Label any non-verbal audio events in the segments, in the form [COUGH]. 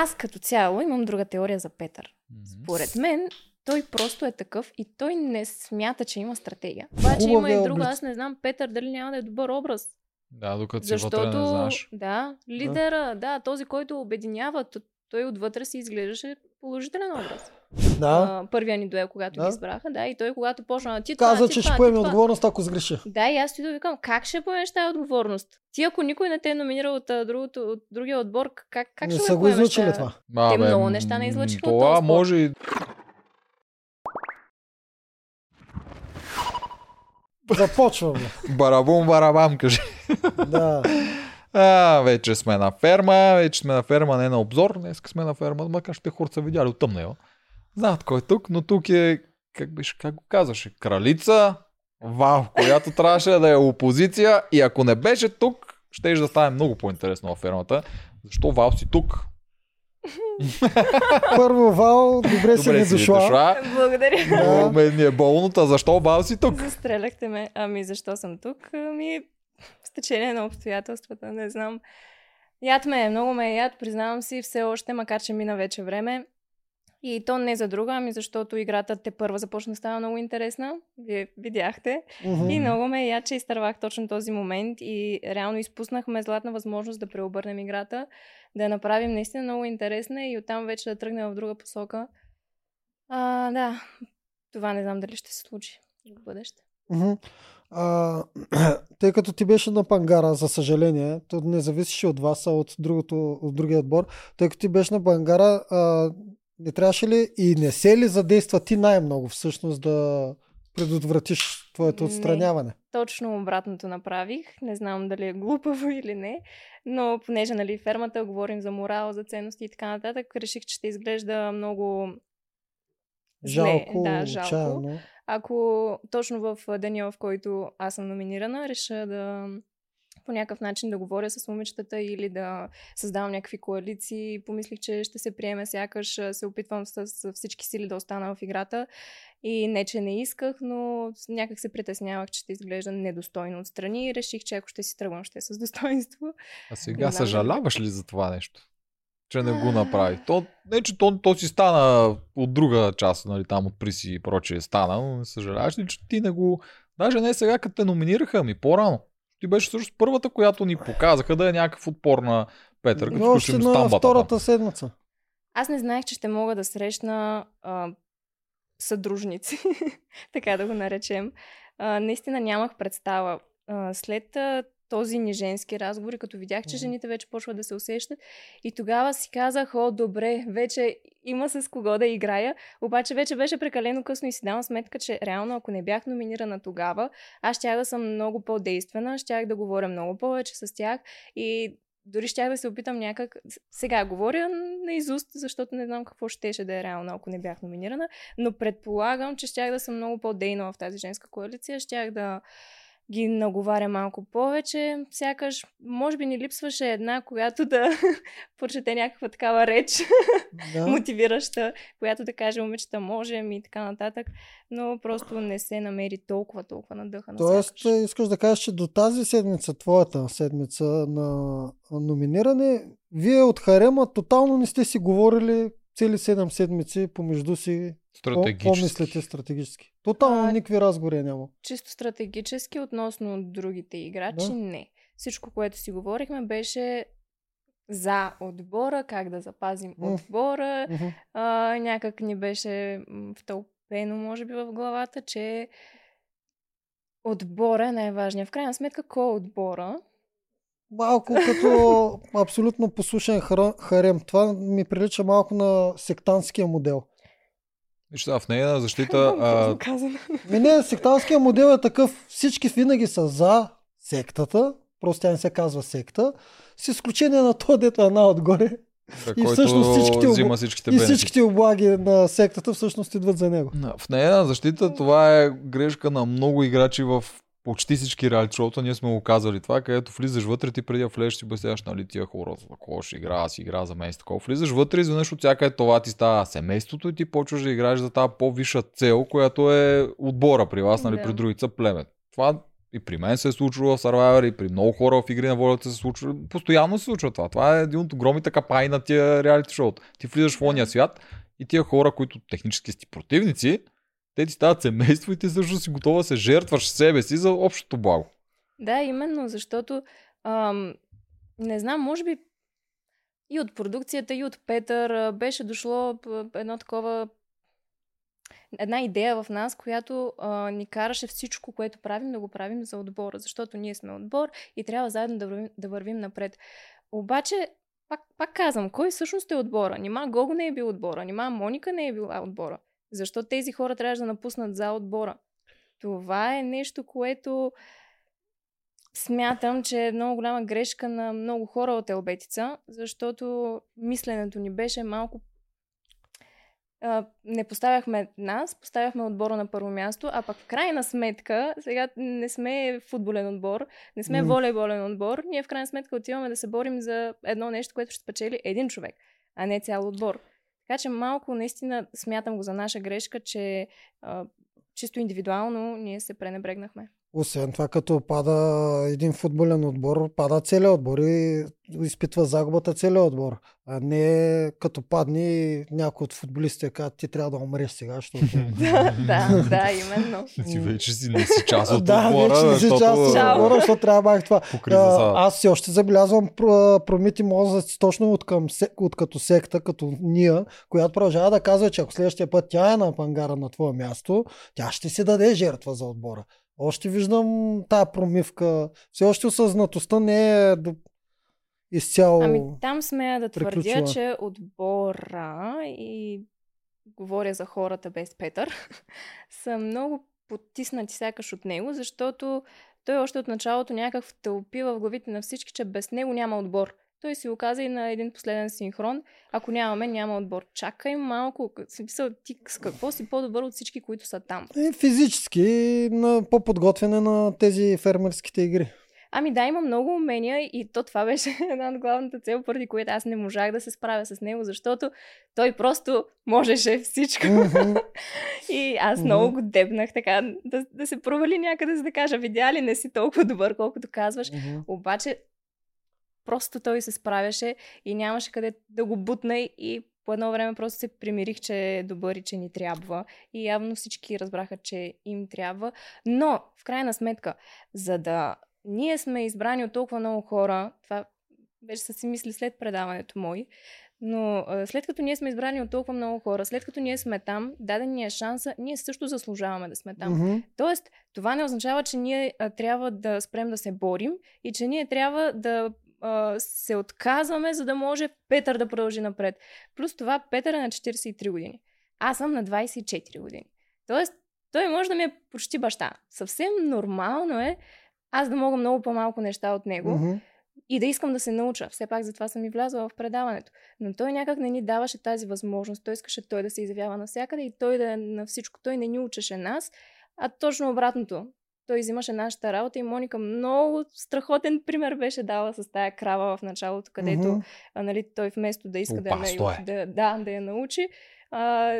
Аз като цяло имам друга теория за Петър. Според мен, той просто е такъв и той не смята, че има стратегия. Обаче има и Хубавия друга, аз не знам Петър дали няма да е добър образ. Да, докато си Защото, вътре не знаеш. да, лидера, да, този, който обединява, той отвътре си изглеждаше положителен образ. Да. А, първия ни дуел, когато Да. ги избраха, да, и той когато почна на ти това, Каза, ти че това, ще ти поеме това. отговорност, ако сгреши. Да, и аз ти да викам, как ще поемеш тази отговорност? Ти ако никой не те е номинирал от, другото, от другия отбор, как, как не ще са го тая- това. А, Те бе, много неща не излъчиха от Това спорт. може и... Започваме. Барабум, барабам, кажи. да. А, вече сме на ферма, вече сме на ферма, не на обзор, днес сме на ферма, макар ще хората са видяли от тъмнева. Знаят кой е тук, но тук е, как беше, как го казваше, кралица, вау, която трябваше да е опозиция и ако не беше тук, ще да стане много по-интересно във фермата. Защо Вал си тук? [LAUGHS] Първо, Вал, добре, си Добре ми си ми дошла. дошла. Благодаря. Много ме ни е болната. Защо Вал си тук? Застреляхте ме. Ами защо съм тук? Ами с течение на обстоятелствата, не знам. Яд ме е, много ме е яд, признавам си, все още, макар че мина вече време. И то не за друга, ами защото играта те първа започна да става много интересна. Вие видяхте. Мгм. И много ме е яд, че изтървах точно този момент и реално изпуснахме златна възможност да преобърнем играта, да я направим наистина много интересна и оттам вече да тръгнем в друга посока. А, да, това не знам дали ще се случи в бъдеще. Мгм. А, [CLEARS THROAT] тъй като ти беше на пангара, за съжаление, то не зависеше от вас, а от, другото, от другия отбор, тъй като ти беше на пангара, а, не трябваше ли и не се ли задейства ти най-много всъщност да предотвратиш твоето Не. отстраняване? Точно обратното направих. Не знам дали е глупаво [LAUGHS] или не, но понеже нали, фермата говорим за морал, за ценности и така нататък, реших, че ще изглежда много зле. Жалко, да, жалко. отчаяно. Ако точно в деня, в който аз съм номинирана, реша да по някакъв начин да говоря с момичетата или да създавам някакви коалиции. Помислих, че ще се приеме, сякаш се опитвам с, всички сили да остана в играта. И не, че не исках, но някак се притеснявах, че ще изглежда недостойно отстрани и реших, че ако ще си тръгвам, ще е с достоинство. А сега знам. съжаляваш ли за това нещо? Че не го направи. То, не, че то, то си стана от друга част, нали, там от Приси и прочее стана, но не съжаляваш ли, че ти не го... Даже не сега, като те номинираха, ами по-рано. Ти беше също първата, която ни показаха да е някакъв отпор на Петър, като включим на стамбата. втората там. седмица. Аз не знаех, че ще мога да срещна а, съдружници, [LAUGHS] така да го наречем. А, наистина нямах представа. А, след а, този ни женски разговор, и като видях, че жените вече почват да се усещат, и тогава си казах, о, добре, вече има с кого да играя, обаче вече беше прекалено късно и си давам сметка, че реално ако не бях номинирана тогава, аз щях да съм много по-действена, щях да говоря много повече с тях и дори щях да се опитам някак... Сега говоря на изуст, защото не знам какво щеше да е реално, ако не бях номинирана, но предполагам, че щях да съм много по-дейнала в тази женска коалиция, щях да ги наговаря малко повече. Сякаш, може би ни липсваше една, която да [LAUGHS] прочете някаква такава реч, [LAUGHS] Да. мотивираща, която да каже момичета можем и така нататък, но просто не се намери толкова, толкова на Тоест, сякаш. искаш да кажеш, че до тази седмица, твоята седмица на номиниране, вие от Харема тотално не сте си говорили цели 7 седмици помежду си. Стратегически. По-мислите стратегически. Тотално А, никакви разговори няма. Чисто стратегически относно другите играчи, Да. не. Всичко, което си говорихме, беше за отбора, как да запазим М. отбора. Мгм. А, някак ни беше втълпено, може би, в главата, че отбора е най-важният. В крайна сметка, кой е отбора? Малко като абсолютно послушен харем. Това ми прилича малко на сектантския модел. Виж сега, в нея защита... а. Ми не, сектантския модел е такъв. Всички винаги са за сектата. Просто тя не се казва секта. С изключение на то, дето е една отгоре. да, И всъщност всичките взима всичките И всичките облаги на сектата всъщност идват за него. Да, В нея защита това е грешка на много играчи в почти всички реалити шоута, ние сме го казали това, където влизаш вътре, ти преди да влезеш си обясняваш, нали, тия хора, за какво ще игра, аз игра за мен, такова. Влизаш вътре, изведнъж от всяка е това ти става семейството и ти почваш да играеш за тази по-висша цел, която е отбора при вас, нали, Да. при другица племе. Това И при мен се е случвало в Survivor, и при много хора в игри на волята се случва. Постоянно се случва това. Това е един от огромните капани на тия реалити шоута. Ти влизаш в лония свят и тия хора, които технически сте противници, те ти стават семейство и ти също си готова се жертваш себе си за общото благо. Да, именно, защото ам, не знам, може би и от продукцията, и от Петър беше дошло едно такова една идея в нас, която а, ни караше всичко, което правим, да го правим за отбора, защото ние сме отбор и трябва заедно да вървим, да вървим напред. Обаче, пак, пак казвам, кой всъщност е отбора? Нима Гого не е бил отбора, нима Моника не е била отбора. Защо тези хора трябваше да напуснат за отбора? Това е нещо, което смятам, че е много голяма грешка на много хора от Елбетица, защото мисленето ни беше малко а, не поставяхме нас, поставяхме отбора на първо място, а пък в крайна сметка, сега не сме футболен отбор, не сме М. волейболен отбор, ние в крайна сметка отиваме да се борим за едно нещо, което ще спечели един човек, а не цял отбор. Така че малко наистина смятам го за наша грешка, че а, чисто индивидуално ние се пренебрегнахме. Освен това, като пада един футболен отбор, пада целият отбор и изпитва загубата целият отбор. А не като падне някой от футболистите казва, ти трябва да умреш сега, защото... [LAUGHS] да, да, да, именно. [LAUGHS] Ти вече си не си част от [LAUGHS] да, отбора, вече не си част от отбора, защото трябва да бах това. аз все още забелязвам пр- промити мозъци точно от, към, от като секта, като ние, която продължава да казва, че ако следващия път тя е на пангара на твое място, тя ще си даде жертва за отбора. Още виждам тая промивка. Все още осъзнатостта не е до... изцяло... Ами там смея да твърдя, приключила. че отбора и говоря за хората без Петър, [LAUGHS] са много потиснати сякаш от него, защото той още от началото някак втълпи в главите на всички, че без него няма отбор. Той си го каза и на един последен синхрон. Ако нямаме, няма отбор. Чакай малко. Смисъл, ти с какво си по-добър от всички, които са там? Е, физически на по-подготвяне на тези фермерските игри. Ами да, има много умения и то това беше [LAUGHS] една от главната цел, поради която аз не можах да се справя с него, защото той просто можеше всичко. Мгм. [LAUGHS] и аз Мгм. много го дебнах така, да, да се провали някъде, за да кажа, видя ли не си толкова добър, колкото казваш. Мгм. Обаче просто той се справяше и нямаше къде да го бутне и по едно време просто се примирих, че е добър и че ни трябва. И явно всички разбраха, че им трябва. Но, в крайна сметка, за да ние сме избрани от толкова много хора, това беше са си мисли след предаването мой, но след като ние сме избрани от толкова много хора, след като ние сме там, даден ни е шанса, ние също заслужаваме да сме там. Мгм. Тоест, това не означава, че ние а, трябва да спрем да се борим и че ние трябва да а, се отказваме, за да може Петър да продължи напред. Плюс това, Петър е на 43 години. Аз съм на 24 години. Тоест, той може да ми е почти баща. Съвсем нормално е аз да мога много по-малко неща от него Мгм. и да искам да се науча. Все пак затова съм и влязла в предаването. Но той някак не ни даваше тази възможност. Той искаше той да се изявява навсякъде и той да е на всичко. Той не ни учеше нас, а точно обратното. Той взимаше нашата работа и Моника много страхотен пример беше дала с тая крава в началото, където Мгм. а, нали, той вместо да иска да, я, Опасно нау- е. да, да, да я научи, а,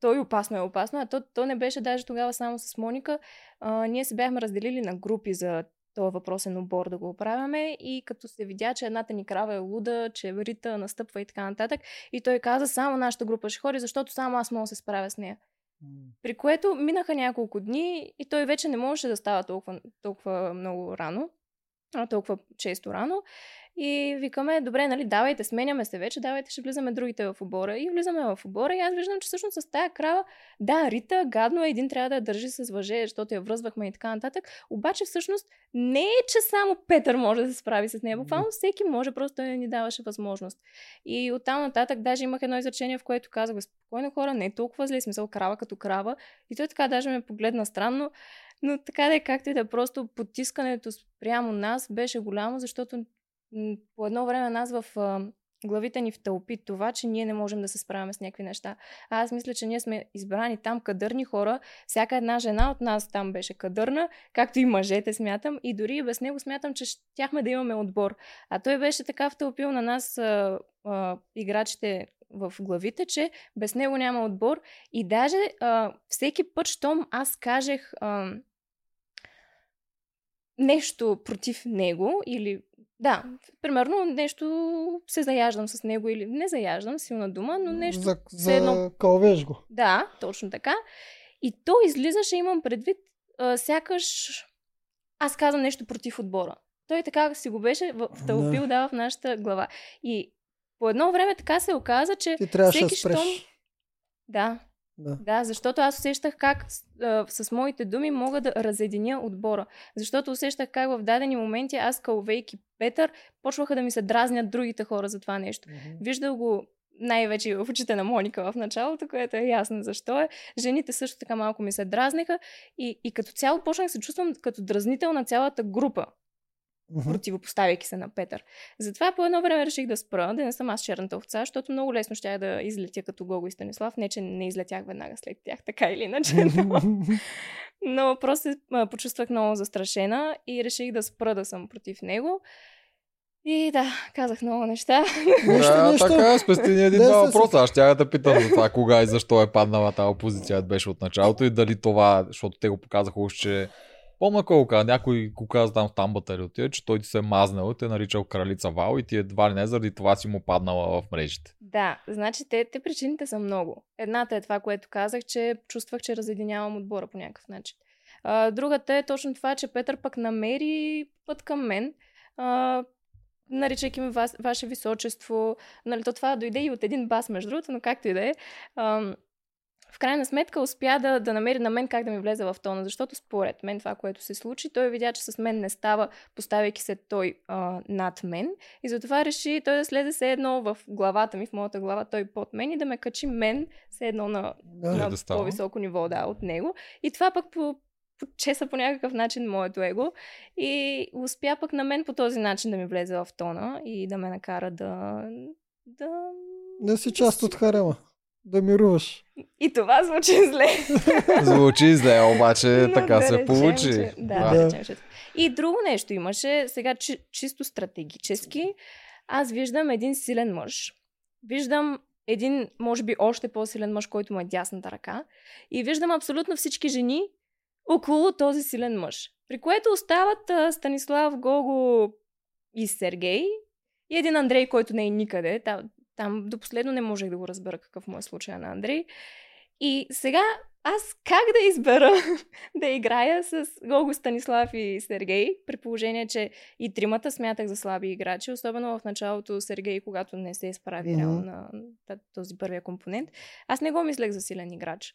той опасно е опасно, а то, то не беше даже тогава само с Моника. А, ние се бяхме разделили на групи за този въпросен обор да го оправяме и като се видя, че едната ни крава е луда, че Рита настъпва и така нататък, и той каза, само нашата група ще ходи, защото само аз мога да се справя с нея. При което минаха няколко дни и той вече не можеше да става толкова, толкова много рано, толкова често рано. И викаме, добре, нали, давайте, сменяме се вече, давайте, ще влизаме другите в обора. И влизаме в обора и аз виждам, че всъщност с тая крава, да, Рита, гадно е, един трябва да я държи с въже, защото я връзвахме и така нататък. Обаче всъщност не е, че само Петър може да се справи с нея. Буквално всеки може, просто не ни даваше възможност. И оттам нататък даже имах едно изречение, в което казах, спокойно хора, не е толкова зле, смисъл крава като крава. И той така даже ме погледна странно, но така да е както и да е, просто потискането спрямо нас беше голямо, защото по едно време нас в главите ни втълпи това, че ние не можем да се справяме с някакви неща. А аз мисля, че ние сме избрани там кадърни хора. Всяка една жена от нас там беше кадърна, както и мъжете смятам. И дори без него смятам, че щяхме да имаме отбор. А той беше така втълпил на нас а, а, играчите в главите, че без него няма отбор. И даже а, всеки път, щом аз кажех... А, нещо против него или да, примерно нещо се заяждам с него или не заяждам, силна дума, но нещо За, все едно за калвеш го. да, точно така. И то излизаше, имам предвид, а, сякаш аз казвам нещо против отбора. Той така си го беше втълпил да. в нашата глава. И по едно време така се оказа, че Ти да всеки щом... Да, Да. да, защото аз усещах как а, с моите думи мога да разединя отбора. Защото усещах как в дадени моменти аз, кълвейки Петър, почваха да ми се дразнят другите хора за това нещо. Виждал го най-вече в очите на Моника в началото, което е ясно защо е. Жените също така малко ми се дразнеха и, и като цяло почнах се чувствам като дразнител на цялата група, Мгм. противопоставяйки се на Петър. Затова по едно време реших да спра, да не съм аз черната овца, защото много лесно щях да излетя като Гого и Станислав. Не, че не излетях веднага след тях, така или иначе. Но, [LAUGHS] но просто се почувствах много застрашена и реших да спра да съм против него. И да, казах много неща. Да, така, спести ни Да, един-два се- въпроса. Аз ще да питам за това, кога и защо е паднала тази позиция, беше от началото и дали това, защото те го показаха още, че Помня колко, някой го каза там в тамбата или отиде, че той ти се е мазнал те е наричал кралица Вал и ти едва ли не заради това си му паднала в мрежите. Да, значи те, те причините са много. Едната е това, което казах, че чувствах, че разединявам отбора по някакъв начин. А, другата е точно това, че Петър пък намери път към мен, а, наричайки ме ваше височество. Нали, то това дойде и от един бас, между другото, но както и да е. В крайна сметка успя да, да намери на мен как да ми влезе в тона, защото според мен това, което се случи, той видя, че с мен не става, поставяйки се той а, над мен и затова реши той да слезе се едно в главата ми, в моята глава, той под мен и да ме качи мен се едно на, Да. на да става. по-високо ниво да, от него. И това пък по, почеса по някакъв начин моето его и успя пък на мен по този начин да ми влезе в тона и да ме накара да... да... Не си част от харема. Да мируваш. И това звучи зле. [LAUGHS] Звучи зле, обаче Но така да се речем, получи. Че, да, Да. да. Речем, че... И друго нещо имаше, сега чи, чисто стратегически. Аз виждам един силен мъж. Виждам един, може би, още по-силен мъж, който му е дясната ръка. И виждам абсолютно всички жени около този силен мъж. При което остават а, Станислав, Гого и Сергей и един Андрей, който не е никъде. Там до последно не можех да го разбера какъв му е случая на Андрей. И сега аз как да избера [LAUGHS] да играя с Гого Станислав и Сергей, при положение, че и тримата смятах за слаби играчи, особено в началото Сергей, когато не се изправи Мгм. реално на този първия компонент. Аз не го мислех за силен играч.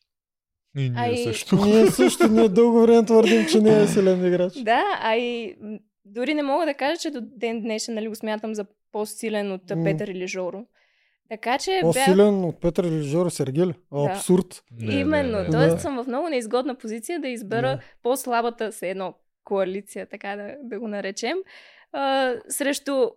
И ние Ай. също. [LAUGHS] Ние също, ние дълго време твърдим, че не е силен играч. Да, а и дори не мога да кажа, че до ден днешен нали, го смятам за по-силен от М. Петър или Жоро. Така че бях... По-силен от Петър или Жоро Сергей ли? А, Да. Абсурд. Не, Именно. не, не, Тоест съм в много неизгодна позиция да избера Да. по-слабата, се едно коалиция, така да, да го наречем, а, срещу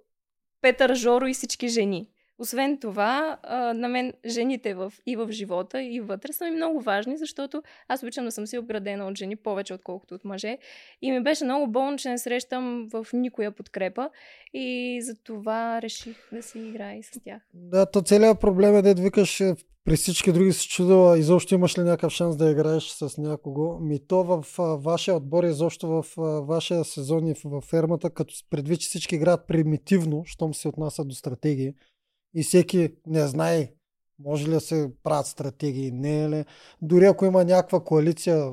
Петър Жоро и всички жени. Освен това, на мен жените в, и в живота, и вътре са ми много важни, защото аз обичам да съм си обградена от жени повече, отколкото от мъже. И ми беше много болно, че не срещам в никоя подкрепа. И за това реших да си играя и с тях. Да, то целият проблем е да викаш е, при всички други си чудила, изобщо имаш ли някакъв шанс да играеш с някого. Ми то в вашия отбор, изобщо в вашия сезон и в, в фермата, като предвид, че всички играят примитивно, щом се отнася до стратегии и всеки не знае може ли да се правят стратегии, не е ли. Дори ако има някаква коалиция,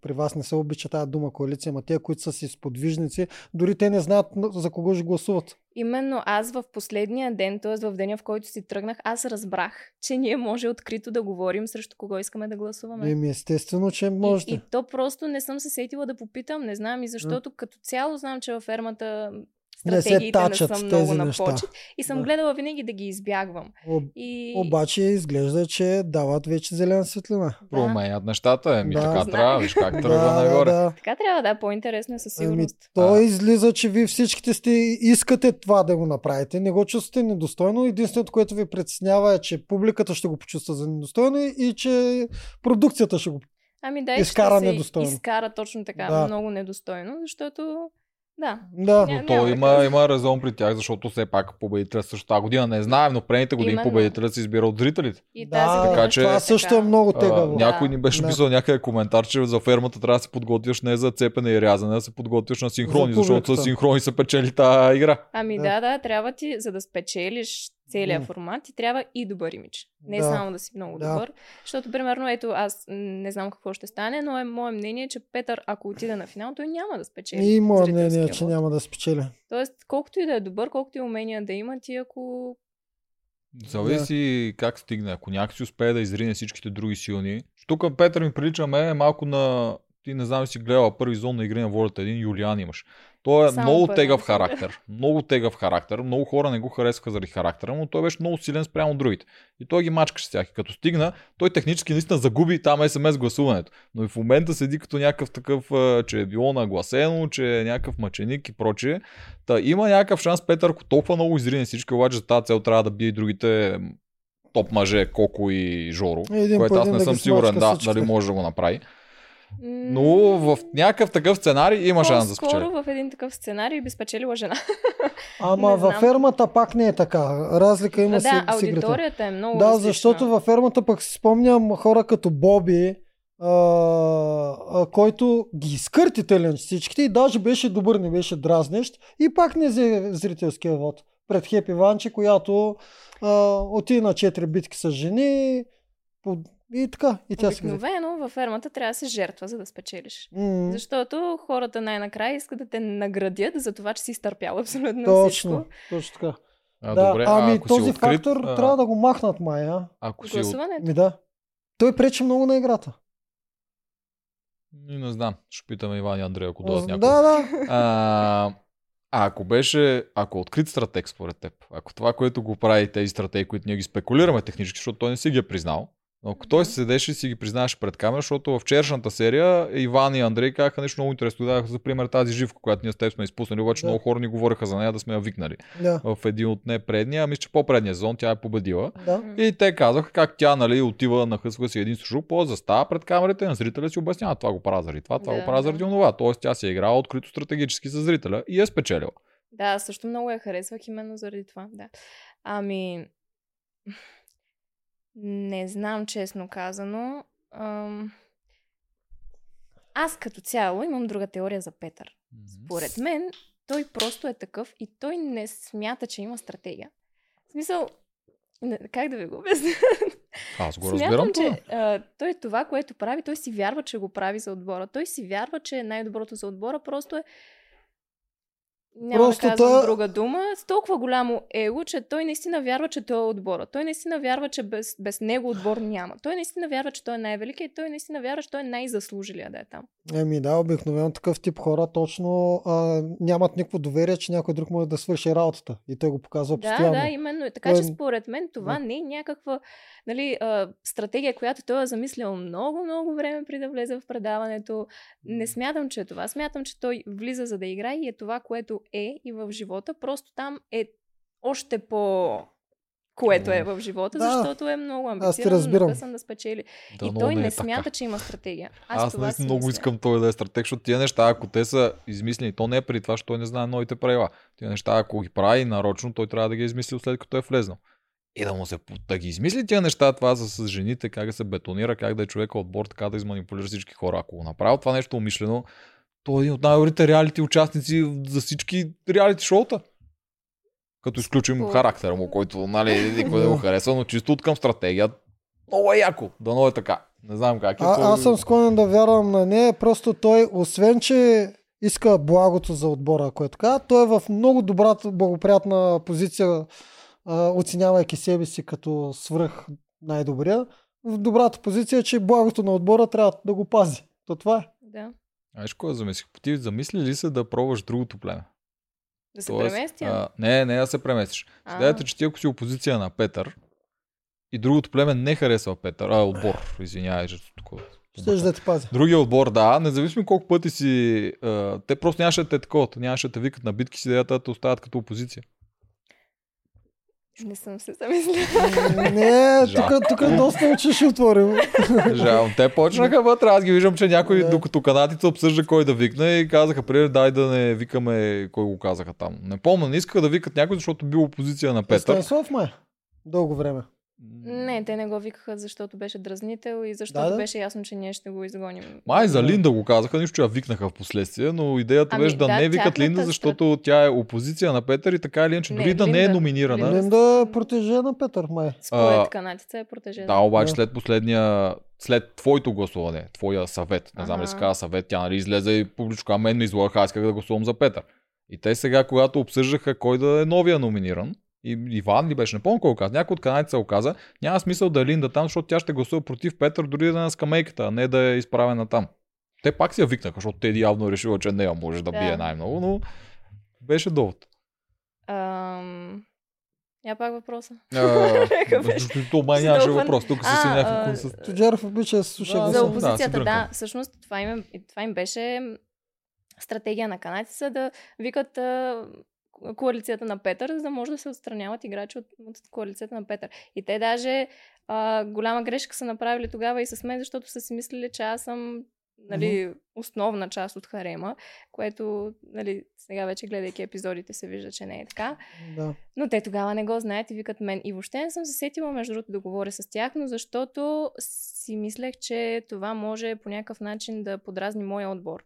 при вас не се обича тази дума коалиция, ама те, които са си сподвижници, дори те не знаят за кого ще гласуват. Именно аз в последния ден, т.е. в деня, в който си тръгнах, аз разбрах, че ние може открито да говорим срещу кого искаме да гласуваме. Еми, естествено, че можете. И, и то просто не съм се сетила да попитам, не знам и защото като цяло знам, че във фермата стратегиите не, тачат са много тези на неща. почет и съм Да. гледала винаги да ги избягвам. Об, И... Обаче изглежда, че дават вече зелена светлина. да, Променят нещата, еми Да. така Знам. трябва, виж как [LAUGHS] тръгва да, нагоре. да. така трябва да, по-интересно е със Ами, сигурност. то А. излиза, че вие всичките сте искате това да го направите. Не го чувствате недостойно. Единственото, което ви притеснява е, че публиката ще го почувства за недостойно и, и че продукцията ще го Ами да, изкара ще се недостойно. изкара точно така, Да. много недостойно, защото Да. Да. Но то няма има, има резон при тях, защото все пак победителя също тази година не знаем, но предните години Именно. победителят се избира от зрителите. И Да, тази година така че- това също също е много А, тегаво. някой Да. ни беше Да. писал някъде коментар, че за фермата трябва да се подготвяш не за цепене и рязане, да се подготвяш на синхрони, За защото с синхрони се печели тази игра. Ами Да. да. да, трябва ти, за да спечелиш целият М. формат, ти трябва и добър имидж. Не Да. само да си много Да. добър. Защото, примерно, ето, аз не знам какво ще стане, но е мое мнение, че Петър, ако отиде на финал, той няма да спечели. И мое мнение, че вот. няма да спечеля. Тоест, колкото и да е добър, колкото и умения да има, ти ако... Зависи как стигне. Ако някакси успее да изрине всичките други силни. Тук Петър ми прилича ме малко на... Ти не знам си гледала първи зон на игри на волята. Един Юлиан имаш. Той е Само много първи тегав характер. Много тегав характер. Много хора не го харесваха заради характера, но той беше много силен спрямо другите. И той ги мачкаше с тях. И като стигна, той технически наистина загуби там СМС гласуването. Но и в момента седи като някакъв такъв, че е било нагласено, че е някакъв мъченик и прочее. Та има някакъв шанс Петър, ако толкова много изрине всички, обаче за тази цел трябва да бие и другите топ мъже, Коко и Жоро. Един което аз не да съм сигурен да, дали може да го направи. Но в някакъв такъв сценарий има шанс да спечели. По-скоро в един такъв сценарий би спечелила жена. [LAUGHS] Ама във фермата пак не е така. Разлика има да, си, с игрите. аудиторията е много Да, различна. защото във фермата пък си спомням хора като Боби, а, а, който ги изкърти талент всичките и даже беше добър, не беше дразнещ и пак не взе зрителския вод пред Хепи Ванче, която а, отиде на 4 битки с жени по- и така, и тя. Обикновено във фермата трябва да се жертва, за да спечелиш. М, Защото хората най-накрая искат да те наградят за това, че си изтърпял абсолютно Точно, всичко. точно така. А, да, добре, ами а, ако този открит, фактор а, трябва да го махнат мая. Ако си от... Ми да. Той пречи много на играта. Не знам, ще питаме Иван и Андрей, ако дойдат Да, някой. да. А, а ако беше, ако е открит стратег според теб, ако това, което го прави тези стратеги, които ние ги спекулираме технически, защото той не си ги е признал, но ако той седеше и си ги признаваше пред камера, защото в вчерашната серия Иван и Андрей казаха нещо много интересно. Даваха за пример тази живка, която ние с теб сме изпуснали, обаче Да. много хора ни говореха за нея да сме я викнали. да. В един от не предния, а мисля, че по-предния сезон тя е победила. да. И те казаха как тя нали, отива, нахъсва си един сушук, по застава пред камерите, на зрителя си обяснява това го правя заради това, това Да, го правя заради онова. Тоест тя си е играла открито стратегически за зрителя и е спечелила. Да, също много я харесвах именно заради това. Да. Ами, не знам честно казано. Ам... Аз като цяло имам друга теория за Петър. Според мен, той просто е такъв и той не смята, че има стратегия. В смисъл, как да ви го обясня? Аз го Смятам, разбирам че а, той това, което прави, той си вярва, че го прави за отбора. Той си вярва, че е най-доброто за отбора, просто е няма Просто да казвам той- друга дума, с толкова голямо его, че той наистина вярва, че той е отбора. Той наистина вярва, че без, без него отбор няма. Той наистина вярва, че той е най-великият и той наистина вярва, че той е най-заслужилия да е там. Еми да, обикновено такъв тип хора точно а, нямат никакво доверие, че някой друг може да свърши работата. И той го показва Да, постоянно. да, именно. И Така Той- че според мен това Да. не е някаква нали, а, стратегия, която той е замислил много, много време преди да влезе в предаването. Не смятам, че е това. Смятам, че той влиза за да играе и е това, което е и в живота. Просто там е още по което е в живота, Да. защото е много Аз те амбициозен, разбирам. накъсан да спечели. Да, и той не, е смята, така. че има стратегия. Аз, Аз, това наистина си много мисля. искам той да е стратег, защото тия неща, ако те са измислени, то не е при това, защото той не знае новите правила. Тия неща, ако ги прави нарочно, той трябва да ги е измислил след като е влезнал. И да му се да ги измисли тия неща, това за с жените, как да се бетонира, как да е човека отбор, така да изманипулира всички хора. Ако го направи това нещо умишлено, той е един от най-добрите реалити участници за всички реалити шоута. Като изключим О. характера му, който нали, никой не го харесва, но чисто от към стратегия. Много е яко. Дано е така. Не знам как е. той- А, аз съм склонен да вярвам на нея, просто той, освен че иска благото за отбора, ако е така, той е в много добрата, благоприятна позиция, оценявайки себе си като свръх най-добрия. В добрата позиция, е, че благото на отбора трябва да го пази. То това е. Да. Знаеш кой замислих? Ти замисли ли се да пробваш другото племе? Да се преместя. а, не, не да се преместиш. Идеята е, че ти ако си опозиция на Петър и другото племе не харесва Петър, а отбор, извинявай, че такова. Щеш да ти пази. Другия отбор, да, независимо колко пъти си, а, те просто нямаше да те такова, нямаше да те викат на битки си, да те оставят като опозиция. Не съм се замислила. Не, Жал. тук, тук доста очи ще отворим. Жалко. Те почнаха вътре. Аз ги виждам, че някой, Да. докато канатите обсъжда кой да викне и казаха, пример, дай да не викаме кой го казаха там. Не помня, не искаха да викат някой, защото бил опозиция на Петър. Станислав май. Дълго време. Не, те не го викаха, защото беше дразнител и защото Да, да. беше ясно, че ние ще го изгоним. Май за Да. Линда го казаха, нищо, че я викнаха в последствие, но идеята Ами, беше да, да, не викат Линда, защото тя е опозиция на Петър и така или иначе, дори да не е Линда. номинирана. Линда. Линда е протеже на Петър май. Според А, канатица е протежен. Да, обаче Да. след последния, след твоето гласуване, твоя съвет, не знам ли Ага. се казва съвет, тя нали излезе и публично каза, мен ме излагаха, аз исках да гласувам за Петър. И те сега, когато обсъждаха кой да е новия номиниран, и Иван ли беше, не помня кой го каза, някой от канадците го каза, няма смисъл да е Линда там, защото тя ще гласува против Петър, дори да е на скамейката, а не да е изправена там. Те пак си я викнаха, защото Теди явно е решила, че нея може да Да. бие най-много, но беше довод. Ам... Я пак въпроса. Защото [LAUGHS] май нямаше въпрос, тук си си някакви Тоджаров обича да се слуша За опозицията, да, всъщност това им, това им беше стратегия на канадците да викат коалицията на Петър, за да може да се отстраняват играчи от, от коалицията на Петър. И те даже а, голяма грешка са направили тогава и с мен, защото са си мислили, че аз съм нали, основна част от харема, което нали, сега вече гледайки епизодите се вижда, че не е така. Да. Но те тогава не го знаят и викат мен. И въобще не съм се сетила, между другото, да говоря с тях, но защото си мислех, че това може по някакъв начин да подразни моя отбор.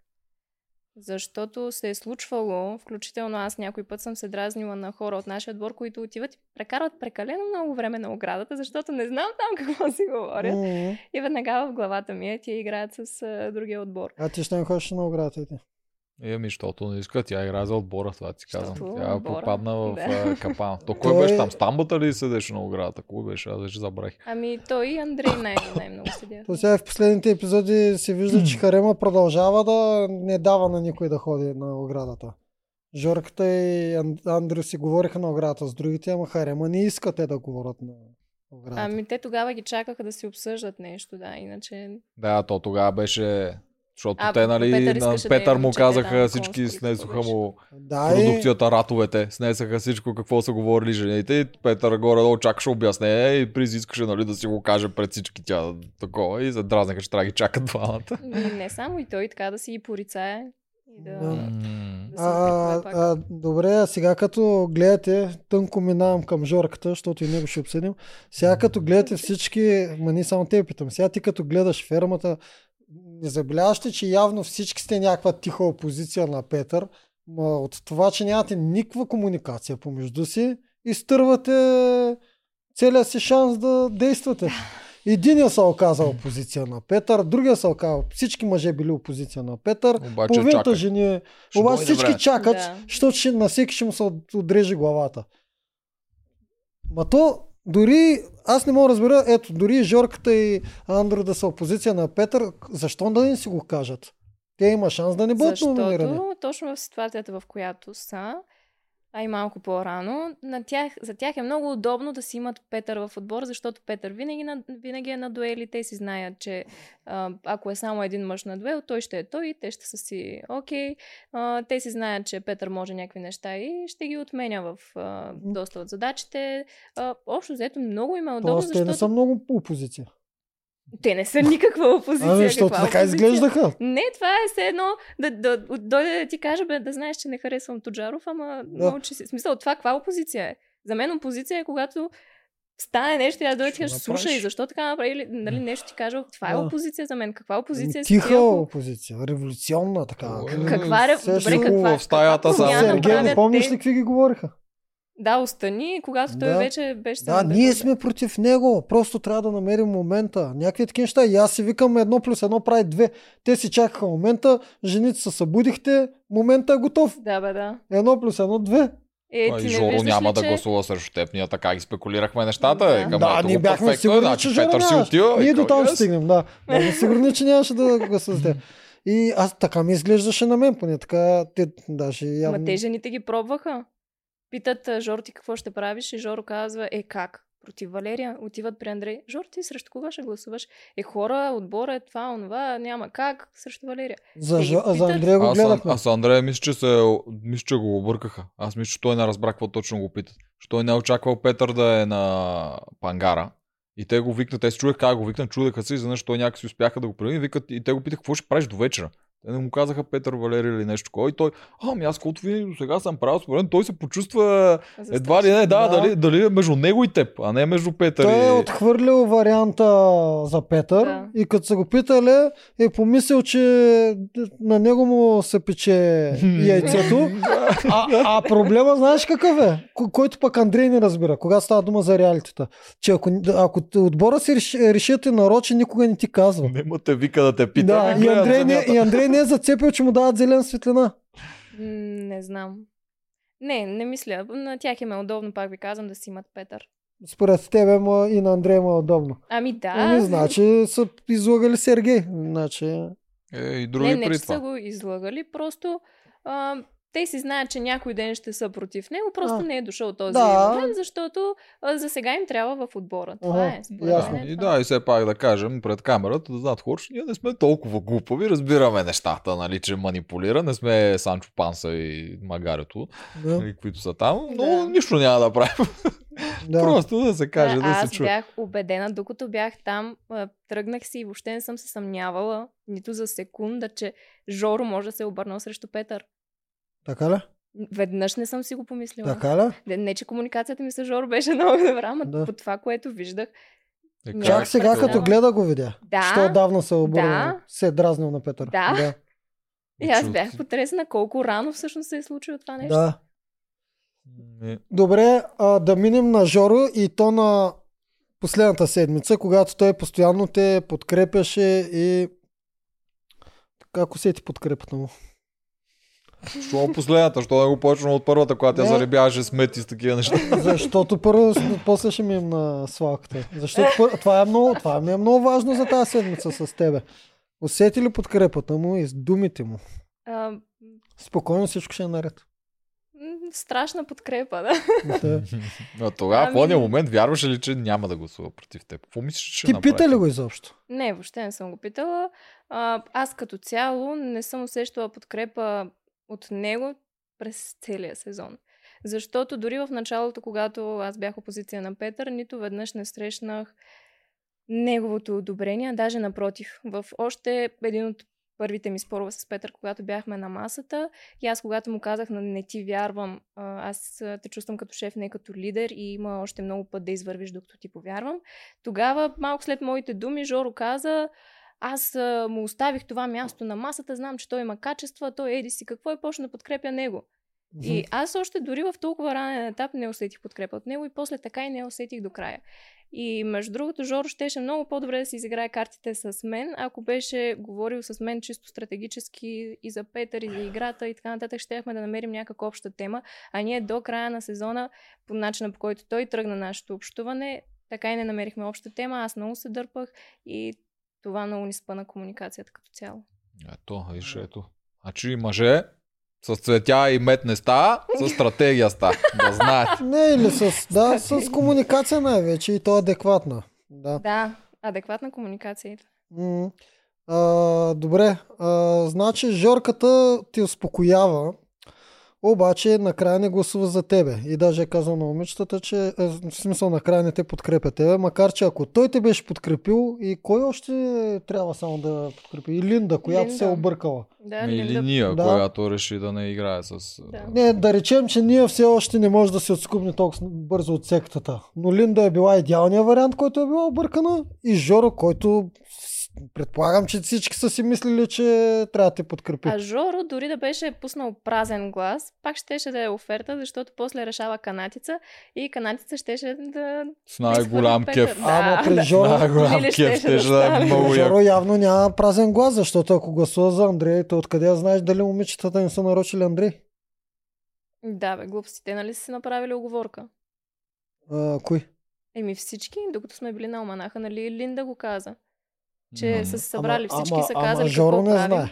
Защото се е случвало, включително аз някой път съм се дразнила на хора от нашия отбор, които отиват и прекарват прекалено много време на оградата, защото не знам там [LAUGHS] какво си говорят. М, И веднага в главата ми е, тия играят с а, другия отбор. А ти ще не ходиш на оградата и ти. Еми, защото не иска, тя играе за отбора, това ти казвам. Защото Тя отбора, попадна в да. капана. То кой Той- беше там? Стамбата ли седеше на оградата? Кой беше? Аз вече забравих. Ами той и Андрей най- най-много седя. То сега в последните епизоди се вижда, че Харема продължава да не дава на никой да ходи на оградата. Жорката и Ан- Андрю си говориха на оградата с другите, ама Харема не иска те да говорят на оградата. Ами те тогава ги чакаха да си обсъждат нещо, да, иначе... Да, то тогава беше... Защото А, те, нали, Петър на да Петър им му казаха там всички, снесоха какво му да, и... продукцията, ратовете, снесаха всичко, какво са говорили жените и Петър горе-долу чакаше обяснение и Приз искаше, нали, да си го каже пред всички тя такова и се дразнаха, че трябва да ги чакат двамата. И не само и той, така да си ги порицае. И да... Да. да А, а, добре, а сега като гледате, тънко минавам към Жорката, защото и него ще обсъдим. Сега като гледате всички, ма не само те питам, сега ти като гледаш фермата, не забеляваш ли, че явно всички сте някаква тиха опозиция на Петър, ма от това, че нямате никаква комуникация помежду си, изтървате целият си шанс да действате. Единия се оказа опозиция на Петър, другия се оказа, всички мъже били опозиция на Петър, Обаче половината чакай. жени Ще обаче всички време. чакат, Да. защото на всеки ще му се от- отреже главата. Ма то, дори, аз не мога да разбера, ето, дори Жорката и Андро да са опозиция на Петър, защо да не си го кажат? Те има шанс да не бъдат номинирани. Защото точно в ситуацията, в която са, а и малко по-рано, на тях, за тях е много удобно да си имат Петър в отбор, защото Петър винаги, на, винаги е на дуели. Те си знаят, че а, ако е само един мъж на дуел, той ще е той и те ще са си окей. А, те си знаят, че Петър може някакви неща и ще ги отменя в а, доста от задачите. А, общо взето много им е удобно, Тоест, те защото не са много опозиция. Те не са никаква опозиция. Ами, защото каква така опозиция? изглеждаха. Не, това е все едно да, да, да дойде да ти кажа, бе, да знаеш, че не харесвам Тоджаров, ама Да. да. научи си. В Смисъл, това каква опозиция е? За мен опозиция е когато стане нещо и аз дойда и ти кажа, слушай, защо така направи, нали, нещо ти кажа, това е Да. опозиция за мен. Каква опозиция си Тиха ти, ако- опозиция, революционна такава. М, Каква ре... Се Добре, каква, в стаята каква промяна Сергей, не помниш ли какви ги говориха? Да, остани, когато той Да. вече беше Да, ние сме против него. Просто трябва да намерим момента. Някакви такива неща. И аз си викам едно плюс едно прави две. Те си чакаха момента, жените се събудихте, момента е готов. Да, бе, да. Едно плюс едно две. Е, ти и не Жоро няма ли, да че... гласува срещу теб. Ние така ги спекулирахме нещата. Да. Да, Към, да, ето ние бяхме перфектно, сигурни, значи че Петър си отива. Ние до там ще стигнем, да. Бяхме сигурни, че нямаше да гласа за теб. И аз така ми изглеждаше на мен, поне така, те даже явно... Ма те жените ги пробваха. Питат Жоро ти какво ще правиш и Жоро казва, е как? против Валерия, отиват при Андрей. Жор, ти срещу кога ще гласуваш? Е, хора, отбора е това, онова, няма как срещу Валерия. За, за, ги за питат. Андрея го Аз, гледахме. аз Андрея мисля, че, се, мисля, че го объркаха. Аз мисля, че той не разбра какво точно го питат. Че той не е очаквал Петър да е на пангара. И те го викнат, те се чуех как го викнат, чудеха се, изведнъж той някакси успяха да го предвидят. Викат, и те го питаха какво ще правиш до вечера. Те не му казаха Петър Валери или нещо такова. И той, ами аз колкото ви до сега съм правил, според той се почувства едва ли не, да, Да. Дали, дали е между него и теб, а не между Петър Той и... е отхвърлил варианта за Петър Да. и като са го питали, е помислил, че на него му се пече [LAUGHS] яйцето. А, а проблема знаеш какъв е? Ко- Който пък Андрей не разбира, когато става дума за реалитета. Че ако, ако отбора си реши- решите нарочи, никога не ти казва. Нема те вика да те пита. Да, и Андрей, не, и Андрей не е зацепил, че му дават зелена светлина. Не знам. Не, не мисля. На тях им е удобно, пак ви казвам, да си имат Петър. Според тебе ма, и на Андрей му е удобно. Ами да. Ами, значи са излагали Сергей. Значи, Е, и други не, не, при че това. са го излагали, просто а, те си знаят, че някой ден ще са против него, просто А. не е дошъл този Да. момент, защото а, за сега им трябва в отбора. Това Ага, е. Според ясно. мен е И това. да, и все пак да кажем пред камерата, да знаят хора, че ние не сме толкова глупави, разбираме нещата, нали, че манипулира, не сме Санчо Панса и Магарето, да, нали, които са там, но Да. нищо няма да правим. да. Просто да се каже, да, аз се чуе. бях убедена, докато бях там, тръгнах си и въобще не съм се съмнявала нито за секунда, че Жоро може да се е обърнал срещу Петър. Така ли? Веднъж не съм си го помислила. Така ли? Не, не, че комуникацията ми с Жоро беше [LAUGHS] много добра, ама Да. по това, което виждах. Е, Чак сега, като гледа го видя. Да. Що отдавна се е обърнал. Да. Се е дразнил на Петър. Да. Да. И аз бях потресена колко рано всъщност се е случило това нещо. да. Е, Добре, а, да минем на Жоро и то на последната седмица, когато той постоянно те подкрепяше и как усети подкрепата му? Що последната, що не го почна от първата, когато тя заребяваше смети с такива неща. [LAUGHS] Защото първо, после ще минем на свалката. Защото пър... това, е много, това ми е много важно за тази седмица с тебе. Усети ли подкрепата му и с думите му? А, Спокойно всичко ще е наред. страшна подкрепа, да. Да. Но тогава, в Ами- ония момент, вярваше ли, че няма да гласува против теб? Какво мислиш, че Ти направи? пита ли го изобщо? Не, въобще не съм го питала. А, аз като цяло не съм усещала подкрепа от него през целия сезон. Защото дори в началото, когато аз бях опозиция на Петър, нито веднъж не срещнах неговото одобрение, а даже напротив. В още един от първите ми спорове с Петър, когато бяхме на масата, и аз когато му казах, на не ти вярвам, аз те чувствам като шеф, не като лидер и има още много път да извървиш, докато ти повярвам. Тогава, малко след моите думи, Жоро каза, аз а, му оставих това място на масата, знам, че той има качества, той еди си какво и почна да подкрепя него. И аз още дори в толкова ранен етап не усетих подкрепа от него и после така и не усетих до края. И между другото, Жоро щеше много по-добре да си изиграе картите с мен, ако беше говорил с мен чисто стратегически и за Петър, и за играта и така нататък, щехме да намерим някаква обща тема. А ние до края на сезона, по начина по който той тръгна нашето общуване, така и не намерихме обща тема. Аз много се дърпах и това много ни спъна комуникацията като цяло. Ето, виж, ето. Значи мъже с цветя и мед не става, с [LAUGHS] стратегия става. Да знаете. Не, или с, да, с комуникация най-вече и то адекватна. Да. Да, адекватна комуникация. М. А, добре, а, значи Жорката ти успокоява, обаче накрая не гласува за тебе. И даже е казал на момичетата, че е, в смисъл накрая не те подкрепя тебе, макар че ако той те беше подкрепил и кой още трябва само да подкрепи? И Линда, която Линда. се е объркала. Да, Или Линда- ние, Да. която реши да не играе с... Да. Не, да речем, че ние все още не може да се отскубне толкова бързо от сектата. Но Линда е била идеалният вариант, който е била объркана. И Жоро, който предполагам, че всички са си мислили, че трябва да те подкрепи. А Жоро, дори да беше пуснал празен глас, пак щеше да е оферта, защото после решава канатица и канатица щеше да... С най-голям да кеф. Петър. Ама Да, при да. Жоро, Най-голям кеф щеше да да е много Жоро явно няма празен глас, защото ако гласува за Андрей, то откъде я знаеш дали момичетата не са нарочили Андрей? Да, бе, глупости. Те нали са си направили оговорка? А, кои? Еми всички, докато сме били на Оманаха, нали Линда го каза. Че М. са се събрали Ама- всички, ама- са ама казали Жоро какво не правим. знае.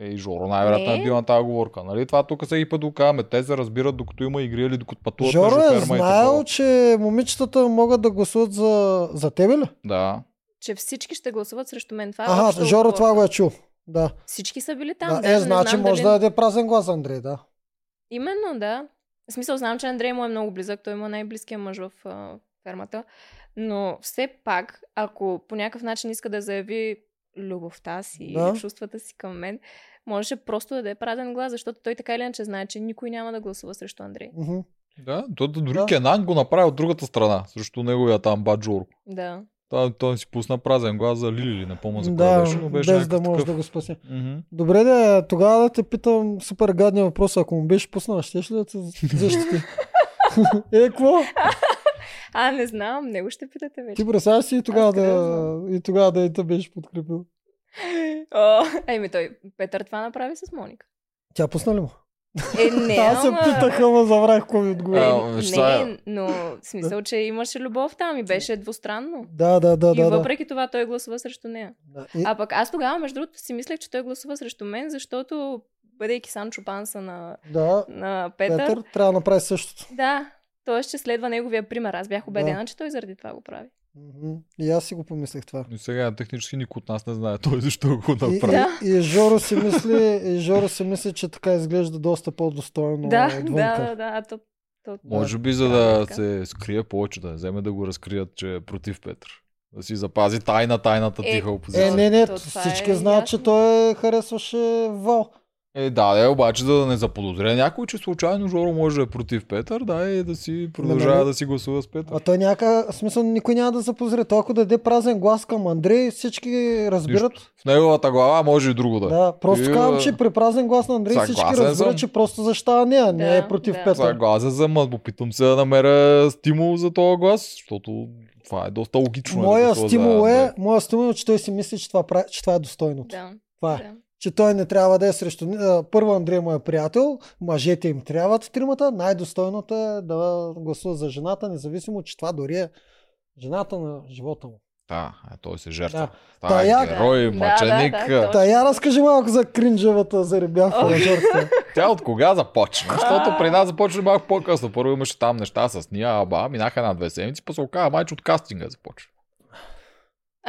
Ей, Жоро най-вероятно е бил на тази оговорка. Нали? Това тук се и път го казваме. Те се разбират докато има игри или докато пътуват Жоро е знаел, че момичетата могат да гласуват за, за тебе ли? Да. Че всички ще гласуват срещу мен. Това е Жоро това го е чул. Да. Всички са били там. да. даже Е, не значи знам може дали- да даде празен глас, Андрей, да. Именно, да. В смисъл, знам, че Андрей му е много близък. Той има най-близкия мъж в а, фермата. Но все пак, ако по някакъв начин иска да заяви любовта си Да. или чувствата си към мен, можеше просто да даде празен глас, защото той така или иначе знае, че никой няма да гласува срещу Андрей. Мгм. Да, то, дори Да. Кенан го направи от другата страна, срещу неговия там бат Жоро. Да. Той, той си пусна празен глас за Лили, не помня за кой Да, беше, но беше без да може да такъв. го спаси. Мгм. Добре, да, тогава да те питам супер гадния въпрос. Ако му беше пуснал, щеш ли да те защити? [LAUGHS] е, какво? А, не знам, него ще питате вече. Ти представяш си и тогава, да да, и тогава да и те беше подкрепил. О, еми той, Петър това направи с Моника. Тя пусна ли му? Е, не, Аз се ама- питах, ама забравих какво ми отговори. Е, е- не, но в смисъл, че имаше любов там и беше двустранно. Да, да, да, и да. да. въпреки това той гласува срещу нея. да. И, А пък аз тогава, между другото, си мислех, че той гласува срещу мен, защото, бъдейки Санчо Панса на, да, на Петър, Петър трябва да направи същото. да, той ще следва неговия пример. Аз бях убедена, че той заради това го прави. Мгм. И аз си го помислех това. И сега технически никой от нас не знае той защо го И, направи. Да. и, и, Жоро си мисли, и Жоро си мисли, че така изглежда доста по-достойно да, отвънка. да, да, да, а то, то... Може би за Трябва да е да се скрие повече, да не вземе да го разкрият, че е против Петър. Да си запази тайна, тайната Е, тиха Е, опозиция. не, не, То всички е знаят, че ясно. той харесваше Вал. Е, да, да, обаче за да не заподозря някой, че случайно Жоро може да е против Петър, да, и да си продължава нали? да си гласува с Петър. А той някак, смисъл, никой няма да запозре. Той ако даде празен глас към Андрей, всички разбират. Нищо. В неговата глава може и друго да. е. Да, просто И, казвам, а, че при празен глас на Андрей всички разбират, съм. че просто защитава нея, не Да, е против да. Петър. Съгласен съм, ма опитвам се да намеря стимул за този глас, защото това е доста логично. Моя да гласува стимул е, моя стимул е, че той си мисли, че това, прави, че това е достойното. Да, Това е. да. Че той не трябва да е срещу... Първо Андрей му е приятел, мъжете им трябват тримата, най-достойното е да гласува за жената, независимо, че това дори е жената на живота му. Да, е, той се жертва. Да. Та Та, я- герой, Да, мъченик. да, да, Та я разкажи малко за кринджевата заребявка на Жорка. [LAUGHS] Тя от кога започна? Защото при нас започна малко по-късно. Първо имаше там неща с Ния Аба, минаха една-две седмици, после се оказа майче от кастинга започва.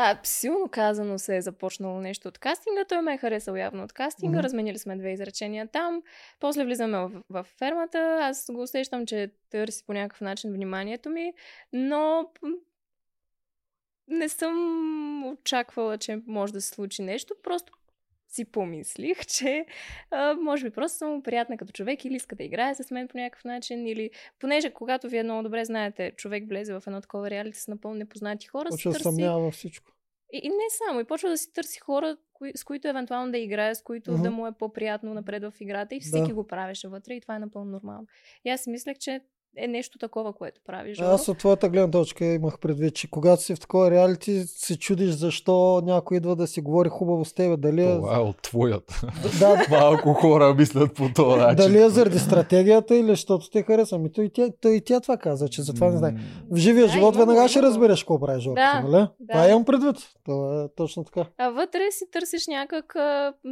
А, силно казано се е започнало нещо от кастинга. Той ме е харесал явно от кастинга. Мгм. Разменили сме две изречения там. После влизаме в, в фермата. Аз го усещам, че търси по някакъв начин вниманието ми, но не съм очаквала, че може да се случи нещо. Просто си помислих, [LAUGHS] че а, може би просто съм приятна като човек или иска да играе с мен по някакъв начин, или понеже когато вие много добре знаете, човек влезе в едно такова реалити с напълно непознати хора, Почва да търси... съмнява във всичко. И, и не само, и почва да си търси хора, кои, с които евентуално да играе, с които Мгм. да му е по-приятно напред в играта и всеки го правеше вътре и това е напълно нормално. И аз си мислех, че е нещо такова, което прави Жоро. Аз от твоята гледна точка имах предвид, че когато си в такова реалити, се чудиш защо някой идва да си говори хубаво с тебе. Дали е, Това е от твоята. да, [LAUGHS] Малко хора мислят по този начин. дали е заради стратегията или защото те харесва. Ми той, и тя, той и тя това каза, че затова не знае. В живия Да, живот веднага ще разбереш какво прави Жорка, Да, нали? да. Това имам предвид. Това е точно така. А вътре си търсиш някак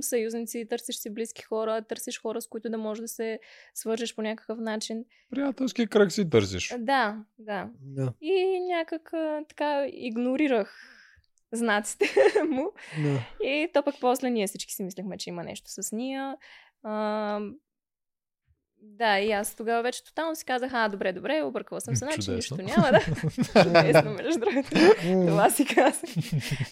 съюзници, търсиш си близки хора, търсиш хора, с които да можеш да се свържеш по някакъв начин. Приятелски кръг си търсиш. Да, да. Да, И някак така игнорирах знаците [LAUGHS] му. да. И то пък после ние всички си мислехме, че има нещо с Ния. А, да, и аз тогава вече тотално си казах, а, добре, добре, объркала съм се, значи нищо няма да. [LAUGHS] Чудесно, между другото. Това си казах.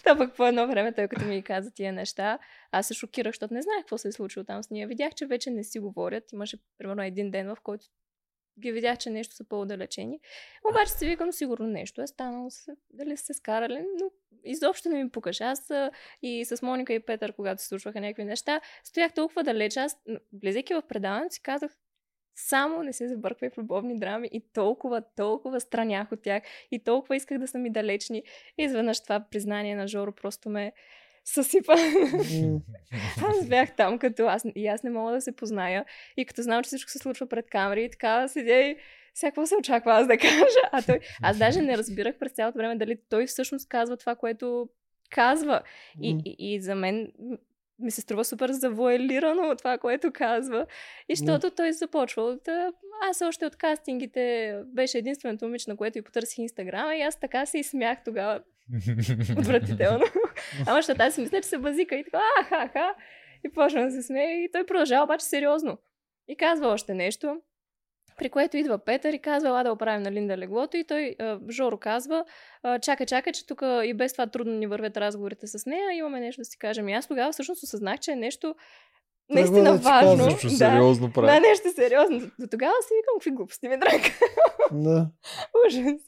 Та пък по едно време, той като ми каза тия неща, аз се шокирах, защото не знаех какво се е случило там с нея. Видях, че вече не си говорят. Имаше, примерно, един ден, в който ги видях, че нещо са по-отдалечени. Обаче си викам, сигурно нещо е станало, дали са се скарали, но изобщо не ми пукаш. Аз и с Моника и Петър, когато се случваха някакви неща, стоях толкова далеч. Аз, влизайки в предаването, си казах, само не се забърквай в любовни драми и толкова, толкова странях от тях и толкова исках да са ми далечни. И изведнъж това признание на Жоро просто ме съсипа. аз бях там, като аз и аз не мога да се позная. И като знам, че всичко се случва пред камери и така седя и всяко се очаква аз да кажа. А той, аз даже не разбирах през цялото време дали той всъщност казва това, което казва. И, и, и за мен ми се струва супер завуалирано от това, което казва. И защото той започва да... Аз още от кастингите беше единственото момиче, на което и потърсих Инстаграма и аз така се изсмях тогава. [LAUGHS] Отвратително. Ама защото аз си мисля, че се базика и така, аха-ха. И почна да се смее и той продължава обаче сериозно. И казва още нещо. При което идва Петър и казва, ела да оправим на Линда леглото и той, Жоро казва, а, чакай, чакай, че тук и без това трудно ни вървят разговорите с нея, имаме нещо да си кажем. И аз тогава всъщност осъзнах, че е нещо наистина да важно. казваш, Нещо да, сериозно да, прави. нещо сериозно. До тогава си викам, какви глупости ми драка. Да. [LAUGHS] Ужас.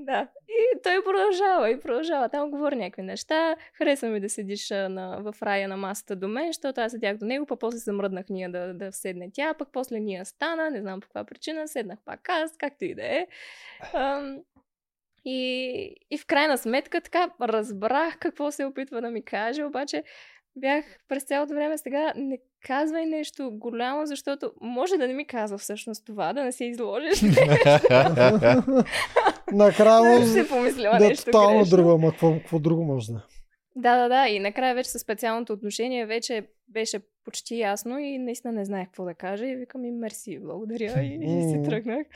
Да. И той продължава и продължава. Там говори някакви неща. Харесва ми да седиш на, в рая на масата до мен, защото аз седях до него, пък после се мръднах ние да, да седне тя, пък после ние стана, не знам по каква причина, седнах пак аз, както и да е. И, и в крайна сметка така разбрах какво се опитва да ми каже, обаче бях през цялото време сега не казвай нещо голямо, защото може да не ми казва всъщност това, да не се изложиш. [LAUGHS] Накрая си помислила да е нещо тотално друго, ама какво, какво друго може да е? Да, да, да. И накрая вече със специалното отношение вече беше почти ясно и наистина не знаех какво да кажа. И викам и мерси, благодаря. И, и си тръгнах.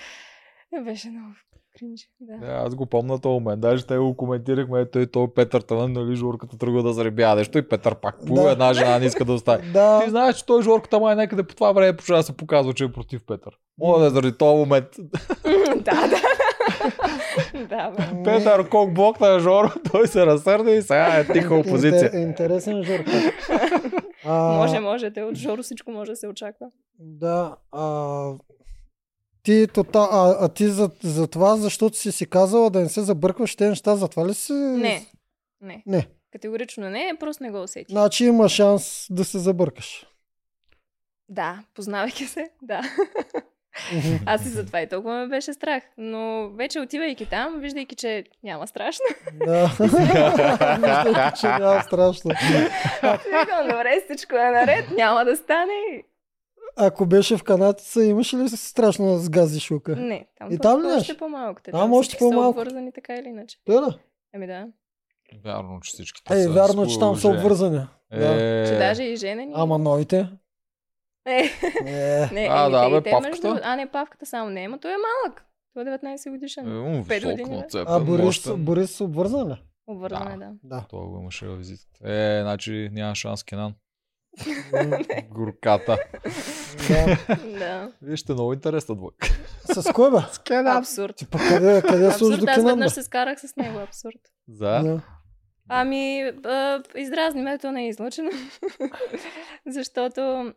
Беше много кринж. Да. Да, аз го помня този момент. Даже те го коментирахме, ето и той Петър Таван, нали, Жорката тръгва да заребя нещо и Петър пак по Да. една жена не иска да остави. [LAUGHS] Ти Да, знаеш, че той Жорката май някъде по това време почва да се показва, че е против Петър. Мога да е заради този момент. [LAUGHS] да, да. [LAUGHS] да. Петър кок блок на Жоро, той се разсърди и сега е тиха опозиция. Интер, интересен жорка. А, Може, може. Те от Жоро всичко може да се очаква. Да. А, ти, тота, а, а ти за, за това, защото си си казала да не се забъркваш те неща, затова ли си? Не. Не. Не. Категорично не, просто не го усети. Значи има шанс да се забъркаш. Да, познавайки се, да. Аз и затова и толкова ме беше страх. Но вече отивайки там, виждайки, че няма страшно, Да. [LAUGHS] Виждайки, че няма страшно. Викам, добре, всичко е наред, няма да стане. Ако беше в канатица, имаш ли страшно да сгазиш лука? Не, там, И там ли още по-малко. Те, Там още по-малко. Са обвързани така или иначе. Да, да. Ами да. Вярно, че всички Е, вярно, че там са обвързани. Да. Е, Че даже и женени. Ама новите? Е, Е. не, А, еми, да, бе, павката. между... А, не, павката само не, но той е малък. Той е 19 годишен. Е, Пет висок, години, бе. нацепен, А Борис, мощен. Борис обвързан ли? Обвързан е, Да. да. Да. Това го имаше във визитата. Е, значи няма шанс Кенан. [LAUGHS] Горката. [LAUGHS] да. да. Вижте, много интересна двойка. С кой бе? С Кенан. Абсурд. Ти пък къде, къде служи до аз веднъж се скарах с него. Абсурд. За? Да. Ами, а, издразни ме, то не е излъчено. [LAUGHS] Защото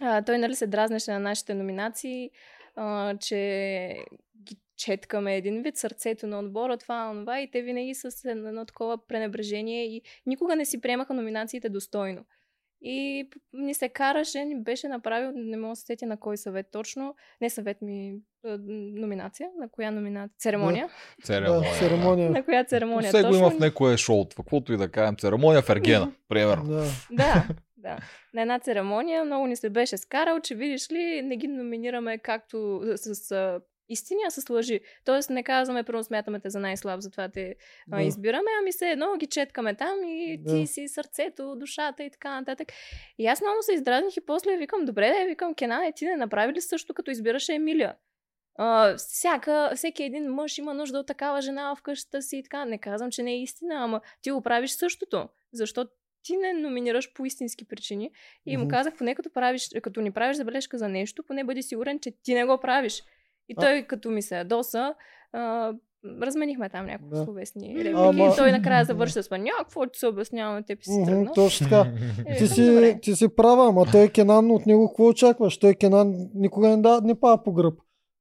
а, той нали се дразнеше на нашите номинации, а, че ги четкаме един вид сърцето на отбора, това, онова, и те винаги с едно такова пренебрежение и никога не си приемаха номинациите достойно. И ни се караше, ни беше направил, не мога да се сетя на кой съвет точно, не съвет ми, номинация, на коя номинация, церемония, Церемония. Да, церемония. на коя церемония Все го има в некое шоу, каквото и да кажем. Церемония в Ергена, примерно. Да. Да, да. На една церемония много ни се беше скарал, че видиш ли, не ги номинираме както с, с а, истини, а с лъжи. Тоест не казваме, първо смятаме те за най-слаб, затова те а, Да. избираме, ами се едно ги четкаме там и Да. ти си сърцето, душата и така нататък. И аз много се издразних и после викам, добре, да, викам, Кена, е, ти не направи ли също, като избираше Емилия? А, всяка, всеки един мъж има нужда от такава жена в къщата си и така. Не казвам, че не е истина, ама ти го правиш същото. Защо ти не номинираш по истински причини? И му Мгм. казах, поне като, правиш, като ни правиш забележка за нещо, поне бъди сигурен, че ти не го правиш. И А- той, като ми се ядоса, а, разменихме там няколко Да. словесни реплики. Ама- И той накрая завърши с мен, какво ти се обясняваме, те си тръгна. Точно така. Е, Ти си, добре. ти си права, ама той Кенан от него какво очакваш? Той Кенан никога не, да, не пада по гръб.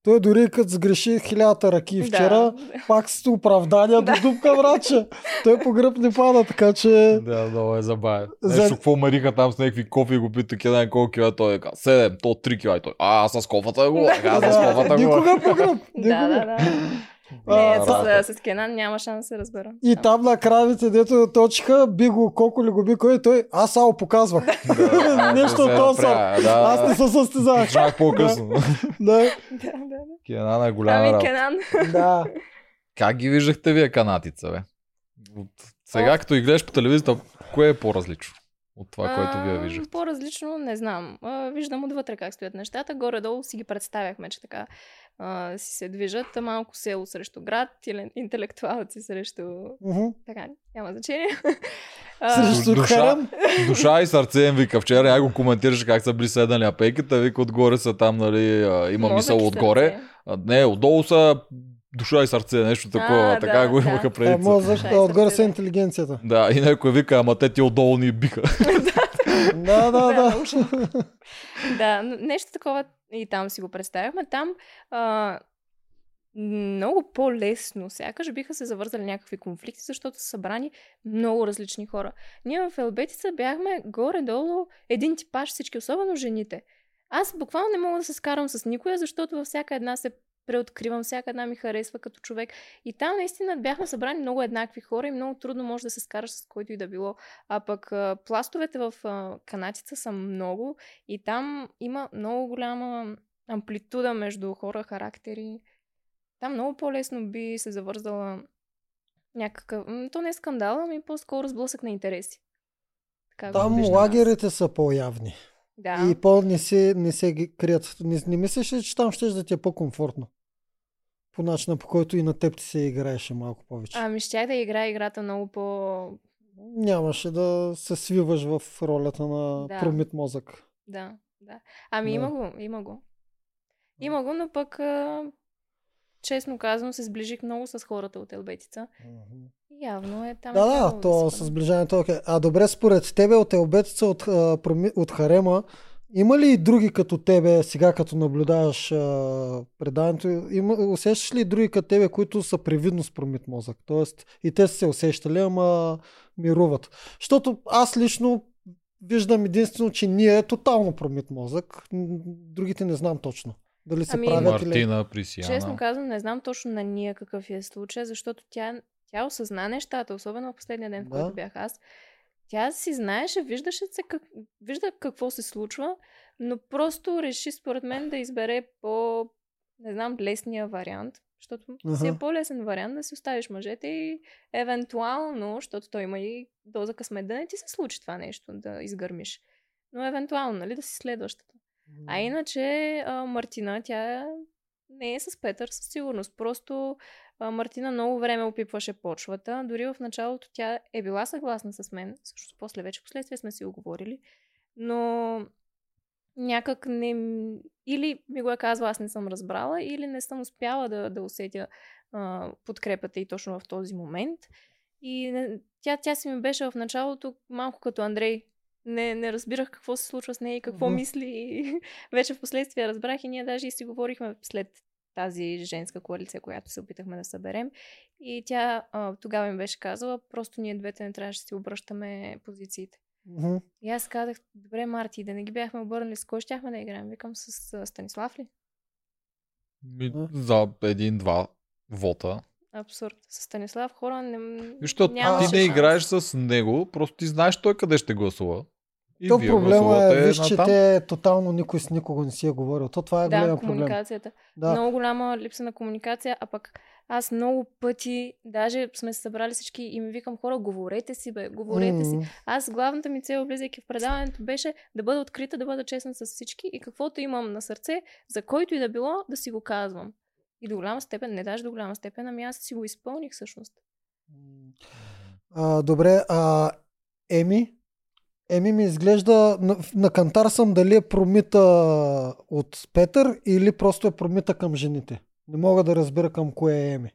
Той дори като сгреши хилядата ръки вчера, Да. пак с оправдания до дупка врача. Той по гръб не пада, така че... Да, много е забавен. За- Нещо, какво мариха там с някакви кофи и го пита Кенан колко кила той е. каза, Седем, то три кила и той. А, аз с кофата го. [LAUGHS] Аз с кофата го. Никога по гръб. Да, да, да. Не, с, с, с Кенан няма шанс да се разбера. И там на кравите, дето точиха, би го, колко ли го би кой, той, аз само показвах. Да, [LAUGHS] Нещо от този да. Аз не се състезавах. Чак по-късно. [LAUGHS] Да, Да, да, да. Кенан е голяма Ами. Кенан. да. Как ги виждахте вие канатица, бе? От... Сега, като ги гледаш по телевизията, кое е по-различно? от това, което вие А, виждахте? По-различно, не знам. А, Виждам отвътре как стоят нещата. Горе-долу си ги представяхме, че така а, си се движат. А Малко село срещу град, или интелектуалци срещу... Мгм. Така, няма значение. [LAUGHS] А, Срещу душа- харем. Душа и сърце им вика. Вчера я го коментираш как са били седнали на пейката, вика отгоре са там, нали, а, има мозък мисъл отгоре. сърце. А, не, отдолу са душа и сърце, нещо такова. А, така да, го да. имаха А, преди. мозък, Душа и а, отгоре са да. интелигенцията. Да, и някой вика, ама те ти отдолу ни биха. [LAUGHS] Да, да, Да, да. да, нещо такова и там си го представяхме. Там а, много по-лесно, сякаш биха се завързали някакви конфликти, защото са събрани много различни хора. Ние в Елбетица бяхме горе-долу един типаж всички, особено жените. Аз буквално не мога да се скарам с никоя, защото във всяка една се преоткривам, всяка една ми харесва като човек. И там наистина бяхме събрани много еднакви хора и много трудно може да се скараш с който и да било. А пък а, пластовете в а, канатица са много и там има много голяма амплитуда между хора, характери. Там много по-лесно би се завързала някакъв... То не е скандал, ами по-скоро сблъсък на интереси. Така Там виждам аз. лагерите са по-явни. Да. И по не се, не се крият. Не, не мислиш ли, че там ще да ти е по-комфортно? По начина, по който и на теб ти се играеше малко повече. Ами щях да играя играта много по... Нямаше да се свиваш в ролята на Да. промит мозък. Да, да. Ами Да. има го, има го. Има го, но пък честно казано се сближих много с хората от Елбетица. Явно е там. Да, е да, то с сближаването е окей. А добре, според тебе от Елбетица, от, от Харема, има ли и други като тебе, сега като наблюдаваш а, предаването, има, усещаш ли и други като тебе, които са привидно с промит мозък? Тоест и те са се усещали, ама мируват. Защото аз лично виждам единствено, че ние е тотално промит мозък. Другите не знам точно. Дали се Ами, правят или... Мартина, Присияна. Честно казвам, не знам точно на Ния какъв е случай, защото тя, тя осъзна нещата, особено в последния ден, в Да. който бях аз. Тя си знаеше, виждаше се как, вижда какво се случва, но просто реши според мен да избере по, не знам, лесния вариант, защото си е по-лесен вариант да си оставиш мъжете и евентуално, защото той има и доза късмет, да не ти се случи това нещо, да изгърмиш. Но евентуално, нали, да си следващата. А иначе а, Мартина, тя не е с Петър със сигурност. Просто а, Мартина много време опипваше почвата. Дори в началото тя е била съгласна с мен. Също после вече последствие сме си оговорили. Но някак не... Или ми го е казала, аз не съм разбрала, или не съм успяла да, да усетя а, подкрепата и точно в този момент. И тя, тя си ми беше в началото малко като Андрей. Не, не разбирах какво се случва с нея и какво Мгм. мисли. И [LAUGHS] вече в последствие разбрах и ние даже и си говорихме след тази женска коалиция, която се опитахме да съберем. И тя а, тогава ми беше казала, просто ние двете не трябваше да си обръщаме позициите. Мгм. И аз казах, добре, Марти, да не ги бяхме обърнали, с кой щяхме да играем? Викам с а, Станислав ли? Ми, за един-два вота. Абсурд. С Станислав хора не... Защото нямаше ти не шанс. играеш с него, просто ти знаеш той къде ще гласува. И То проблема е, виж, че те тотално никой с никого не си е говорил. То това е Да, голям проблем. комуникацията. Да. Много голяма липса на комуникация, а пък аз много пъти, даже сме се събрали всички и ми викам хора, говорете си, бе, говорете си. М, Аз главната ми цел, влизайки в предаването, беше да бъда открита, да бъда честна с всички и каквото имам на сърце, за който и да било, да си го казвам. И до голяма степен, не даже до голяма степен, ами аз си го изпълних всъщност. А, добре, а Еми? Еми ми изглежда, на, на кантар съм дали е промита от Петър или просто е промита към жените. Не мога да разбера към кое е Еми.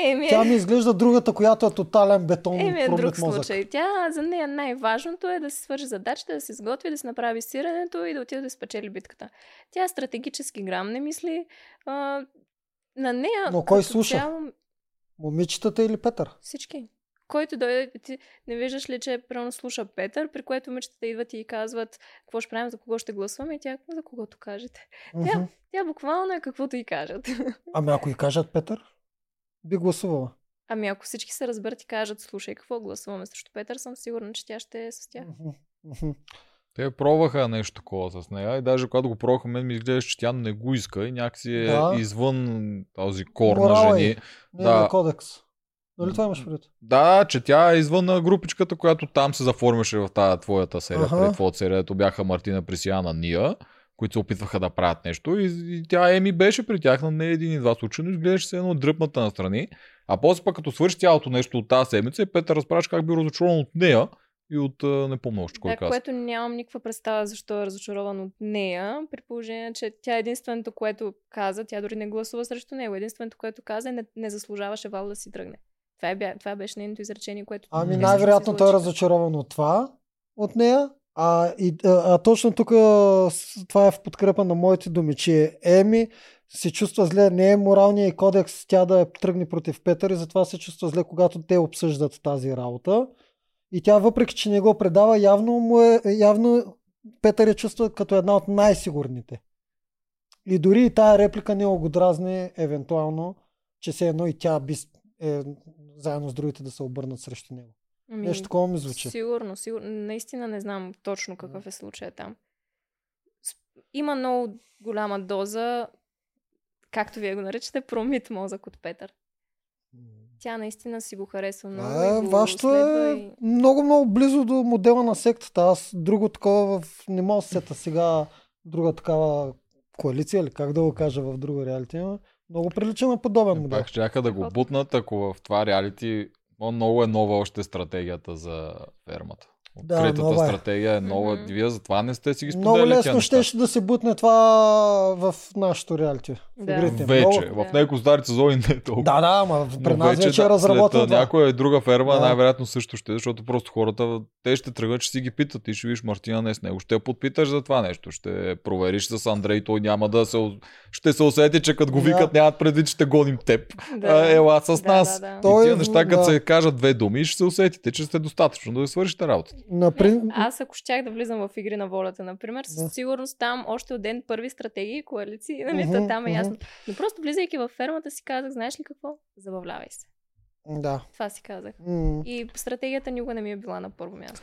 Еми, Тя ми изглежда другата, която е тотален бетон Еми е друг мозък. случай. Тя, за нея най-важното е да си свържи задачата, да се изготви, да си направи сирането и да отиде да спечели битката. Тя стратегически грам не мисли. А, на нея Но кой слуша? Цяло, Момичетата или Петър? всички. Който дойде, ти не виждаш ли, че прямо слуша Петър, при което момичетата идват и казват какво ще правим, за кого ще гласуваме и тя за когото кажете. Мгм. Тя буквално е каквото и кажат. Ами ако и кажат Петър, би гласувала. Ами ако всички се разберат и кажат, слушай, какво гласуваме срещу Петър, съм сигурна, че тя ще е с тях. Те пробваха нещо такова с нея и даже когато го пробваха, мен ми изглеждаше, че тя не го иска и някакси е Да. извън този кор Морала на й. жени. Не Да. да. кодекс. Нали това имаш предвид? Да, че тя е извън на групичката, която там се заформяше в тази твоята серия, Аха. преди твоята серия, бяха Мартина Пресияна, Ния, които се опитваха да правят нещо и, и тя Еми беше при тях на не един и два случая, но изглеждаше се едно дръпната настрани. А после пък като свърши цялото нещо от тази седмица и Петър разправяше как би разочарован от нея и от не помня още кой Да, каза. което нямам никаква представа защо е разочарован от нея, при положение, че тя е единственото, което каза, тя дори не гласува срещу него. Единственото, което каза, е не, не заслужаваше Вал да си тръгне. Това, е, това беше нейното изречение, което. Ами най-вероятно той е разочарован от това, от нея. А, и, а, а точно тук това е в подкрепа на моите думи, че Еми се чувства зле, не е моралния кодекс тя да тръгне против Петър и затова се чувства зле, когато те обсъждат тази работа. И тя, въпреки че не го предава, явно, му е, явно Петър я чувства като една от най-сигурните. И дори и тая реплика не го дразни, евентуално, че се едно и тя би е, заедно с другите да се обърнат срещу него. Ами, Нещо такова ми звучи. Сигурно, сигурно. Наистина не знам точно какъв е случая там. Има много голяма доза, както вие го наричате, промит мозък от Петър. Тя наистина си го харесва много. Го вашето е и... много, много близо до модела на сектата. Аз друго такова в... не мога сета сега друга такава коалиция или как да го кажа в друга реалити. но Много прилича на подобен модел. Пак ще да го бутнат, ако в това реалити но много е нова още стратегията за фермата. Да, нова е. стратегия е нова. Мгм. Вие затова не сте си ги споделили Много лесно ще да се бутне това в нашото реалити. В Да. игрите. Вече. Много... В някои стари сезони не е толкова. Да, да, ама при Но нас вече, е да, разработено това. някоя друга ферма, Да. най-вероятно също ще, защото просто хората, те ще тръгнат, ще си ги питат. Ти ще видиш Мартина не с него. Ще я подпиташ за това нещо. Ще провериш с Андрей, той няма да се... Ще се усети, че като го Да. викат, нямат предвид, че ще гоним теб. Да. А, ела с Да, нас. да, да. И тия е- неща, като да. се кажат две думи, ще се усетите, че сте достатъчно да свършите работа. Напри... Аз ако щях да влизам в игри на волята, например, със Да. сигурност там още от ден първи стратегии, коалиции, [LAUGHS] нали, та там е ясно. Но просто влизайки в фермата си казах, знаеш ли какво? Забавлявай се. Да. Това си казах. М. И стратегията никога не ми е била на първо място.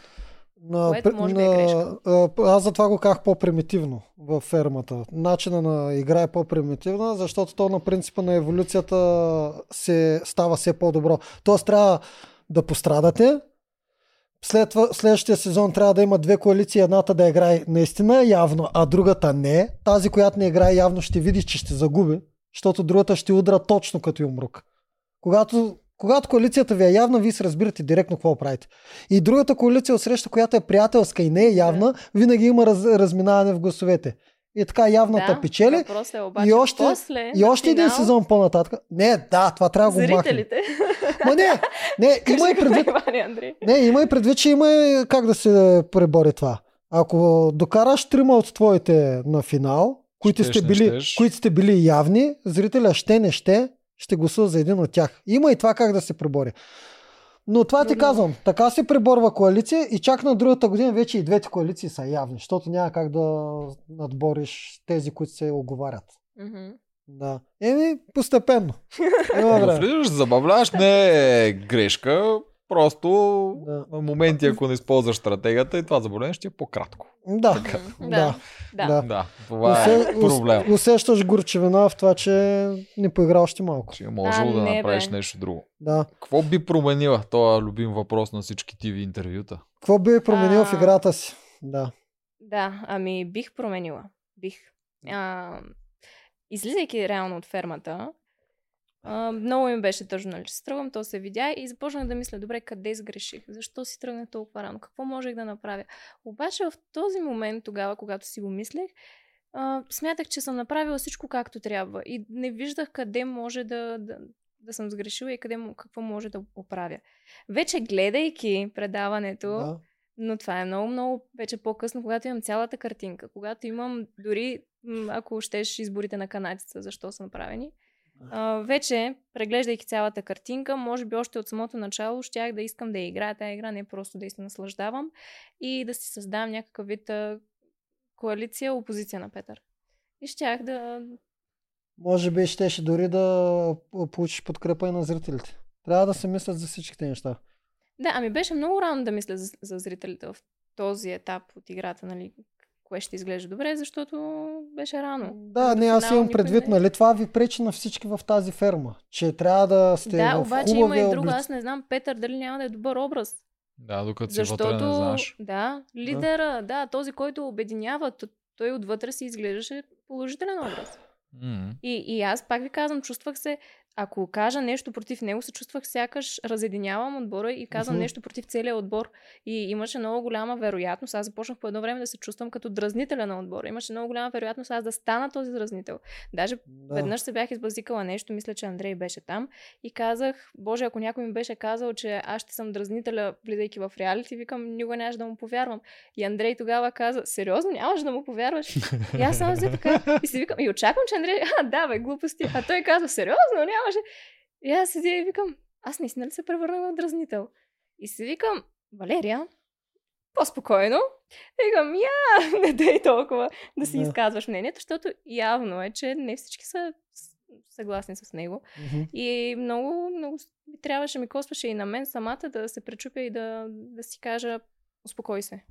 На, Което може би е грешка. аз затова го казах по-примитивно в фермата. Начина на игра е по-примитивна, защото то на принципа на еволюцията се става все по-добро. Тоест трябва да пострадате. След следващия сезон трябва да има две коалиции, едната да играе наистина явно, а другата не. Тази, която не играе явно ще види, че ще загуби, защото другата ще удра точно като юмрук. Когато, когато коалицията ви е явна, вие се разбирате директно какво правите. И другата коалиция среща, която е приятелска и не е явна, винаги има раз, разминаване в гласовете. И така явната да, печели. Е обаче И още, после, и още на един финал, сезон по-нататък. Не, да, това трябва да го махнем. Зрителите. Ма не, не, [LAUGHS] има и предвид, не, има и предвид, че има и как да се пребори това. Ако докараш трима от твоите на финал, които Щеш, сте, били, които сте били явни, зрителя ще не ще, ще гласува за един от тях. Има и това как да се пребори. Но това ти казвам, така се преборва коалиция и чак на другата година вече и двете коалиции са явни, защото няма как да надбориш тези, които се оговарят. Мгм. Да. Еми, постепенно. [LAUGHS] Има време. влизаш, забавляваш, не е грешка. Просто Да. в моменти, ако не използваш стратегията, и това заболяване ще е по-кратко. Да. Мгм. Да. Да. Да. Да, това е Усе- ус- проблем. Усещаш горчевина в това, че не поигра още малко. Че е можело А, да не, направиш бе. нещо друго. Да. Какво би променила? Това е любим въпрос на всички ТВ интервюта. Какво би променил в А. играта си? Да. Да, ами бих променила. Бих. А, излизайки реално от фермата, а, много ми беше тъжно, нали, че се тръгвам, то се видя и започнах да мисля, добре, къде сгреших? Защо си тръгнах толкова рано? Какво можех да направя? Обаче в този момент, тогава, когато си го мислех, а, смятах, че съм направила всичко както трябва и не виждах къде може да, да, да съм сгрешила и къде, какво може да оправя. Вече гледайки предаването, да. но това е много, много вече по-късно, когато имам цялата картинка, когато имам дори, ако щеш, изборите на канадцата, защо са направени. А, вече, преглеждайки цялата картинка, може би още от самото начало щях да искам да я играя тази игра, не просто да се наслаждавам и да си създам някакъв вид коалиция, опозиция на Петър. И щях да... Може би щеше дори да получиш подкрепа и на зрителите. Трябва да се мислят за всичките неща. Да, ами беше много рано да мисля за, за зрителите в този етап от играта, нали? Кое ще изглежда добре, защото беше рано. Да, не, аз имам предвид, нали, това ви пречи на всички в тази ферма, че трябва да сте Да, в обаче има и друго. облик. Аз не знам Петър дали няма да е добър образ. Да, докато си вътре Защото, не знаеш. да, лидера, да, този, който обединява, той отвътре си изглеждаше положителен образ. М. И, и аз пак ви казвам, чувствах се, ако кажа нещо против него, се чувствах сякаш разединявам отбора и казвам Мгм. нещо против целия отбор. И имаше много голяма вероятност. Аз започнах по едно време да се чувствам като дразнителя на отбора. Имаше много голяма вероятност аз да стана този дразнител. Даже Да. Веднъж се бях избазикала нещо, мисля, че Андрей беше там и казах, боже, ако някой ми беше казал, че аз ще съм дразнителя, влизайки в реалити, викам, никога нямаше да му повярвам. И Андрей тогава каза, сериозно, нямаш да му повярваш. И аз само взе така и си викам, и очаквам, че Андрей, а, да, бе, глупости. А той казва, сериозно, нямаше. И аз седя и викам, аз наистина ли се превърнах в дразнител? И си викам, Валерия, по-спокойно. И викам, я, [LAUGHS] не дай толкова да си Да. изказваш мнението, защото явно е, че не всички са съгласни с него. Мгм. И много, много трябваше, ми костваше и на мен самата да се пречупя и да, да си кажа, успокой се.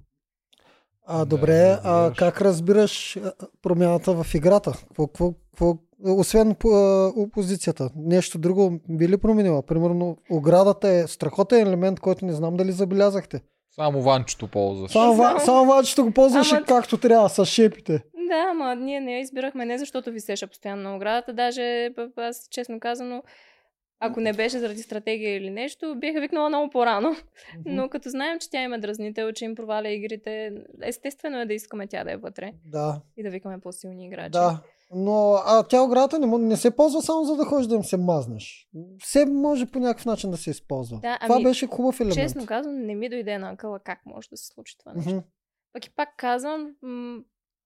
А, Да, добре, а как разбираш промяната в играта? Какво, какво, какво, освен по- а, опозицията, нещо друго би ли променила? Примерно, оградата е страхотен елемент, който не знам дали забелязахте. Само ванчето ползваш. Само, ва- само вачето го ползваше Ама- както трябва, с шепите. Да, ама ние не я избирахме не защото висеше постоянно на оградата, даже аз честно казано, ако не беше заради стратегия или нещо, бих викнала много по-рано. Но като знаем, че тя има дразнител, че им проваля игрите, естествено е да искаме тя да е вътре Да, и да викаме по-силни играчи. да. Но а, тя оградата не, не се ползва само за да ходиш да им се мазнеш. Все може по някакъв начин да се използва. Да, това ами, беше хубав елемент. Честно казвам, не ми дойде на акъла как може да се случи това нещо. Мгм. Пък и пак казвам, м-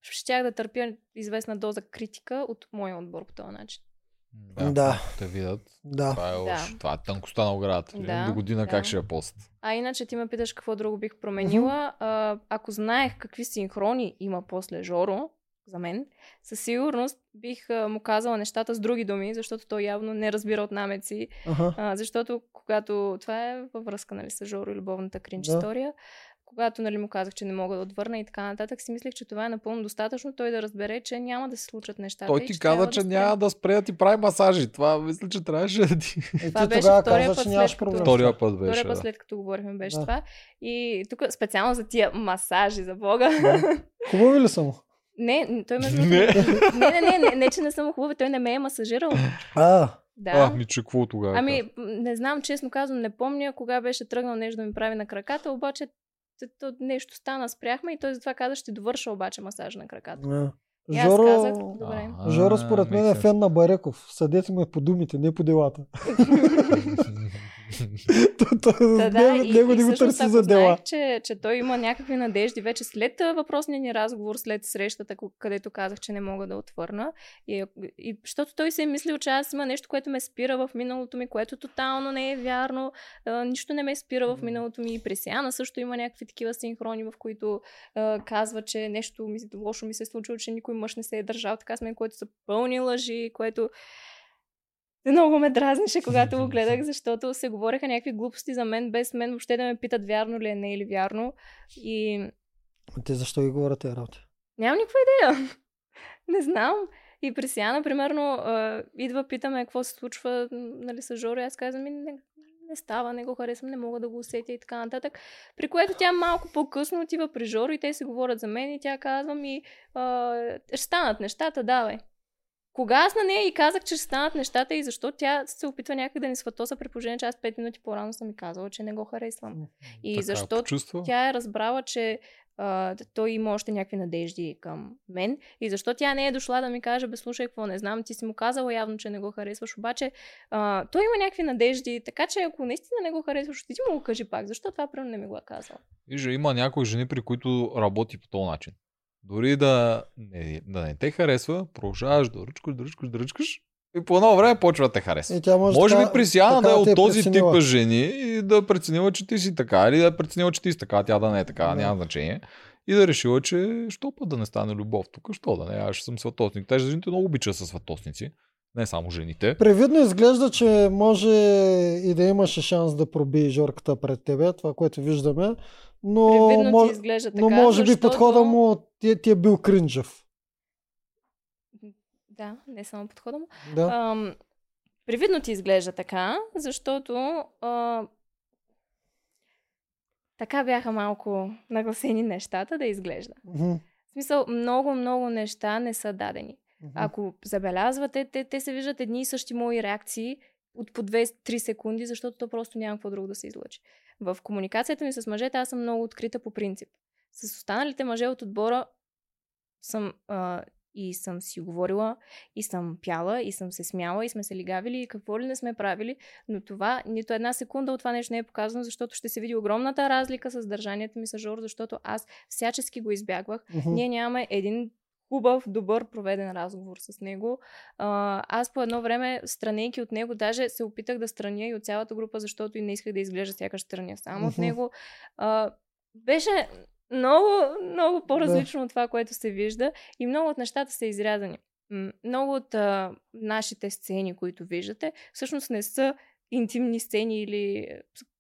щях да търпя известна доза критика от моя отбор по този начин. Да. Да. Те видят. Да. Това е Да. лошо. Това е тънкостта на оградата. Да, До година да. как ще я постат? А иначе ти ме питаш какво друго бих променила. А, ако знаех какви синхрони има после Жоро, за мен, със сигурност бих а, му казала нещата с други думи, защото той явно не разбира от намеци. Аха. А, защото когато това е във връзка нали, с Жоро и любовната кринч Да. история, когато нали, му казах, че не мога да отвърна и така нататък, си мислех, че това е напълно достатъчно той да разбере, че няма да се случат нещата. Той ти каза, че да няма да спре да ти прави масажи. Това мисля, че трябваше да ти... И Това беше тогава втория каза, път че нямаш след като-. Втория път беше. Втория път да. след като говорихме беше Да. това. И тук специално за тия масажи, за Бога. Да. Хубави ли са му? Не, той ме Не. не, не, не, не, не, че не съм хубава, той не ме е масажирал. А, Да. А, ми че какво тогава? Ами, м, не знам, честно казвам, не помня кога беше тръгнал нещо да ми прави на краката, обаче нещо стана, спряхме и той затова каза, ще довърша обаче масаж на краката. аз Жоро, казах, добре. А, Жоро според мен е фен на Бареков. Съдете ме по думите, не по делата. [LAUGHS] [LAUGHS] [LAUGHS] Да, да, него не го търси за дела. знаех, че, че той има някакви надежди вече след въпросния ни разговор, след срещата, където казах, че не мога да отвърна. И, и защото той се е мислил, че аз има нещо, което ме спира в миналото ми, което тотално не е вярно. А, нищо не ме спира в миналото ми. И при Сиана също има някакви такива синхрони, в които а, казва, че нещо ми, лошо ми се е случило, че никой мъж не се е държал така с мен, което са пълни лъжи, което много ме дразнише, когато го гледах, защото се говореха някакви глупости за мен, без мен въобще да ме питат вярно ли е, не или вярно. И Те защо ги говорят тези работи? нямам никаква идея. [LAUGHS] не знам. И при Сиана, примерно, а, идва, питаме какво се случва нали, с Жоро. Аз казвам, ми, не, не става, не го харесвам, не мога да го усетя и така нататък. При което тя малко по-късно отива при Жоро и те се говорят за мен и тя казва ми, а, ще станат нещата, давай. Кога аз на нея и казах, че ще станат нещата и защо тя се опитва някак да ни сватоса, при положение, че аз 5 минути по-рано съм ми казала, че не го харесвам. И Така, защо почувства? тя е разбрала, че а, той има още някакви надежди към мен и защо тя не е дошла да ми каже, бе, слушай, какво не знам, ти си му казала явно, че не го харесваш, обаче а, той има някакви надежди, така че ако наистина не го харесваш, ти му го кажи пак, защо това примерно не ми го е казал? Вижда, има някои жени, при които работи по този начин. Дори да не, да не те харесва, продължаваш да ръчкаш, да ръчкаш, да ръчкаш и по едно време почва да те харесва. И тя може, Може би така- при Сиана да е от този преценила. тип жени и да е преценила, че ти си така, или да е преценила, че ти си така, тя да не е така, Да. няма значение. И да решила, че що път да не стане любов тук, що да не, аз съм сватосник. Те жените много обичат са сватосници. Не само жените. Привидно изглежда, че може и да имаше шанс да проби Жорката пред тебе, това, което виждаме. Но, Привидно мож... ти изглежда така, но може би подхода му ти, ти е бил кринжев. Да, не само подхода му. Да. Ам, привидно ти изглежда така, защото а, така бяха малко нагласени нещата да изглежда. Мгм. В смисъл, много, много неща не са дадени. Мгм. Ако забелязвате, те, те се виждат едни и същи мои реакции от по 2-3 секунди, защото то просто няма какво друго да се излъчи. В комуникацията ми с мъжете аз съм много открита по принцип. С останалите мъже от отбора съм а, и съм си говорила, и съм пяла, и съм се смяла, и сме се лигавили, и какво ли не сме правили, но това, нито една секунда от това нещо не е показано, защото ще се види огромната разлика с държанието ми с Жор, защото аз всячески го избягвах. Мгм. Ние нямаме един хубав, добър проведен разговор с него. А, аз по едно време, странейки от него, даже се опитах да страня и от цялата група, защото и не исках да изглежда сякаш страня само от Мгм. него. А, беше много, много по-различно от това, което се вижда и много от нещата са изрязани. Много от а, нашите сцени, които виждате, всъщност не са интимни сцени или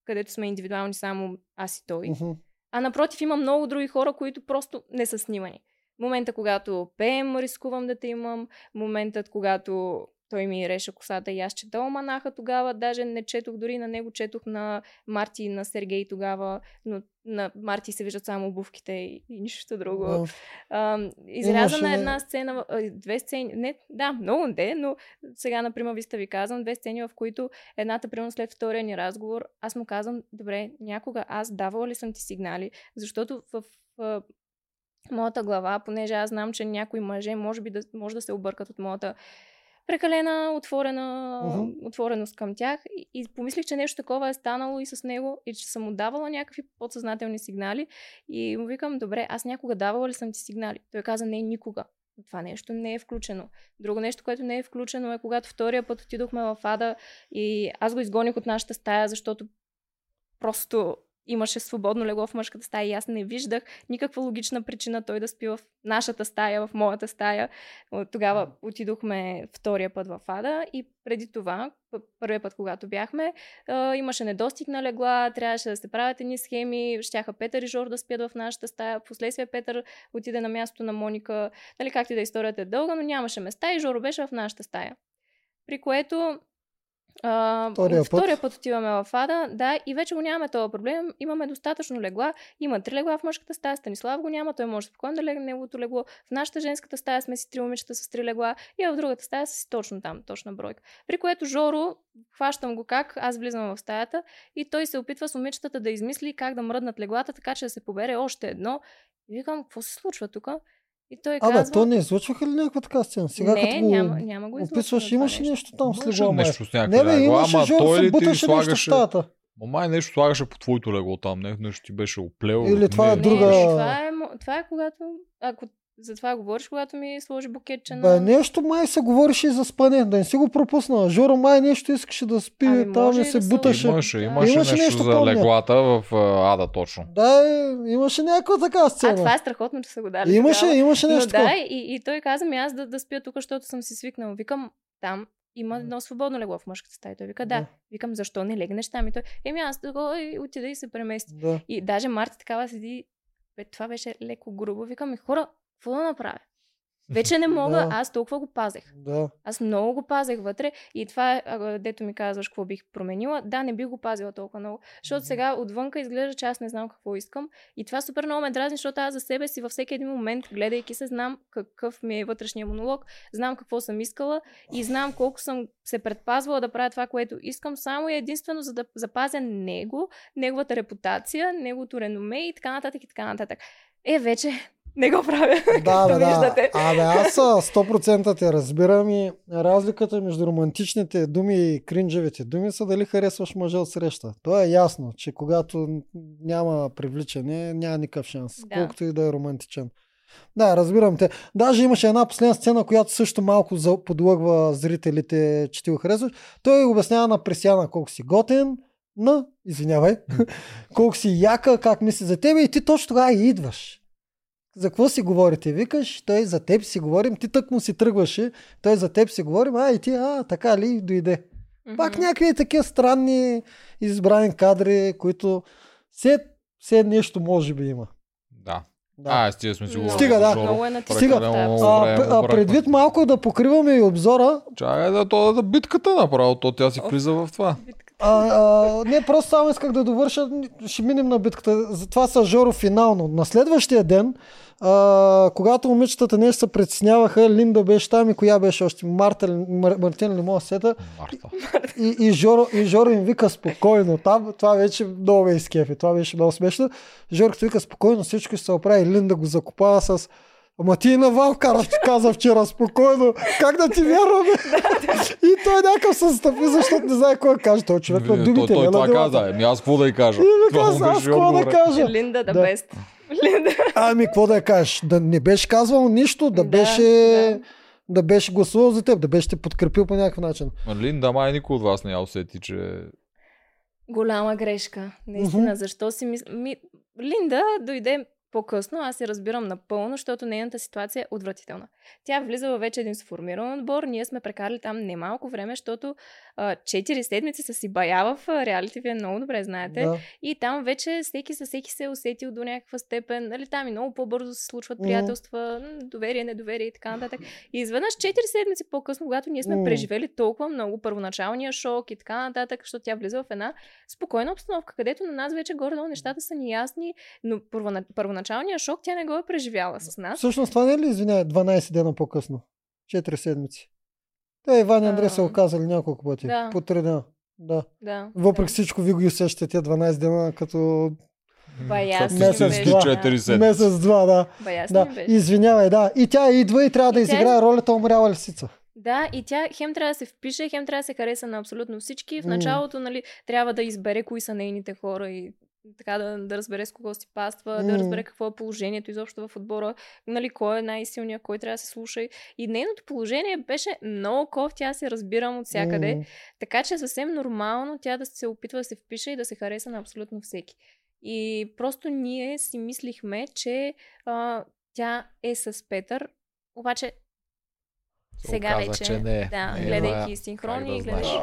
където сме индивидуални само аз и той. Мгм. А напротив, има много други хора, които просто не са снимани. Момента, когато пеем, рискувам да те имам. Моментът, когато той ми реше косата и аз чета оманаха тогава. Даже не четох, дори на него четох на Марти и на Сергей тогава, но на Марти се виждат само обувките и, и нищо друго. А, изрязана е една сцена, а, две сцени, не, да, много не, но сега, например, ви ви казвам, две сцени, в които едната, примерно след втория ни разговор, аз му казвам, добре, някога аз давала ли съм ти сигнали, защото в моята глава, понеже аз знам, че някои мъже може би да, може да се объркат от моята прекалена отворена, Мгм. отвореност към тях и, и помислих, че нещо такова е станало и с него и че съм му давала някакви подсъзнателни сигнали и му викам, добре, аз някога давала ли съм ти сигнали? Той каза, не, никога. Това нещо не е включено. Друго нещо, което не е включено е когато втория път отидохме в Ада и аз го изгоних от нашата стая, защото просто имаше свободно легло в мъжката стая и аз не виждах никаква логична причина той да спи в нашата стая, в моята стая. Тогава отидохме втория път в Ада и преди това, първият път, когато бяхме, имаше недостиг на легла, трябваше да се правят едни схеми, щяха Петър и Жор да спят в нашата стая. Последствие Петър отиде на място на Моника. Нали, както и да е, историята е дълга, но нямаше места и Жоро беше в нашата стая. При което а, Втория път. втория път отиваме в Ада, да, и вече го нямаме този проблем. Имаме достатъчно легла. Има три легла в мъжката стая, Станислав го няма, той може спокойно да легне неговото легло. В нашата женската стая сме си три момичета с три легла и в другата стая са си точно там, точна бройка. При което Жоро, хващам го как, аз влизам в стаята и той се опитва с момичетата да измисли как да мръднат леглата, така че да се побере още едно. И викам, какво се случва тук? И той Абе, казва... то не излъчваха ли някаква така сцена? Сега не, като го няма, няма го описваш, имаше нещо. нещо там с май. нещо с Не някакви бе, имаше ама той ли ти буташе нещо в слагаше... стаята. Ма май нещо слагаше по твоето легло там, не, нещо ти беше оплел. Или това е Не, друга- Не, това е, това е когато... Ако за това говориш, когато ми сложи букетче на... Бе, нещо май се говореше и за спане, да не си го пропуснала. Жоро май нещо искаше да спи, Ами, там и и се да буташе. Имаше, Да. имаше, Имаше нещо, нещо, за помня. леглата в а, Ада точно. Да, имаше някаква така сцена. А, това е страхотно, че са го дали Имаше, тогава. имаше Но нещо да, такова. и, и той каза ми аз да, да спя тук, защото съм си свикнал. Викам, там има едно свободно легло в мъжката стая. Той вика, да. Да. Викам, защо не легнеш там? И той, еми аз и отида и се премести. Да. И даже Марта такава седи, бе, това беше леко грубо. Викам, «Е, хора, какво да направя? Вече не мога, Да. аз толкова го пазех. Да. Аз много го пазех вътре и това е, дето ми казваш какво бих променила. Да, не бих го пазила толкова много, защото сега отвънка изглежда, че аз не знам какво искам. И това супер много ме дразни, защото аз за себе си във всеки един момент, гледайки се, знам какъв ми е вътрешния монолог, знам какво съм искала и знам колко съм се предпазвала да правя това, което искам, само и единствено за да запазя него, неговата репутация, неговото реноме и така нататък и така нататък. Е, вече не го правя, [LAUGHS] Да, както бе, да. виждате. Абе, аз а, 100% те разбирам и разликата между романтичните думи и кринджевите думи са дали харесваш мъжа от среща. То е ясно, че когато няма привличане, няма никакъв шанс, Да. колкото и да е романтичен. Да, разбирам те. Даже имаше една последна сцена, която също малко подлъгва зрителите, че ти го харесваш. Той обяснява на Пресяна колко си готен, на, извинявай, [LAUGHS] колко си яка, как мисли за тебе и ти точно тогава идваш. За какво си говорите? Викаш, той за теб си говорим, ти тък му си тръгваше, той за теб си говорим, а и ти, а, така ли, дойде. Пак Мгм. някакви такива странни избрани кадри, които все, все нещо може би има. Да. Да. А, стига сме си. Стига, да. Много е Стига. а, а, предвид малко да покриваме и обзора, Чакай да, то да битката направо, то тя си влиза в това. а, а, не, просто само исках да довърша, ще минем на битката. Затова са Жоро финално. На следващия ден, а, когато момичетата нещо се притесняваха, Линда беше там и коя беше още? Марта, Мар, Мартин ли мога сета? Марта. И, и, Жоро, и Жоро им вика спокойно. Там това вече много ме изкефи. Това беше много смешно. Жоро като вика спокойно, всичко ще се оправи. Линда го закопава с Ама ти и на Валкара каза вчера спокойно. Как да ти вярваме? и той някакъв се стъпи, защото не знае кой да каже. Той е човек на Той, думите. той не на това каза. Еми аз какво да й кажа? И ми каза, аз какво да кажа? Линда да Да. Ами, какво да я кажеш? Да не беше казвал нищо, да, Да, беше... да. Да беше гласувал за теб, да беше те подкрепил по някакъв начин. Линда май никой от вас не я усети, че... Голяма грешка. Наистина, защо си мисля... Ми... Линда дойде по-късно, аз я разбирам напълно, защото нейната ситуация е отвратителна. Тя влиза във вече един сформиран отбор, ние сме прекарали там немалко време, защото а, 4 седмици са си бая в реалити, вие много добре знаете. Да. И там вече всеки със всеки се е усетил до някаква степен. Нали, там и много по-бързо се случват приятелства, м, доверие, недоверие и така нататък. И изведнъж 4 седмици по-късно, когато ние сме М. преживели толкова много първоначалния шок и така нататък, защото тя влиза в една спокойна обстановка, където на нас вече горе-долу нещата са ни ясни, но първона... първоначалния шок тя не го е преживяла с нас. Всъщност това не е ли, извиняй, 12 дена по-късно? 4 седмици. Те Иван и Андрей са А. го казали няколко пъти. Да. По 3 дена. Да. Да. Въпреки да. всичко, ви го усещате тия 12 дена като Баясно Месец, беше, два. да. 4 седмици. месец-два, да. Да. Извинявай, да. И тя идва и трябва да И тя изиграе из- ролята умряла лисица. Да, и тя хем трябва да се впише, хем трябва да се хареса на абсолютно всички. В началото, нали, трябва да избере кои са нейните хора и така да, да разбере с кого си паства, М. да разбере какво е положението изобщо в отбора, нали, кой е най-силният, кой трябва да се слуша. И нейното положение беше много кофти, аз се разбирам от всякъде. М. Така че е съвсем нормално тя да се опитва да се впише и да се хареса на абсолютно всеки. И просто ние си мислихме, че а, тя е с Петър, обаче сега оказа, вече, че не е. да, Не е, гледайки да. синхрони, да гледайки...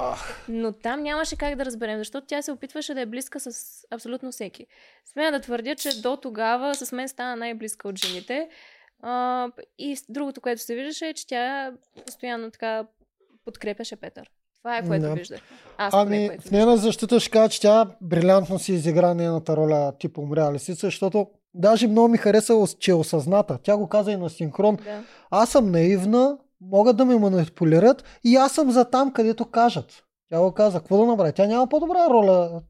Но там нямаше как да разберем, защото тя се опитваше да е близка с абсолютно всеки. Смея да твърдя, че до тогава с мен стана най-близка от жените. А, и другото, което се виждаше е, че тя постоянно така подкрепяше Петър. Това е което Да. виждах. Аз Ами, което в нейна защита ще кажа, че тя брилянтно си изигра нейната роля тип умряла лисица, защото даже много ми хареса, че е осъзната. Тя го каза и на синхрон. Да. Аз съм наивна, могат да ме манипулират и аз съм за там, където кажат. Тя го каза, какво да направи? Тя няма по-добра роля,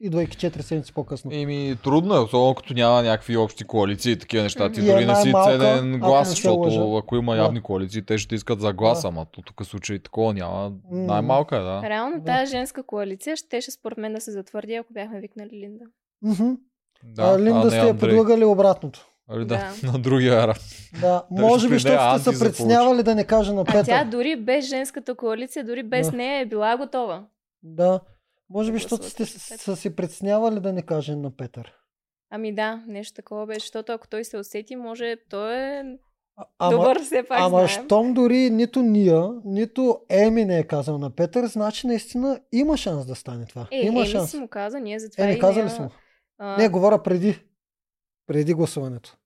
идвайки 4 седмици по-късно. Еми, трудно е, особено като няма някакви общи коалиции и такива неща. Ти Мгм. И е дори не си ценен глас, защото лъжа. ако има Да. явни коалиции, те ще искат за глас, Да. то тук случай такова няма. М. Най-малка е, да. Реално Да. тази женска коалиция щеше според мен да се затвърди, ако бяхме викнали Линда. Да а, Линда не сте Андрей. предлагали обратното. Али да, Да. [LAUGHS] на другия рад. Да, [LAUGHS] може би, защото сте се за притеснявали да не каже на А Петър. тя дори без женската коалиция, дори без Да. нея е била готова. Да. Може би, защото сте са се притеснявали да не каже на Петър. Ами да, нещо такова беше, защото ако той се усети, може той е А- Ама, добър, все пак ама знаем. щом дори нито ние, нито Еми не е казал на Петър, значи наистина има шанс да стане това. Е, има Еми шанс. си му каза, ние затова Е, не и казали сме. А, Не, говоря преди. Преди гласуването.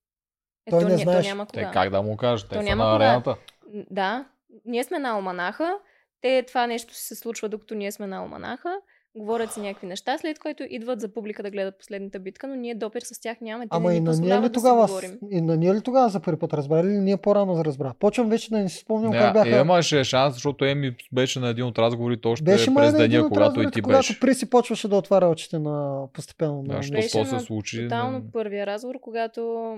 Е, той то, не ня- знаеш. То няма Те кога. как да му кажат? Те То са няма на кога. арената. Н- Да, ние сме на Алманаха. Те това нещо се случва докато ние сме на Алманаха. Говорят си някакви неща, след което идват за публика да гледат последната битка, но ние допир с тях нямаме. Те Ама и на ние ли да тогава, говорим. и на ние ли тогава за първи път разбрали или ние по-рано разбра? Почвам вече да не си спомням как Не, бяха. е, имаше шанс, защото Еми беше на един от разговорите още беше през на един деня, когато и ти когато беше. Приси почваше да отваря очите на постепенно. Да, на що Беше то се случи. Тотално първия разговор, когато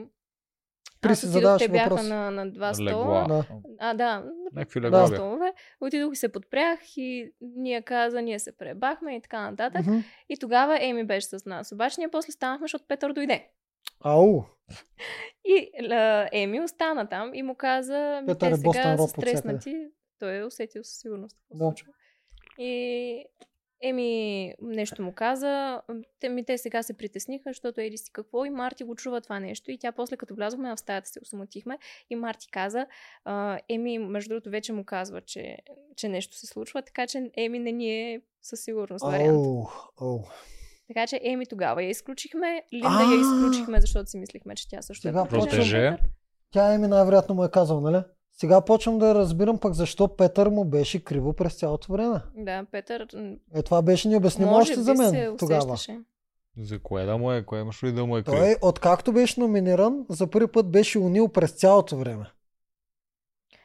При си отидох, задаваше те бяха въпрос. на, на два стола. Да. А, да, Някакви Да. легла два бяха. столове. Отидох и се подпрях и ние каза, ние се пребахме и така нататък. Мгм. И тогава Еми беше с нас. Обаче ние после станахме, защото Петър дойде. Ау, И а, Еми остана там и му каза, ми те е сега Роб са стреснати. Той е усетил със сигурност Да. И Еми, нещо му каза, те, ми, те сега се притесниха, защото еди си какво и Марти го чува това нещо и тя после като влязохме в стаята се осмотихме и Марти каза, а, Еми, между другото вече му казва, че, че нещо се случва, така че Еми не ни е със сигурност вариант. Оу, оу. Така че Еми тогава я изключихме, Линда А! я изключихме, защото си мислихме, че тя също Сега е протежен почвам- Петър. Тя Еми най-вероятно му е казал, нали? Сега почвам да разбирам пък защо Петър му беше криво през цялото време. Да, Петър Е, това беше необяснимо може още за мен се тогава. За кое да му е? Кое имаш ли да му е крив? Той, откакто беше номиниран, за първи път беше унил през цялото време.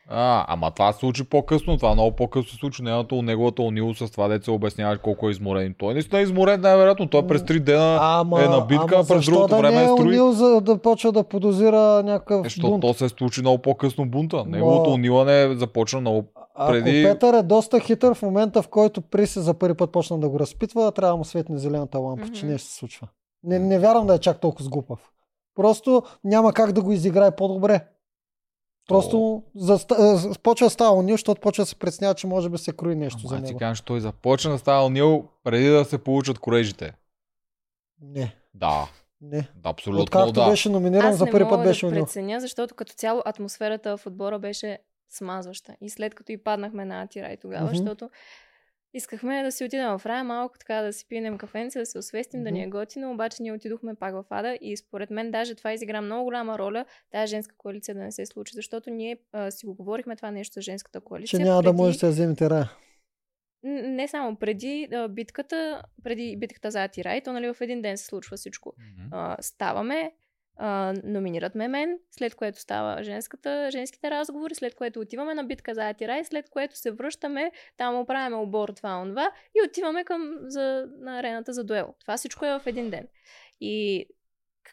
А, ама това се случи по-късно. Това много по-късно се случи. Нейното, неговата унило с това деца обясняваш колко е изморен. Той наистина е изморен, най-вероятно. Той през три дена Ама, е на битка, ама а през защо другото да време не е е строи. унил, за да почва да подозира някакъв Е, Защото бунт? то се случи много по-късно бунта. Неговото Ма- унилане започна много. Ако преди- Петър е доста хитър в момента, в който Приси за първи път почна да го разпитва, трябва да му светне зелената лампа, че Мгм. нещо се случва. Не, не вярвам да е чак толкова сглупав. Просто няма как да го изиграе по-добре. Просто заста... а, почва да става унил, защото почва да се преснява, че може би се крои нещо за Ама ти него. кажа, че той започна да става унил преди да се получат корежите. Не, Да, не. абсолютно Откакто да. беше номиниран, Аз за не първи мога път беше да унил. преценя, защото като цяло атмосферата в отбора беше смазваща. И след като и паднахме на Атирай тогава, Мгм. защото искахме да си отидем в рая малко, така да си пинем кафенце, да се освестим, да ни е готино, обаче ние отидохме пак в Ада и според мен даже това изигра много голяма роля, тази женска коалиция да не се случи, защото ние а, си го говорихме това нещо за женската коалиция. Че няма да преди- може да се вземете рая. Не само преди а, битката, преди битката за Атирай, то нали в един ден се случва всичко Мгм. а, ставаме, а, номинират ме мен, след което става женската, женските разговори, след което отиваме на битка за Атирай, след което се връщаме, там оправяме обор това, онова и отиваме към, за, на арената за дуел. Това всичко е в един ден. И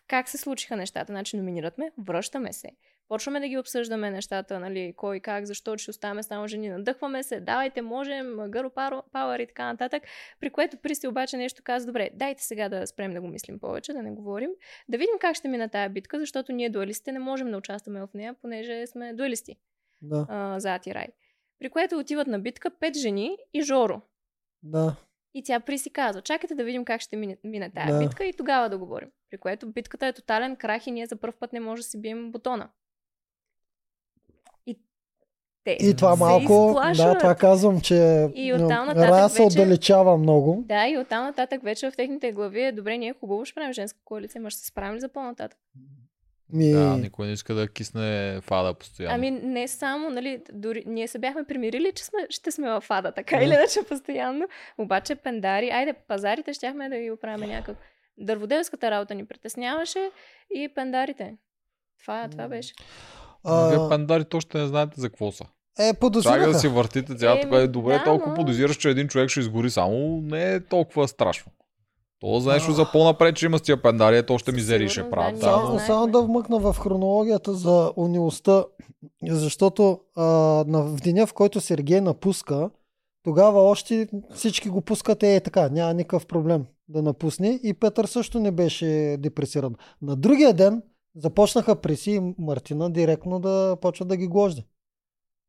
как се случиха нещата? Значи номинират ме, връщаме се. Почваме да ги обсъждаме нещата, нали, кой как, защо ще оставаме само жени, надъхваме се, давайте, можем, гъро пауър и така нататък. При което Присти обаче нещо каза, добре, дайте сега да спрем да го мислим повече, да не говорим, да видим как ще мина тая битка, защото ние дуалистите не можем да участваме в нея, понеже сме дуалисти Да, а, за Атирай. При което отиват на битка пет жени и Жоро. да. И тя при си казва, чакайте да видим как ще мине, мине тая Да. битка и тогава да говорим. При което битката е тотален крах и ние за първ път не може да си бием бутона. И те И това се малко, да, това казвам, че И Рая се вече- отдалечава много. Да, и оттам нататък вече в техните глави е добре, ние хубаво ще правим женска коалиция, ма ще се справим ли за по-нататък? Ми, Да, никой не иска да кисне фада постоянно. Ами не само, нали, дори ние се бяхме примирили, че сме, ще сме в ада, така или иначе постоянно. Обаче пендари, айде, пазарите щяхме да ги оправим някак. Дърводелската работа ни притесняваше и пендарите. Това, това М. беше. Вие а, пандарите още не знаете за какво са. е, Чакай подозираха. да си въртите цялата кое е добре, да, толкова но- подозираш, че един човек ще изгори само, не е толкова страшно. То нещо А. за по-напред, че има с тия пендари, ето още мизери ще правят. да, Само, само да вмъкна в хронологията за унилостта, защото а, на, в деня, в който Сергей напуска, тогава още всички го пускат е така, няма никакъв проблем да напусне и Петър също не беше депресиран. На другия ден започнаха Преси и Мартина директно да почват да ги гложди.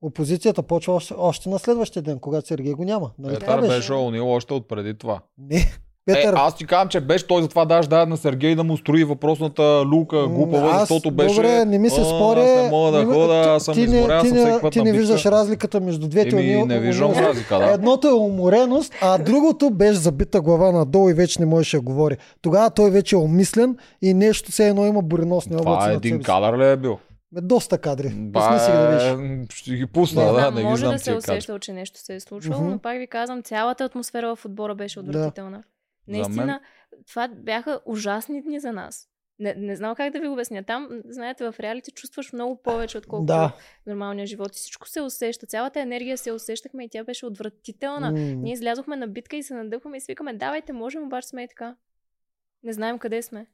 Опозицията почва още, още на следващия ден, когато Сергей го няма. Нали така Петър беше? беше унил още от преди това. Не, Петър, Е, аз ти казвам, че беше той затова даже даде на Сергей да му строи въпросната люка М, глупава, аз- защото беше... Добре, не ми се «А, спори. Аз не мога да не хода, ти- аз съм ти не- изморен, ти съм не- всеки път Ти не виждаш разликата между двете. Еми, не виждам разлика, да. Едното е умореност, а другото беше забита глава надолу и вече не можеше да говори. Тогава той вече е умислен и нещо все едно има буреносни облаци Това е един кадър ли е бил? Бе, доста кадри. Ба, Пусни си ги да е, Ще ги пусна, Не да, не ги може знам да се усещал, че нещо се е случвало, Мгм. но пак ви казвам, цялата атмосфера в отбора беше отвратителна. Наистина, мен- това бяха ужасни дни за нас. Не, не знам как да ви обясня. Там, знаете, в реалите чувстваш много повече, отколкото Да. в нормалния живот. И всичко се усеща. Цялата енергия се усещахме и тя беше отвратителна. М. Ние излязохме на битка и се надъхваме и свикаме, давайте, можем, обаче сме и така. Не знаем къде сме.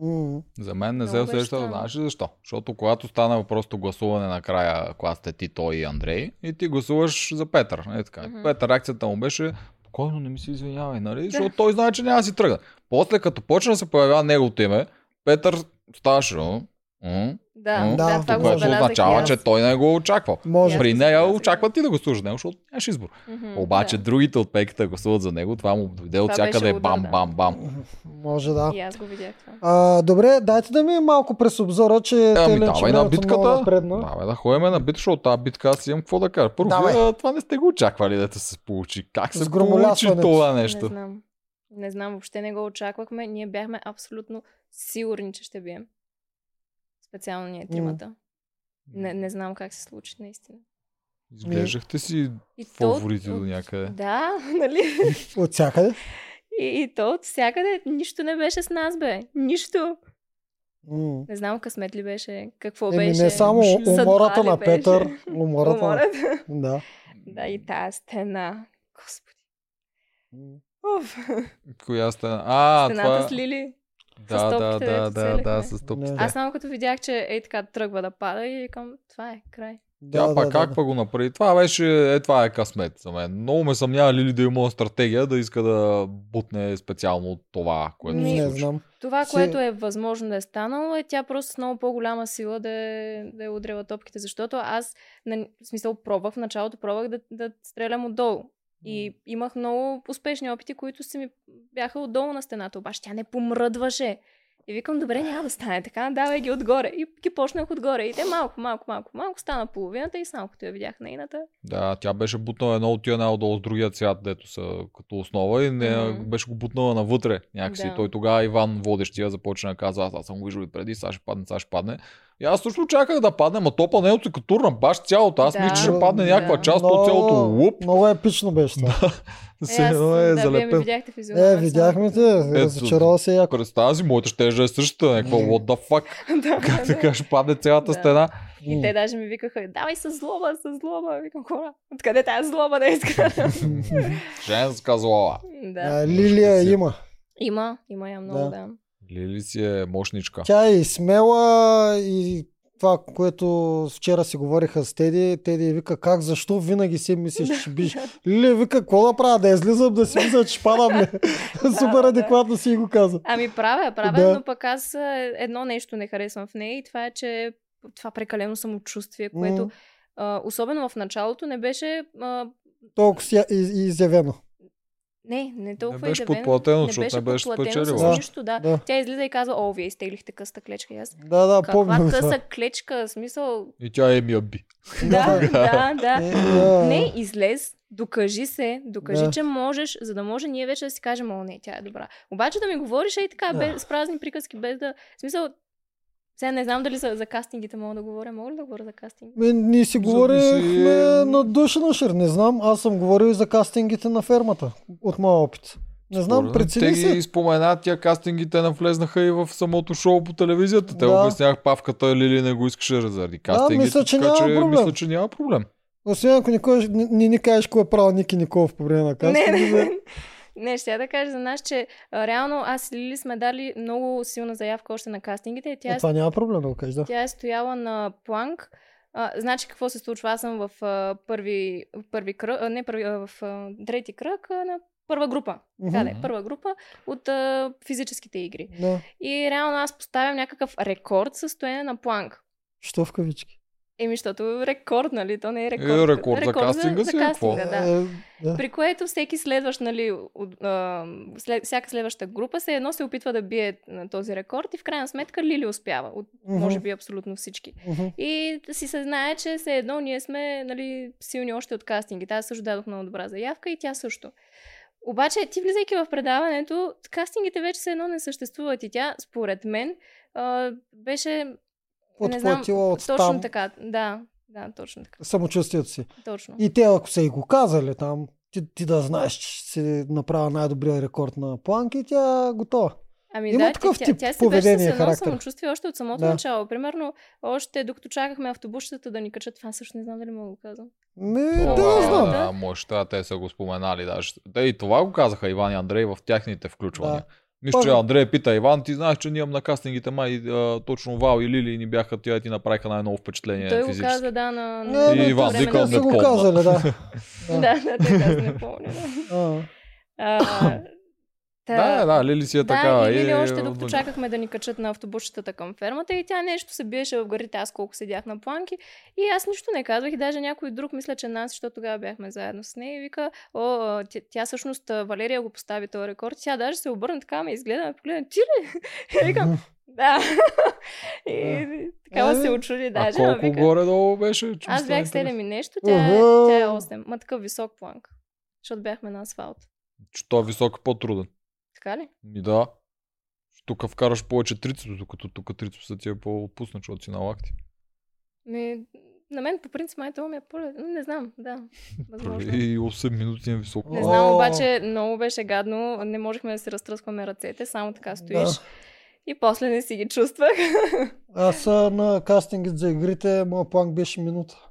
М. За мен не се Много беше усеща, странно. знаеш ли защо? Защото когато стана просто гласуване накрая, когато сте ти, той и Андрей, и ти гласуваш за Петър. Е, така. Мгм. Петър реакцията му беше, спокойно не ми се извинявай, нали? [LAUGHS] Защото той знае, че няма да си тръгне. После като почна да се появява неговото име, Петър ставаше, «О, М? Да, М? да, Да, това го забелязах. означава, аз. че той не го е очаквал. Може. При нея забелязах. очаква ти да гласуваш за него, защото нямаш избор. Мгм, Обаче да. другите от пейката гласуват за него, това му дойде от Това всякъде удар, бам, да. бам, бам. Може да. И аз го видях това. А, добре, дайте да ми малко през обзора, че Ами давай на битката. Давай да ходим на битка, защото тази битка аз имам какво да кажа. Първо, Давай. вие, това не сте го очаквали да се получи. Как се получи това Не нещо? знам. Не знам, въобще не го очаквахме. Ние бяхме абсолютно сигурни, че ще бием. Специално ние тримата. Не, не знам как се случи, наистина. Изглеждахте си И фаворити от- до някъде. Да, [LAUGHS] нали? От всякъде. И, и то от всякъде нищо не беше с нас, бе. Нищо. М. Не знам късмет ли беше, какво Еми беше. не само умората на беше? Петър. Умората. на- Умората. Да. Да, и тази стена. Господи. Уф. Коя стена? А, Стената това... с Лили. Да, да, топките, да, да, да, с топките. Не. Аз само като видях, че ей така тръгва да пада и викам, това е край. Тя Да, пак да, как да, па го направи? Това беше, е, това е късмет за мен. Много ме съмнява Лили да има стратегия да иска да бутне специално това, което Ми, се Не случи. знам. Това, което е възможно да е станало, е тя просто с много по-голяма сила да е, да е удряла топките, защото аз, на, в смисъл, пробвах, в началото пробвах да, да стрелям отдолу. И имах много успешни опити, които си ми бяха отдолу на стената, обаче тя не помръдваше. И викам, добре, няма да стане така, давай ги отгоре. И ги почнах отгоре. И те малко, малко, малко, малко стана половината и само като я видях нейната. Да, тя беше бутнала едно от тия най-отдолу с другия цвят, дето са като основа и не, Мгм. беше го бутнала навътре някакси. Да. Той тогава Иван водещия започна да казва, аз, аз съм го виждал и преди, сега ще падне, сега ще падне. И аз също чаках да падне, ма топа не от като турна баш цялото. Аз Да. мисля, че ще падне някаква Да. част от цялото луп. много епично беше това. [LAUGHS] Се аз, е да, вие ми залепен. видяхте физиономията. Е, видяхме те, разочарова се яко. Представя си, моята ще е същата, някаква what the fuck. [LAUGHS] да, Как да. така ще падне цялата Да. стена. И те даже ми викаха, давай с злоба, с злоба. Викам, хора, откъде тази злоба да изкарам? Женска злоба. да. А, Лилия има. Има, има я много, Да. да. Лили си е мощничка. Тя е и смела и това, което вчера си говориха с Теди, Теди вика как, защо винаги си мислиш, че биш. Лили вика, какво да правя, да излизам, да си мисля, че падам [LAUGHS] ли. Супер да. адекватно си го каза. Ами правя, правя, Да. но пък аз а, едно нещо не харесвам в нея и това е, че това прекалено самочувствие, което М, а, особено в началото не беше а, Толкова си из- изявено. Не, не толкова беше изявено. подплатено, защото не беше подплатено с нищо, да. Да. Тя излиза и казва, о, вие изтеглихте къста клечка. И аз, Да, да, каква помня къса това. клечка? Смисъл, И тя е ми би. [LAUGHS] да, да, да. Е, да. Не, излез, докажи се, докажи, Да. че можеш, за да може ние вече да си кажем, о, не, тя е добра. Обаче да ми говориш и така, Да. без, с празни приказки, без да... В смисъл, сега не знам дали за, за кастингите мога да говоря. Мога ли да говоря за кастинг? Ми, ние си говорихме на душа на шир. Не знам, аз съм говорил и за кастингите на фермата. От моя опит. Не знам, прецени Те се. ги споменат, тия кастингите навлезнаха и в самото шоу по телевизията. Те Да. обяснях павката Лили не го искаше заради кастингите. мисля, че така няма че проблем. мисля, че няма проблем. Освен ако никой не, не ни кажеш кой е правил Ники Николов по време на Не, кастинга. не, не, ще я да кажа за нас, че а, реално аз и Лили сме дали много силна заявка още на кастингите. и Тя, Е, е, това няма проблем да го кажеш, да. тя е стояла на планк. А, значи какво се случва? Аз съм в а, първи, първи кръг, а, не първи, а, в а, трети кръг а, на първа група. Така да е, Мгм. първа група от а, физическите игри. Да. И реално аз поставям някакъв рекорд със стоене на планк. Що в кавички? Еми, защото рекорд, нали? То не е рекорд. Е, рекорд за кастинга за, си, за кастинга, да. Е, да. При което всеки следващ, нали, от, а, след, всяка следваща група се едно се опитва да бие на този рекорд и в крайна сметка Лили успява. От, Мгм. може би абсолютно всички. Мгм. И си се знае, че все едно ние сме нали, силни още от кастингите. Аз също дадох много добра заявка и тя също. Обаче, ти влизайки в предаването, кастингите вече все едно не съществуват и тя, според мен, а, беше... Подплатила от точно там така. Да, да, точно така. самочувствието си. Точно. И те, ако са и го казали там, ти, ти да знаеш, че ще си направя най-добрия рекорд на планки, и тя е готова. Ами Има да, такъв тя, тип тя, тя си поведение, беше с едно самочувствие още от самото Да. начало. Примерно, още докато чакахме автобусчетата да ни качат, това също не знам дали мога да го казвам. Не, Това, да, не знам. Да, може, това те са го споменали даже. Те и това го казаха Иван и Андрей в тяхните включвания. Да. Мисля, че Андрей пита Иван, ти знаеш, че ние имам на кастингите май а, точно Вал и Лили ни бяха, тя ти направиха най-ново впечатление Той го физически. каза, да, на... Не, И не, Иван те- викал, те не са го помня. казали, [LAUGHS] да. Да, да, те каза, не помня. Да. А, А, Та, Да, да, Лили си е да, такава. и Лили е още докато чакахме да ни качат на автобусчетата към фермата и тя нещо се биеше в горите, аз колко седях на планки и аз нищо не казвах и даже някой друг, мисля, че нас, защото тогава бяхме заедно с нея и вика, о, а, тя, тя всъщност а, Валерия го постави този рекорд, тя даже се обърна така, ме изгледа, ме погледна, ти ли? [LAUGHS] И викам, да. [LAUGHS] и такава се очуди А даже. ама колко вика, горе-долу беше? Аз бях 7 интересно. и нещо, тя, е- тя е 8. Ма такъв висок планк. Защото бяхме на асфалт. Че той е висок по-труден. Така ли? Ми да. Тук вкараш повече трицепс, докато тук трицепсът ти е по-отпуснат, защото си на лакти. Ми, на мен по принцип май това ми е по Не знам, да. [LAUGHS] Възможно. И 8 минути е висок. Не знам, обаче много беше гадно. Не можехме да си разтръскваме ръцете, само така стоиш. Да. И после не си ги чувствах. [LAUGHS] Аз на кастингът за игрите, моят план беше минута.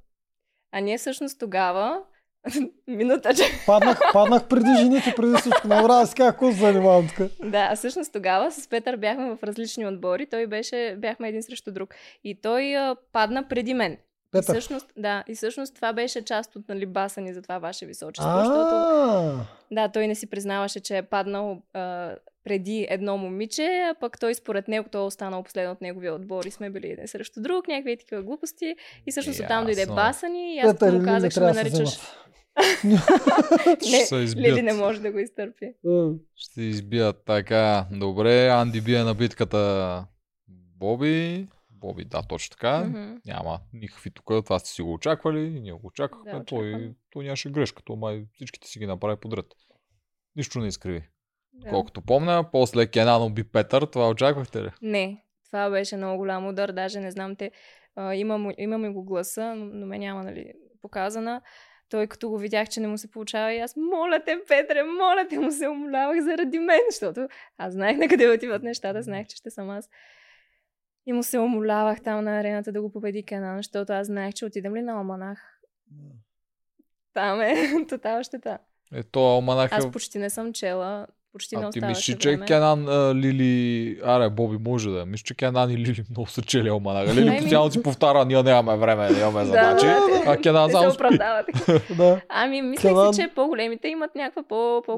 А ние всъщност тогава [LAUGHS] минута, че... Паднах, паднах преди жените, преди всичко. Аз казах, какво се занимавам тук. Да, а всъщност тогава с Петър бяхме в различни отбори. Той беше, бяхме един срещу друг. И той а, падна преди мен. И Петър. всъщност, да, и всъщност това беше част от нали, баса ни за това ваше височество, защото да, той не си признаваше, че е паднал а, преди едно момиче, а пък той според него, той е останал последно от неговия отбор и сме били един срещу друг, някакви такива глупости. И всъщност оттам дойде Ясно. баса ни и аз Петър и му Лили казах, ще ме наричаш. [LAUGHS] Не. Лили не може да го изтърпи. Ще избият. Така, добре. Анди бие на битката Боби. Боби, да, точно така. Мгм. Няма никакви тук. Това сте си го очаквали. и Ние го очаквахме. Да, той, той нямаше грешка. То май всичките си ги направи подред. Нищо не изкриви. Да. Колкото помня, после Кенан уби Петър. Това очаквахте ли? Не, това беше много голям удар, даже не знам те. А, имам, имаме го гласа, но, но ме няма, нали, показана. Той като го видях, че не му се получава и аз, моля те, Петре, моля те, му се умолявах заради мен, защото аз знаех на къде отиват нещата, знаех, че ще съм аз. И му се умолявах там на арената да го победи Кенан, защото аз знаех, че отидем ли на Оманах. Там е [LAUGHS] тотал щета. Е, то Алманах Аз е... почти не съм чела, почти не А ти оставаше мислиш, че. Кенан, а, Лили... Аре, Боби може да е. Мисля, че Кенан и Лили много са чели Алманага. Лили Еми. постоянно си повтаря, ние нямаме време, нямаме [LAUGHS] задачи. а Кенан Те само спи. [LAUGHS] Да. Ами, мислех Кенан- си, че по-големите имат някаква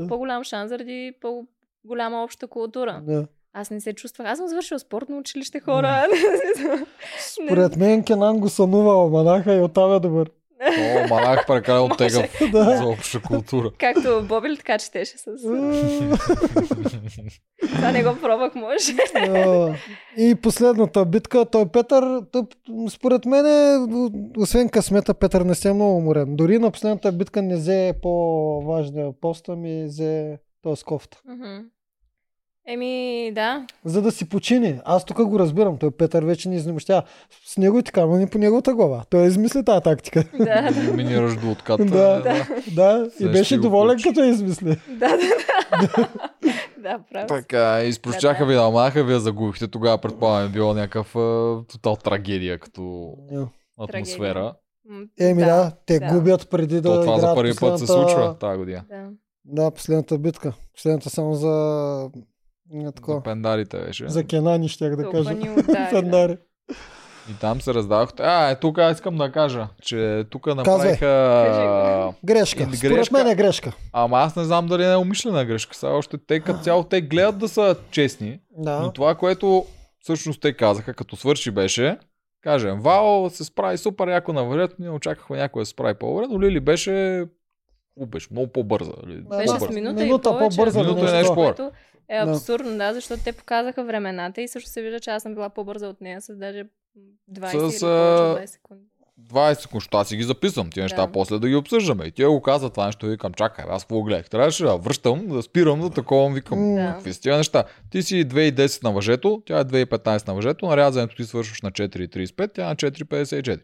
по-голям шанс заради по-голяма обща култура. Да. Аз не се чувствах. Аз съм завършила спортно училище хора. [LAUGHS] Според мен Кенан го сънува Алманаха и оттам е добър. О, Манах прекалено тегъв [LAUGHS] Да. за обща култура. Както Боби ли така четеше с... [LAUGHS] Това не го пробвах, може. И последната битка, той Петър, той, според мен, е, освен късмета, Петър не се е много уморен. Дори на последната битка не взе по-важния пост, ами взе този кофта. Мгм. Еми, да. За да си почини. Аз тук го разбирам. Той Петър вече не изнемощава. С него и така, но не по неговата глава. Той измисли тази тактика. Да, да. Минираш до отката. Да. да. да, и беше доволен, като я измисли. Да, да, да. Да, право. Така, изпрощаха Да, ви на Алманаха, вие загубихте. Тогава предполагам е било някакъв а, тотал трагедия като атмосфера. Еми да, те да. губят преди да То това за първи път се случва тази година. Да. Да, последната битка. Последната само за... Не, За пендарите беше. За Кенани щях да Толкова кажа. Фендари. И там се раздавахте. А, е, тук искам да кажа, че тук направиха... Грешка. Според грешка. мен е грешка. Ама аз не знам дали не е умишлена грешка. Сега още те като цяло те гледат да са честни. Но Да. това, което всъщност те казаха, като свърши беше, кажем, Вао се справи супер яко на вред, ние очаквахме някой да се справи по-добре, но Лили беше, беше много по-бърза. нали? Беше По-бърза. с минута, Минута и повече. по-бърза Минута нещо е което е абсурдно, да, защото те показаха времената и също се вижда, че аз съм била по-бърза от нея с даже 20 С, или повече от а, 20 секунди. 20 секунди, защото аз си ги записвам, тия неща Да. после да ги обсъждаме. И тя го каза това нещо, викам, чакай, аз какво гледах? Трябваше да връщам, да спирам, да такова викам. Да. Какви са тия неща? Ти си 2,10 на въжето, тя е 2,15 на въжето, нарязането ти свършваш на 4,35, тя на 4,54.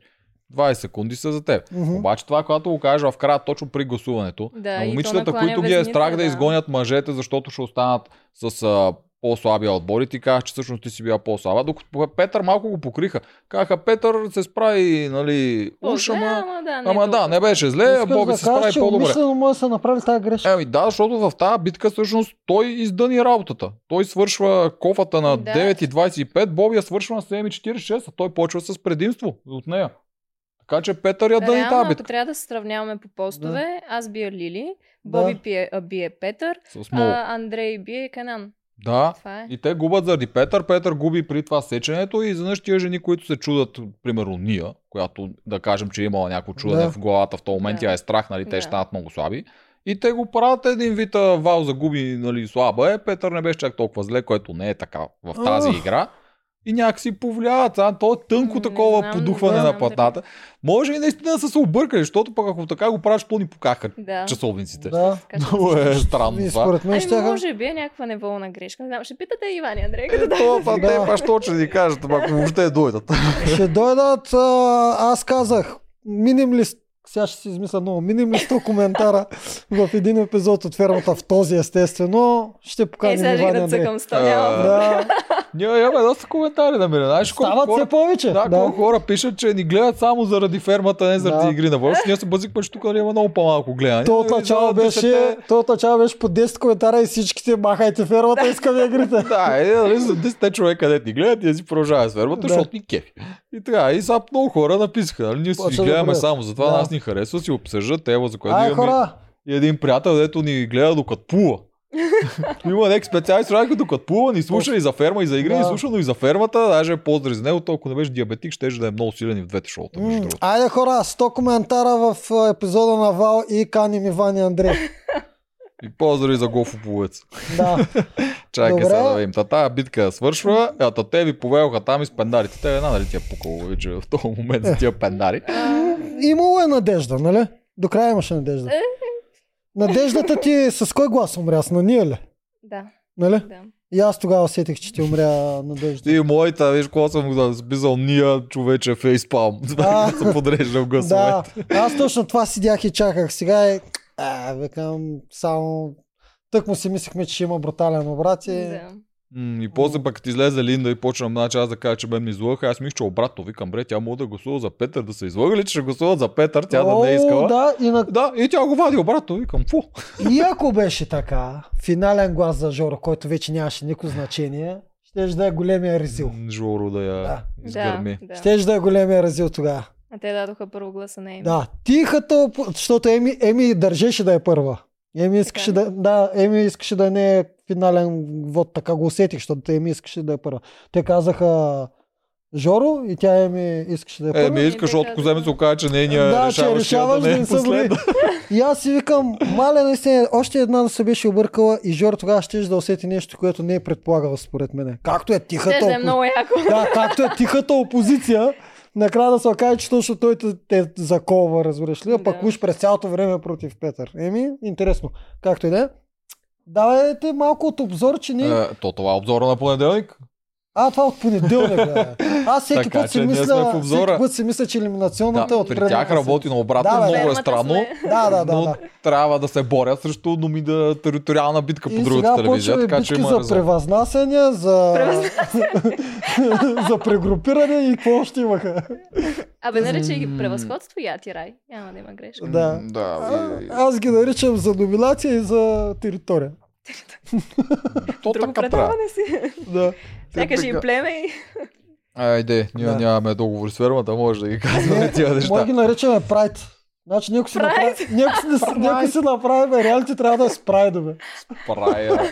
20 секунди са за теб. мгм. Обаче това, когато го кажа в края, точно при гласуването, Да, на момичетата, които ги е страх да да. изгонят мъжете, защото ще останат с а, по-слабия отбор и ти казваш, че всъщност ти си била по-слаба. Докато Петър малко го покриха. Казаха, Петър се справи, нали, По-зле, ама... ама да, не Ама да, не беше зле, Искаш Боби да се справи по-добре. умишлено може да са направили тази грешка. Еми да, защото в тази битка всъщност той издъни работата. Той свършва кофата на Да. 9.25, Боби я свършва на 7.46, а той почва с предимство от нея. Така че Петър я да и Реално, тази ако битка. трябва да се сравняваме по постове, аз бия Лили, Да. Боби пие, а, бие Петър, а Андрей бие Канан. Да. Е. И те губят заради Петър. Петър губи при това сеченето и изведнъж тия жени, които се чудат, примерно Ния, която да кажем, че е имала някакво чудене Да. в главата в този момент, Да. тя е страх, нали, те Да. ще станат много слаби. И те го правят един вид Вал загуби нали, слаба е, Петър не беше чак толкова зле, което не е така в тази игра. И някакси повлияват. А, то е тънко не такова знам, подухване не на платната. Може и наистина да са се объркали, защото пък ако така го правиш, пълни покаха Да. часовниците. Да. Много не е странно И това. според мен Ами, ще може би е някаква неволна грешка. Не знам, ще питате Иван и Андрей, Е, да. това па, Да. те па що ще ни кажат, ако въобще дойдат. ще дойдат, а, аз казах, миним ли, сега ще си измисля много, миним ли 100 коментара в един епизод от фермата в този естествено, ще Е, поканим сега ще Иван и ги Андрей. нацъкам сто, А, няма. Да, Ние имаме доста коментари да мире. Знаеш колко стават хора, все повече. да, колко хора пишат, че ни гледат само заради фермата, не заради Да. игри на волш. Ние се базикме, че тук нали, има много по-малко гледане. То начало беше, то начало беше по 10 коментара и всичките махайте фермата, искаме игрите. [LAUGHS] Да, е, нали, за 10 човека, където ни гледат, ние си продължаваме с фермата, Да. защото ни кефи. И така, и сега много хора написаха, нали, ние си ги да гледаме гледат. само, затова Да. нас ни харесва, си обсъждат тема, за което имаме хора, и един приятел, дето ни гледа докато плува. [LAUGHS] Има някакви специалисти, радио, докато плува, ни слуша и за ферма, и за игри, Да. ни слуша, но и за фермата. Даже поздрави за него, то ако не беше диабетик, ще да е много силен и в двете шоута, между другото. Айде хора, 100 коментара в епизода на Вал и каним Иван и Андрей. [LAUGHS] И поздрави за гофопловец. Да. [LAUGHS] Чакай Добре. сега да видим. Та тази битка свършва, а та те ви повелха там и с пендарите. Те една нали ти е пукало вече в този момент за тия пендари. [LAUGHS] Имало е надежда, нали? До края имаше надежда. Е. Надеждата ти с кой глас умря? С на ние ли? Да, Нали? да. И аз тогава усетих, че ти умря надежда. И моята, виж, какво съм да сбизал ния човече фейспалм. [LAUGHS] А. се подрежда в гласове. Да, аз точно това седях и чаках. Сега е... А, викам, само... Тък му си мислихме, че има брутален обрат и... да. М, И после пък като излезе Линда и почна значи аз да кажа, че мен ми излъгаха. Аз мисля, че обратно викам, бре, тя мога да гласува за Петър, да се излъгали, че ще гласуват за Петър, тя да не е О, искала. Да, и, на... Да, и тя го вади обратно, викам, фу. и ако беше така, финален глас за Жоро, който вече нямаше никакво значение, ще да е големия резил. Жоро да я Да. изгърми. Да, да. Ще да е големия резил тогава. А те дадоха първо гласа на Еми. Да, тихата, защото Еми, Еми държеше да е първа. Еми искаше да, да, Еми искаше да не е финален вод, така го усетих, защото Еми искаше да е първа. Те казаха Жоро и тя Еми искаше да е Е, първа. ми искаш, защото ако вземе се окаже, че нейния да, че решаващия решаваш да да не е съм ли. последна. И аз си викам, маля наистина, още една да се беше объркала и Жоро тогава ще да усети нещо, което не е предполагал според мен. Както е тихата Ще да е опо- много яко. да, както е тихата опозиция, накрая да се окаже, че точно той те, те заколва, разбираш ли, а пък Да. уж през цялото време против Петър. Еми, интересно. Както и да е. Давайте малко от обзор, че ни... Е, То това е обзора на понеделник. А, това от понеделник, бе. Аз всеки Така път си мисля, всеки път си мисля, че елиминационната е Да, от при тях работи на обратно, Да, много е странно. Да, да, да. но да. трябва да се борят срещу номи да териториална битка по И другата сега телевизия, така че битки има за резон. превъзнасяния, за... [LAUGHS] за прегрупиране и какво още имаха. Абе, нарече ги превъзходство, я ти рай. Няма да има грешка. Да. Да, А, и- аз ги наричам за номинация и за територия. то така трябва. предаване си. Да. Сякаш и така. племе и... Айде, ние Да. нямаме договори с фермата, може да ги казваме тия Може неща. ги наричаме прайд. Значи някой си, направи, някой си, някой си направи, бе, реалити трябва да е с прайдове. Прая. [LAUGHS]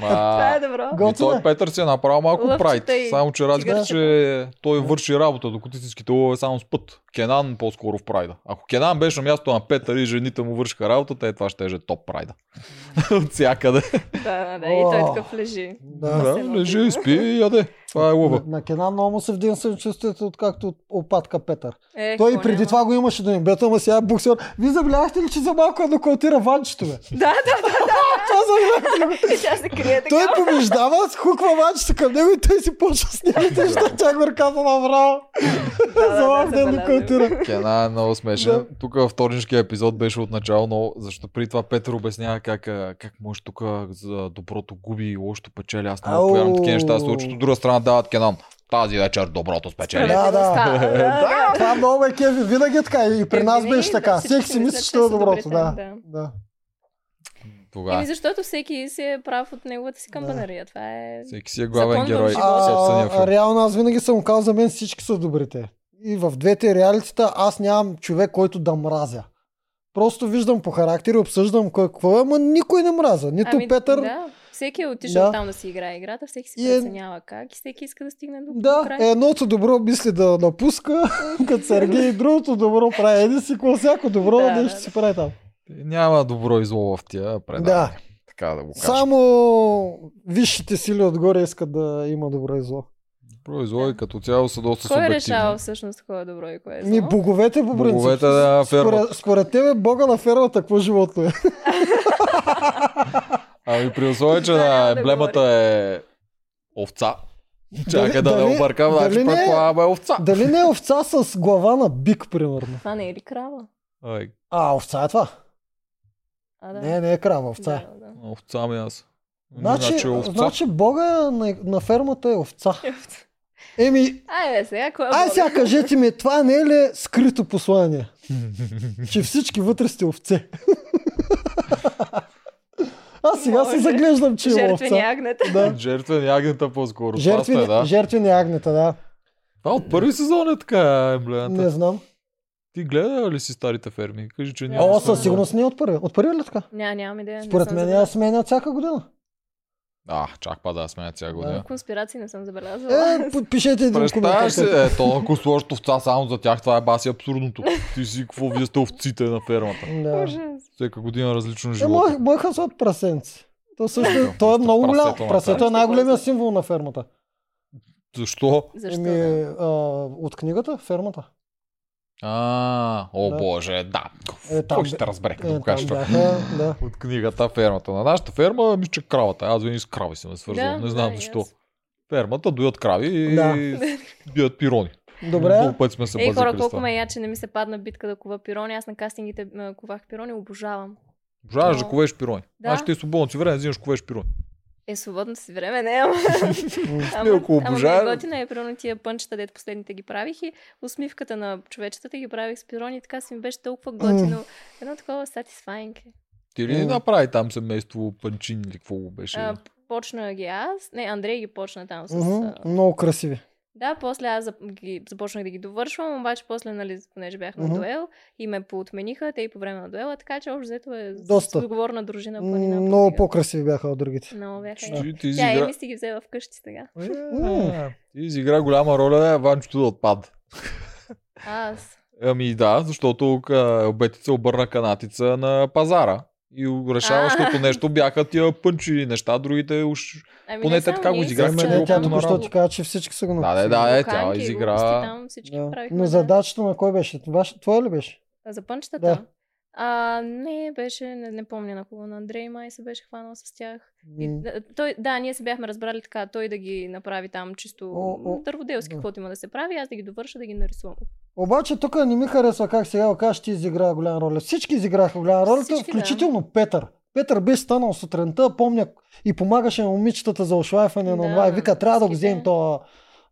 Това е добро. и той е. Петър си е направил малко Лъвчета прайд. и Само, че разлика, цигарчета. че той върши работа, докато истинските лъвове само с път. Кенан по-скоро в прайда. Ако Кенан беше на място на Петър и жените му вършиха работа, те това ще е топ прайда. [LAUGHS] От всякъде. Да, да, да. И той такъв лежи. Да. Да, лежи, спи и яде. Това е лъва. На, на Кенан много му се вдигна самочувствието, откакто от опатка Петър. Е, Той и преди няма? това го имаше до небето, ама сега е буксер. Вие забелязахте ли, че за малко е нокаутира ванчето, бе? Да, да, [LAUGHS] Това да. Се крие така. Той побеждава, хуква ванчето към него и той си почва с някакви неща, тя го ръката направо. да, За малко да нокаутира. Кена е много смешен. Да. Тук във вторнишкия епизод беше отначало, но защото при това Петър обяснява как, как може тук за доброто губи и лошото печели. Аз не Ау. повярвам такива неща да се случат. От друга страна дават Кенан. Тази вечер доброто спечели. [LAUGHS] Да, да. Да, Това много е кеви. Винаги е така. И при Е, нас беше да, така. Всеки си мисли, че е доброто. Да. да. да. Тогава. Еми, защото всеки си е прав от неговата си камбанария. Това е... Всеки си е главен герой А, филм. реално аз винаги съм казал, за мен всички са добрите. и в двете реалитета аз нямам човек, който да мразя. Просто виждам по характер и обсъждам кой какво е, ама никой не мраза. Нито Ами, Петър. Да, всеки е отишъл Да. там да си играе играта, всеки си е- преценява как и всеки иска да стигне до, Да, край. едното добро мисли да напуска, [LAUGHS] като Сергей, другото добро прави. Еди си, какво всяко добро Да, нещо да, си прави там. Няма добро и зло в тия предания. Да. Така да го кажа. Само висшите сили отгоре искат да има добро и зло. Добро и зло и като цяло са доста Кой субективни. решава всъщност кое е добро и кое е зло? Ми боговете по принцип. Боговете на фермата. Според, според тебе бога на фермата какво животно е? [LAUGHS] [LAUGHS] Ами при условие, че на емблемата е овца. Чакай да не объркам, значи предполагаме овца. Дали не е овца с глава на бик, примерно? Това не е ли крава? Ай, А, овца е това. А, да. Не, не е крава, овца е. Да, да. овца ми аз. Значи, овца. значи бога на, на фермата е овца. Еми, Айде сега, кой е ай сега кажете ми, това не е ли скрито послание? Че всички вътре сте овце. [LAUGHS] Аз сега се заглеждам, че е Жертвени овца. агнета. Да. Жертвен ягнета по-скоро. Жертвени, сте, да. жертвени агнета, да. Това от първи сезон е така емблемата. Не знам. Ти гледа ли си старите ферми? Кажи, че няма. О, със сигурност не е от първи. От първи ли така? Няма, нямам идея. не Според мен я сменят всяка година. А, чак па да сменя цяла година. Конспирации не съм забелязала. Е, подпишете един коментар. Представяш се, е, то ако сложиш овца само за тях, това е баси абсурдното. Ти си какво вие сте овците на фермата. Да. Всека година различно Е, живото. мой, моеха са от прасенци. То също, Да, той е много голям. прасето е най-големия символ на фермата. Защо? Защо Еми, да? а, от книгата, фермата. А, о Да. боже, да. Е, там Кой ще те разбере, като Е, кажеш това? да. От книгата Фермата. На нашата ферма, мисля, че кравата. Аз винаги с крави съм се свързвал. Да, не знам да, и защо. аз. Фермата доят крави и Да. бият пирони. Добре. Много пъти сме се Ей, хора, колко ме я, че не ми се падна битка да кува пирони. Аз на кастингите ковах пирони, обожавам. Обожаваш да Но- ковеш пирони. Да. Значи ти е свободно си време, взимаш ковеш пирони. Е, свободното си време, не, ама... [LAUGHS] Ама, ако ама готина е, примерно тия пънчета, дето последните ги правих и усмивката на човечетата ги правих с пирони и така си ми беше толкова готино. Едно такова satisfying. е. Ти ли направи там семейство Панчин или какво го беше? А, почна ги аз. Не, Андрей ги почна там с... Много красиви. Да, после аз ги, започнах да ги довършвам, обаче после, нали, понеже бях на Мгм. дуел и ме поотмениха, те и по време на дуела, така че общо взето е Доста. договорна дружина планина. Много по-красиви бяха от другите. Много бяха. Ти, ти Тя изигра... Еми си ги взела вкъщи сега. Е, Ти изигра голяма роля Ванчото да отпада. Аз. Ами да, защото обетица обърна канатица на пазара. И решаващото нещо бяха тия пънчи неща, другите уж... Ами Поне не те така го че Ами, тя току-що ти каза, че всички са го Да, да, да, е, Луканки, тя изигра... Там всички Да. правихме. Но да. задачата на кой беше? Твоя ли беше? За пънчетата? Да. А, не, беше, не, не помня на кого, на Андрей май се беше хванал с тях. И, М, да, той, да, ние се бяхме разбрали така, той да ги направи там чисто О, о. дърводелски, Да. каквото има да се прави, аз да ги довърша, да ги нарисувам. Обаче тук не ми харесва как сега го кажеш, ти изигра голяма роля. Всички изиграха голяма роля, Всички, да. включително Петър. Петър беше станал сутринта, помня и помагаше на момичетата за ошлайфане на Да, това и вика, трябва да го вземем това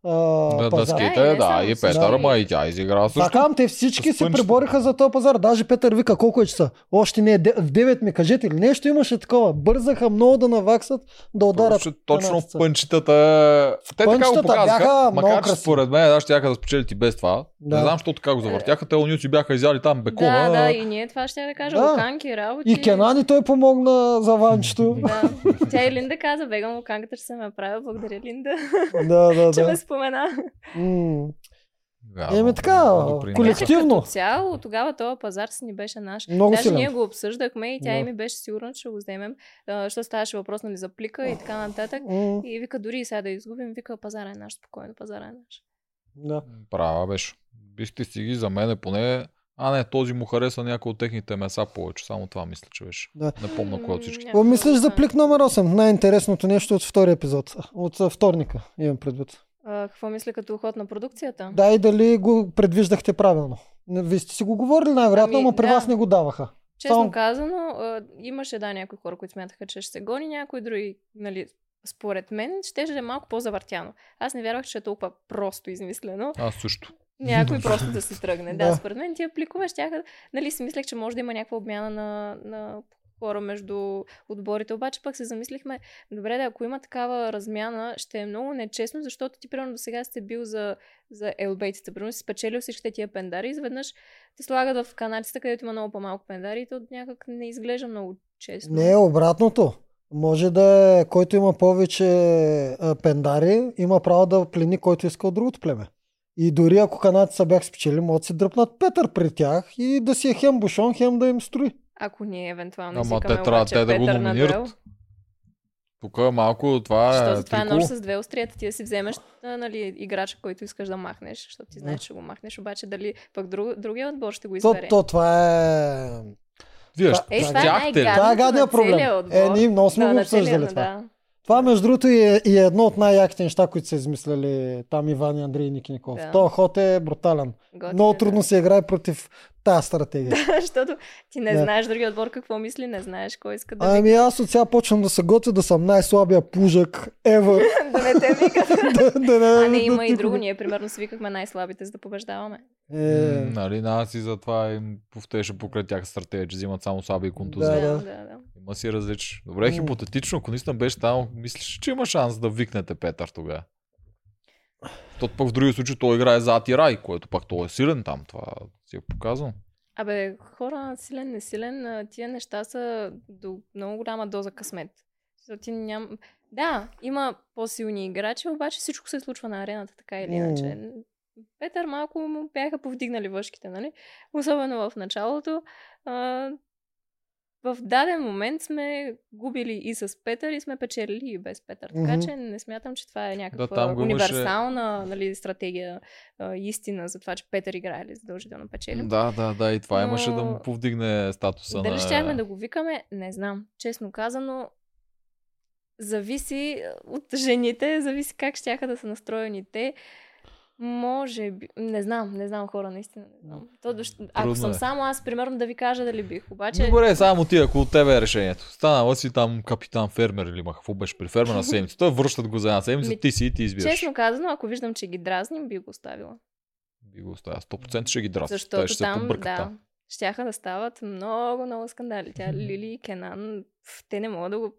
пазар. Да, и дъските, не да, само и. Петър, ма и тя изигра също. Така, те всички се пънчета. пребориха за този пазар. Даже Петър вика, колко е часа? Още не е в 9 ми кажете ли? Нещо имаше такова. Бързаха много да наваксат, да ударят. Точно, точно пънчетата. Те така го Пънчетата показаха, бяха макар че според мен, да, ще да спечелят и без това. Да. Не знам, защото така го завъртяха. Те онюци бяха изяли там бекона. Да, да, и ние това ще да кажа. Да. Луканки, работи. И Кенани той помогна за Ванчето. Да. Тя и Линда каза, бегам луканката ще се ме правя. Благодаря, Линда, да, да, [LAUGHS] да. Спомена. Да, Еми така, много колектив- принесе. Ефективно. Като цяло, тогава този пазар си ни беше наш. Много Даже силен. ние го обсъждахме и тя и ми беше сигурна, че ще го вземем, защото ставаше въпрос нали, за плика и така нататък. М, И вика, дори и сега да изгубим, вика, пазара е наш, спокойно, пазара е наш. Да. Права беше. Бихте си ги за мене поне. А не, този му хареса някой от техните меса повече. Само това мисля, че беше. Да. Не помня кой от всички. Какво мислиш за плик номер 8? Най-интересното нещо от втория епизод. От вторника, имам предвид. А, какво мисля като ход на продукцията? Да, и дали го предвиждахте правилно. Вие сте си го говорили най-вероятно, Ами, но при да. вас не го даваха. Честно Само- казано, а, имаше да някои хора, които смятаха, че ще се гони, някои други, нали, според мен, ще да е малко по-завъртяно. Аз не вярвах, че е толкова просто измислено. Аз също. Някой [LAUGHS] просто да си тръгне. Да, Да. според мен тия пликове щяха, нали си мислех, че може да има някаква обмяна на, на хора между отборите. Обаче пък се замислихме, добре, да ако има такава размяна, ще е много нечестно, защото ти примерно до сега сте бил за, за елбейтите. Примерно си спечелил всичките тия пендари изведнъж те слагат в канадцата, където има много по-малко пендари и то някак не изглежда много честно. Не, обратното. Може да е, който има повече пендари, има право да плени който иска от другото племе. И дори ако канадците са бях спечели, могат да си дръпнат Петър при тях и да си е хем бушон, хем да им строи. Ако ние евентуално Ама те трябва обаче те да го номинират. Тук е малко, това е Защото това е нож с две острията. Ти да си вземеш нали, играча, който искаш да махнеш, защото ти знаеш, че го махнеш, обаче дали пък друг, другия отбор ще го То, избере. то това е... Вие Това- ще Е, това е най-гадното Това е гадния на целия отбор. Е, ние много сме да, го обсъждали да, това. Да. Това, между другото, е, и е едно от най-яките неща, които са измисляли там Иван и Андрей Никников. Да. То ход е брутален. Готин Много е, трудно да. се играе против тази стратегия. [LAUGHS] Защото ти не Да. знаеш другия отбор какво мисли, не знаеш кой иска да, Ами аз от сега почвам да се готвя да съм най-слабия пужък ever. [LAUGHS] да не те викат. [LAUGHS] да, да, не, А не, има да, и да- друго. Ние, примерно, свикахме най-слабите, за да побеждаваме. М, Е, Нали, нас и затова им повтеше покрай тях стратегия, че взимат само слаби и контузии. Да, да, да. да. Има си различ. Добре, М. хипотетично, ако наистина беше там, мислиш, че има шанс да викнете Петър тогава. Защото пък в другия случай той играе за Атирай, което пак той е силен там. Това си е показано. Абе, хора, силен, несилен, а, тия неща са до много голяма доза късмет. Защото ти ням... Да, има по-силни играчи, обаче всичко се случва на арената, така или иначе. Петър малко му бяха повдигнали въшките, нали? Особено в началото. А, в даден момент сме губили и с Петър и сме печелили и без Петър. Така Мгм. че не смятам, че това е някаква там го имаше- универсална нали, стратегия, а, истина за това, че Петър играе ли задължително печели. Да, да, да, и това Но- имаше да му повдигне статуса Дали на... щяхме да го викаме, не знам. Честно казано, зависи от жените, зависи как щяха да са настроени те. Може би, не знам, не знам хора, наистина не знам. То, дощ- ако съм е. само аз, примерно, да ви кажа дали бих. Обаче, Добре, само ти, ако от тебе е решението. Станала си там капитан фермер или ма какво беше при фермер на [LAUGHS] седмица. Той връщат го за една седмица, Ми, ти си и ти избираш. честно казано, ако виждам, че ги дразним, би го оставила. Би го оставя. 100% ще ги дразнят. Защото ще там, да, там. щяха да стават много, много скандали. Тя, [LAUGHS] Лили и Кенан, те не могат да го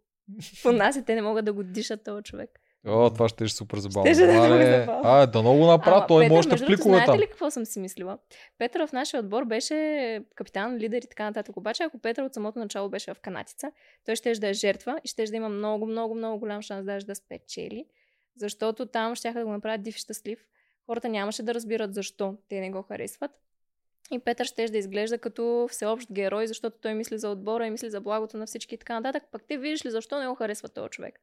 понасят, те не могат да го дишат този човек. О, това ще е супер забавно. Щеше да е. А, да много направят, Ама, той Петър, може да между другото, пликове знаете ли какво съм си мислила? Петър в нашия отбор беше капитан, лидер и така нататък. Обаче, ако Петър от самото начало беше в канатица, той ще да е жертва и ще да има много, много, много голям шанс даже да спечели, защото там ще да го направят див щастлив. Хората нямаше да разбират защо те не го харесват. И Петър ще да изглежда като всеобщ герой, защото той мисли за отбора и мисли за благото на всички и така нататък. Пък те видиш ли защо не го харесва този човек?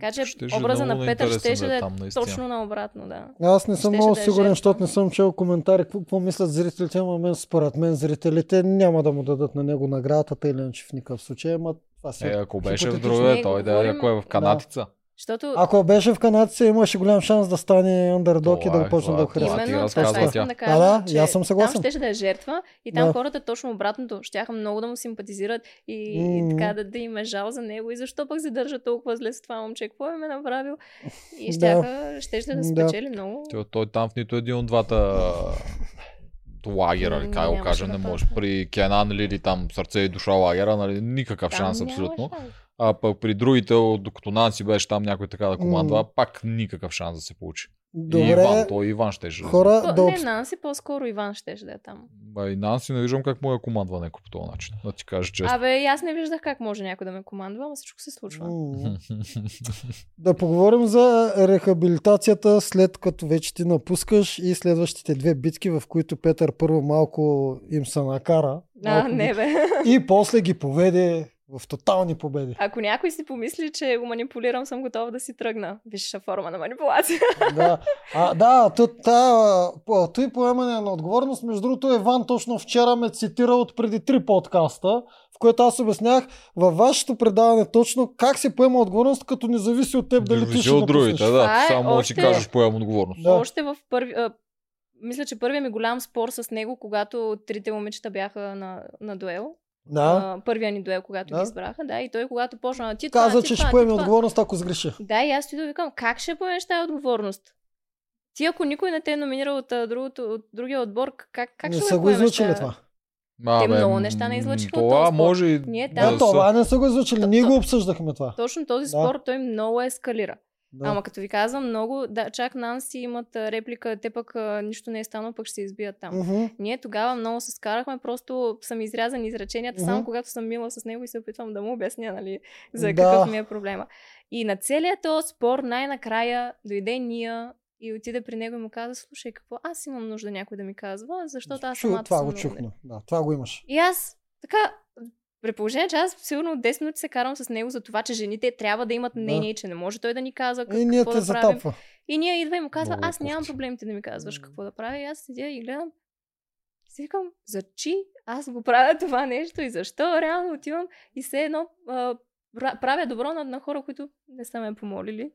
Така че Щеше образа на Петър ще да е да там, е наистина. точно наобратно, да. Аз не съм много да е сигурен, защото не съм чел коментари, какво, какво мислят зрителите, ама мен според мен зрителите няма да му дадат на него наградата, тъй или иначе в никакъв случай, ама това си Е, ако беше в другия, Не, той да е ако е в канатица. Защото Ако беше в канадци, имаше голям шанс да стане андердог и да е, го почне това да е, го харесва. Именно това, искам тя. да кажа, Да, да, и че аз съм съгласен. Там щеше да е жертва и там Да. хората точно обратното. Щяха много да му симпатизират и, М. и така да, да им е жал за него. И защо пък се държа толкова зле с това момче? Какво е направил? И Да. щяха, да Да. спечели много. Той, той там в нито един от двата лагера, или как го кажа, да не може. При Кенан или там сърце и душа лагера, нали, никакъв Там шанс абсолютно. шанс. А пък при другите, докато Нанси беше там някой така да командва, М. пак никакъв шанс да се получи. И Добре, Иван, той Иван ще хора, да Не. Нанси, по-скоро Иван щеше да е там. Ба, и Нанси не виждам как му е командва някой по този начин. Да ти кажа често. Абе, и аз не виждах как може някой да ме командва, ама всичко се случва. [LAUGHS] Да поговорим за рехабилитацията след като вече ти напускаш и следващите две битки, в които Петър първо малко им се накара. А, малко не бе. И после ги поведе в тотални победи. Ако някой си помисли, че го манипулирам, съм готова да си тръгна. Висша форма на манипулация. [LAUGHS] да, а, да то, та, той поемане на отговорност. Между другото, Иван точно вчера ме цитира от преди три подкаста, в което аз обяснях във вашето предаване точно как се поема отговорност, като не зависи от теб дали ти ще от другите, да. Е Само да си още- кажеш поем отговорност. Да. Още в първи... Мисля, че първият ми голям спор с него, когато трите момичета бяха на, на дуел. Да. А, първия ни дуел, когато Да. ги избраха. Да, и той, когато почна ти Каза, това, ти че ще ти поеме отговорност, ако сгреши. Да, и аз да викам, как ще поемеш тази отговорност? Ти ако никой не те е номинирал от, другото, от другия отбор, как, как не ще са го излучили това. А, Те бе, много неща не излъчиха от Това този спор. може и Ние да Да, са. това не са го излучили. Ние го обсъждахме това. Точно този Да. спор той много ескалира. Да. Ама като ви казвам, много, да, чак Нанси имат реплика, те пък а, нищо не е станало, пък ще се избият там. Мгм. Ние тогава много се скарахме, просто съм изрязани изреченията, само Мгм. когато съм мила с него и се опитвам да му обясня, нали, за Да. какъв ми е проблема. И на целият този спор най-накрая дойде Ния и отиде при него и му каза, слушай, какво аз имам нужда някой да ми казва, защото аз Чу, самата това съм го чухме. Да, това го имаш. и аз така, при положение, че аз сигурно 10 минути се карам с него за това, че жените трябва да имат Да. мнение, че не може той да ни казва как, И ние какво те да правим. затапва. И ние идва и му казва, Много е аз нямам проблемите да ми казваш какво да правя. И аз седя и гледам. И си викам, за чи аз го правя това нещо и защо реално отивам и все едно а, пра- правя добро на, на хора, които не са ме помолили.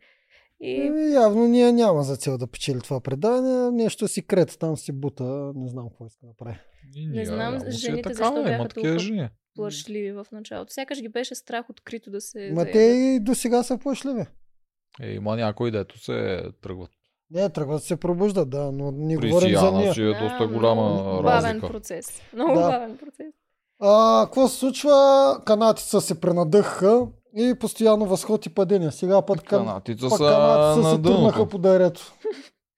И Еми, явно ние няма за цел да печели това предаване. Нещо си крета, там си бута, не знам какво иска да прави. И Не знам е жените така, защо бяха толкова жени. Плашливи в началото. Сякаш ги беше страх открито да се Ма те и до сега са плашливи. Е, има някои, дето се тръгват. Не, тръгват да се пробуждат, да, но не При говорим за Сияна ние. си е Да, доста много голяма бавен разлика. процес. Много Да. бавен процес. А, какво се случва? Канатица се пренадъха и постоянно възход и падения. Сега път кан... Канатица пък са канатица на се турнаха дъното. по дарето.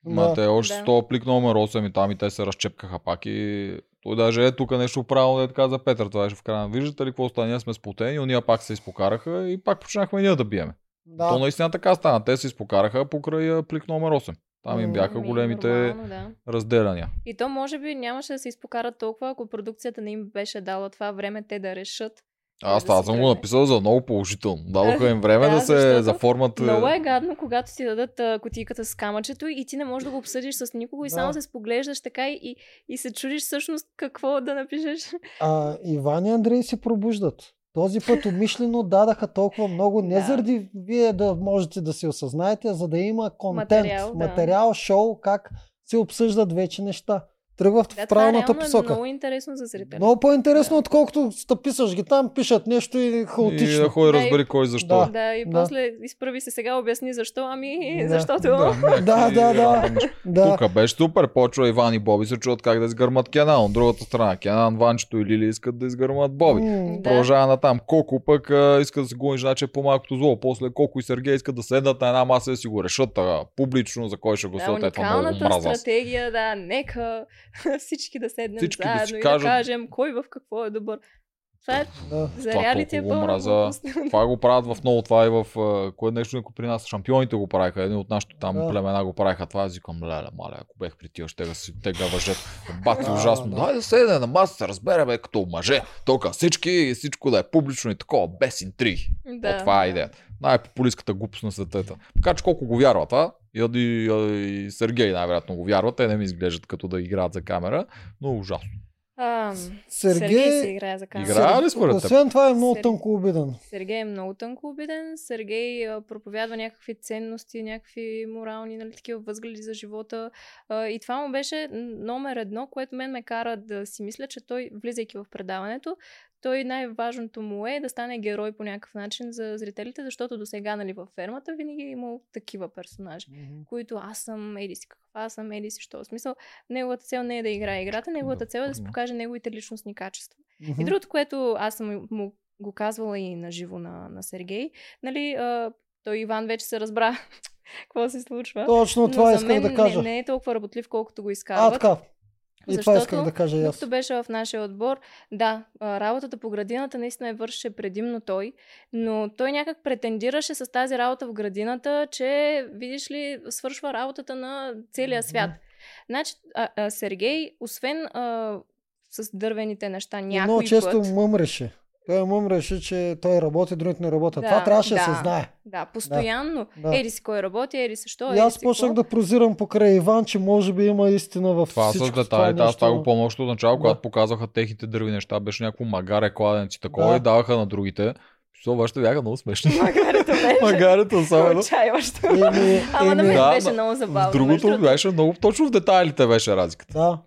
Ма те още Да. с този плик номер 8 и там и те се разчепкаха пак и той даже е тук нещо правилно, да така за Петър, това беше в края. Виждате ли какво стана? Ние сме сплотени, уния пак се изпокараха и пак почнахме ние да биеме. Да. То наистина така стана. Те се изпокараха покрай плик номер 8. Там им бяха големите нормално, да. разделяния. И то може би нямаше да се изпокарат толкова, ако продукцията не им беше дала това време те да решат. Аз да това съм го написал за много положително. Дадоха им време Да, да, се заформат. Много е гадно, когато ти дадат а, кутийката с камъчето и ти не можеш да го обсъдиш с никого и Да. само се споглеждаш така и, и се чудиш всъщност какво да напишеш. А, Иван и Андрей се пробуждат. Този път умишлено дадаха толкова много, не Да. заради вие да можете да се осъзнаете, а за да има контент, Материал, да. материал шоу, как се обсъждат вече неща. Тръгва в Да, това правилната реално посока. е много интересно за зрителя. Много по-интересно, Да. отколкото стъписаш ги там, пишат нещо и И хаотично. да ходи Да, разбери и- кой защо. Да. Да, и Да. после изправи се сега, обясни защо. Ами, Да. защото... някакви [LAUGHS] Да, да, да. рандъм Да. [LAUGHS] Тук беше супер. Почва Иван и Боби се чуват как да изгърмат Кенан. От другата страна Кенан, Ванчето и Лили искат да изгърмат Боби. Да. Продължава на там. Коко пък а, иска да се гони жена, че е по-малкото зло. После Коко и Сергей искат да седнат на една маса и да си го решат а, публично за кой ще Да, гласуват. Много го уникалната стратегия, да, нека [LAUGHS] всички да седнем Всички да заедно си и кажат- да кажем кой в какво е добър. Това е да. за Това реалити е пълна мраза. [LAUGHS] Това го правят в много, това и в а, кое нещо никой при нас. Шампионите го правиха, един от нашите там Да. племена го правиха. Това аз викам, леле, маля, ако бех при тия, ще да си тега въжет. Бати ужасно. да. Дай да седне на масата, разбере бе, като мъже. Тук всички и всичко да е публично и такова, без интриги. Да, О, това е идеята. Най-популистката глупост на света. Така че колко го вярват, а? И, и, и Сергей най-вероятно го вярва. Те не ми изглеждат като да играят за камера, но ужасно. А, Сергей, си Сергей, играе за камера. Играе ли според теб? освен това е много Сер- тънко обиден. Сергей е много тънко обиден. Сергей а, проповядва някакви ценности, някакви морални, нали, такива възгледи за живота. А, и това му беше номер едно, което мен ме кара да си мисля, че той, влизайки в предаването, той най-важното му е да стане герой по някакъв начин за зрителите, защото до сега, нали, във фермата винаги е имал такива персонажи, които аз съм еди си каква, аз съм еди си що. В смисъл, неговата цел не е да играе играта, неговата цел е да Безспорно. покаже неговите личностни качества. Мгм. И другото, което аз съм му го казвала и на живо на, на Сергей, нали, а, той Иван вече се разбра [LAUGHS] какво се случва. Точно това мен да кажа. Не, не е толкова работлив, колкото го а, изкарват. така. И това исках да кажа аз. Докато беше в нашия отбор, да, работата по градината наистина я вършеше предимно той, но той някак претендираше с тази работа в градината, че, видиш ли, свършва работата на целия свят. Значи, а, а, Сергей, освен а, с дървените неща, И някой много често път... мъмреше. Той мъмреше, че той работи, другите не работят. Да, това трябваше да, да. се знае. Да, постоянно. Да. Еди си кой работи, еди си що, И аз почнах да прозирам покрай Иван, че може би има истина в Това всичко. с това детайлите, аз това го помня още от начало, Да. когато показваха техните дърви неща, беше някакво магаре, кладенци, такова Да. и даваха на другите. Що вашите бяха много смешни. Магарето беше. Магарето особено. Отчаиващо. Еми, Ама на мен Да, беше но много забавно. другото. беше много, точно в детайлите беше разликата. Да.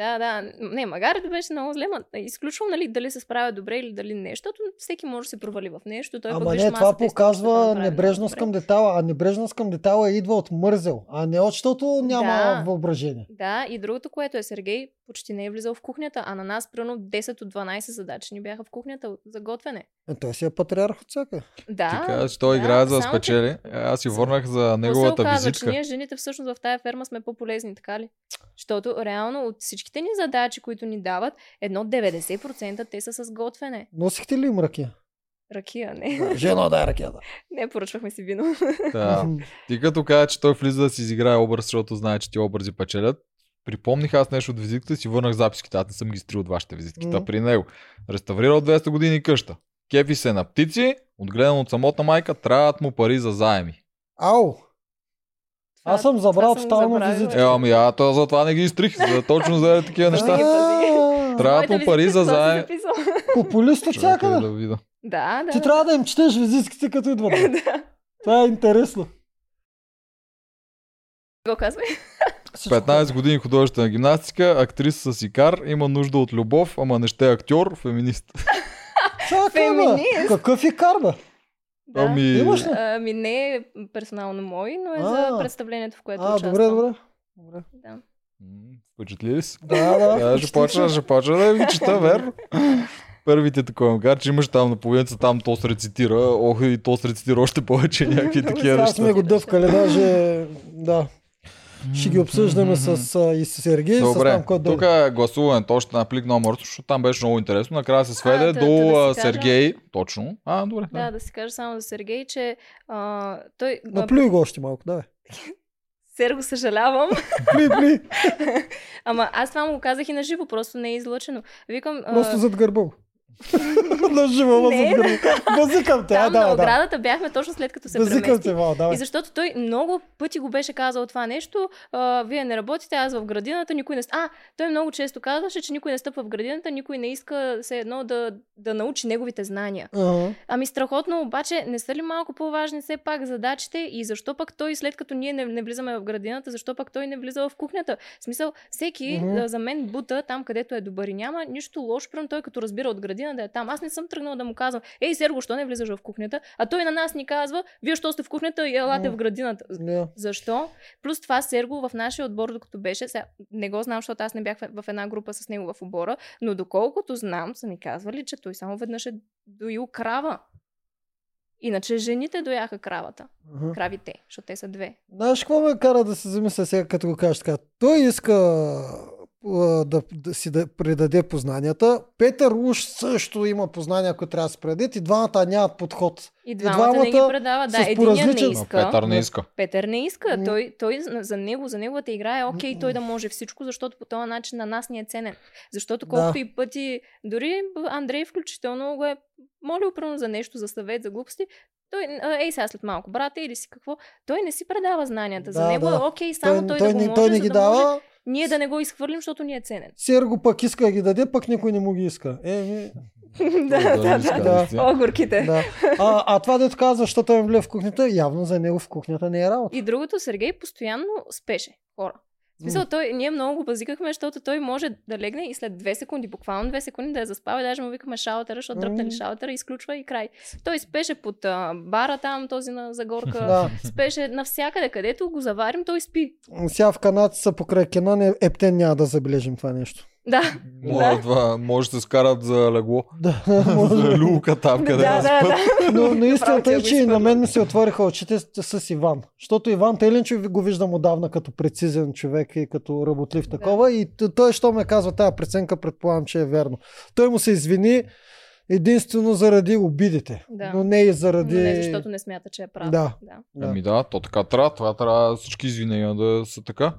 Да, да. Не, магарето беше много зле. ма Изключвам нали, дали се справя добре или дали не, защото всеки може да се провали в нещо. Той Ама не, това показва много небрежност към детала, а небрежност към детала идва от мързел, а не от защото няма Да. въображение. Да, и другото, което е Сергей, почти не е влизал в кухнята, а на нас примерно 10 от 12 задачи ни бяха в кухнята за готвене. Е, той си е патриарх от всяка. Да. Ти казваш, той да, играе за да само, че спечели. Аз си върнах за какво се неговата оказа, визитка. че ние жените всъщност в тая ферма сме по-полезни, така ли? Защото реално от всичките ни задачи, които ни дават, едно 90% те са с готвене. Носихте ли им ръкия? Ракия, не. Жено дай ръкията. [LAUGHS] Не, поръчвахме си вино. Да. [LAUGHS] Ти като кажа, че той влиза да си изиграе образ, защото знае, че ти образи печелят, припомних аз нещо от визитката и си върнах записките. Аз не съм ги изтрил от вашите визитки. Та при него. Реставрирал 200 години къща. Кефи се на птици, отгледан от самотна майка, трябват му пари за заеми. Ау! Това- Аз съм забрал това тотално визитки. Е, ами а, то затова не ги изтрих, за точно за такива неща. Трябват му пари за това си заем. записал. Популист от Чакай всякъде. да. Да, да. Ти трябва да им четеш визитките като идват. [LAUGHS] Това е интересно. Го казвай. Всичко 15 години художествена гимнастика, актриса с икар, има нужда от любов, ама не ще е актьор, феминист. [LAUGHS] Чакай, бе. Феминист. Какъв и карба? Да. Ами, Имаш ли? Ами не е персонално мой, но е А. за представлението, в което А, участвам. добре, добре. Добре. Да. Впечатли ли си? Да, да. Да, ще почна, ще почна да ви чета, верно. Първите такова, макар че имаш там на половината, там то се рецитира, ох и то се рецитира още повече [LAUGHS] някакви такива неща. сме го дъвкали, даже да. Ще ги обсъждаме с а, и с Сергей, и с Добре, там, който тук е гласуването още на плик номер, защото там беше много интересно. Накрая се сведе А, до да, да, да си а, кажа. Сергей. Точно. А, добре. Да, да си кажа само за Сергей, че а, той... а, Наплюй го още малко, давай. [LAUGHS] Серго съжалявам. Пли, пли. [LAUGHS] Ама аз това му го казах и на живо, просто не е излъчено. Викам... а, Просто зад гърба. [LAUGHS] На живо. Базикам те, а, Там на да, да. оградата бяхме точно след като се Базикам премести. те, Вал, И давай. защото той много пъти го беше казал това нещо, а, вие не работите, аз в градината, никой не... А, той много често казваше, че никой не стъпва в градината, никой не иска все едно да, да научи неговите знания. Ага. Ами страхотно, обаче не са ли малко по-важни все пак задачите и защо пък той след като ние не, не влизаме в градината, защо пък той не влиза в кухнята? В смисъл, всеки mm-hmm. за мен бута там, където е добър и няма нищо лошо, прям той като разбира от градина да е там. Аз не съм тръгнала да му казвам, ей, Серго, що не влизаш в кухнята? А той на нас ни казва, вие що сте в кухнята и елате в градината. Да. Защо? Плюс това Серго в нашия отбор, докато беше, сега, не го знам, защото аз не бях в, една група с него в отбора, но доколкото знам, са ми казвали, че той само веднъж е доил крава. Иначе жените дояха кравата. Ага. Кравите, защото те са две. Знаеш какво ме кара да се замисля сега, като го кажеш така? Той иска да, да си да предаде познанията. Петър уж също има познания, които трябва да се предадат и двамата нямат подход. И двамата, не ги двамата предава. Да, единия не поразличен- Но иска. Петър не иска. Петър не иска. Той, той за- него, за неговата игра е окей, М. той да може всичко, защото по този начин на нас ни е ценен. Защото Да. колкото и пъти, дори Андрей включително го е молил пръвно за нещо, за съвет, за глупости, той, ей сега след малко, брате или си какво, той не си предава знанията. за Да, него да. е окей, само той, той, да го не, може, той не за ги да може дава. ние да не го изхвърлим, защото ни е ценен. Серго пък иска да ги даде, пък никой не му ги иска. Е, ми, [LAUGHS] да, да, да. да. Огурките. да. А, а това дето казва, защото той влезе в кухнята, явно за него в кухнята не е работа. И другото, Сергей постоянно спеше хора. В смисъл, той, ние много го базикахме, защото той може да легне и след две секунди, буквално две секунди да е заспал и даже му викаме шаутера, защото дръпнали М. шаутера, изключва и край. Той спеше под а, бара там, този на Загорка. [LAUGHS] Да. Спеше навсякъде, където го заварим, той спи. Сега в канадци покрай Кенан Ептен няма да забележим това нещо. Да. Може, това, може да се скарат за легло. Да, за люлка там, къде да, да, да, да. Но, но истината Направо е, че и на мен ми се отвориха очите с, с Иван. Защото Иван Теленчев го виждам отдавна като прецизен човек и като работлив Да. такова. И той, що ме казва тази преценка, предполагам, че е верно. Той му се извини единствено заради обидите. Да. Но не и заради... Но не, защото не смята, че е прав. Да. да. Да. Ами да, то така трябва. Това трябва всички извинения да са така.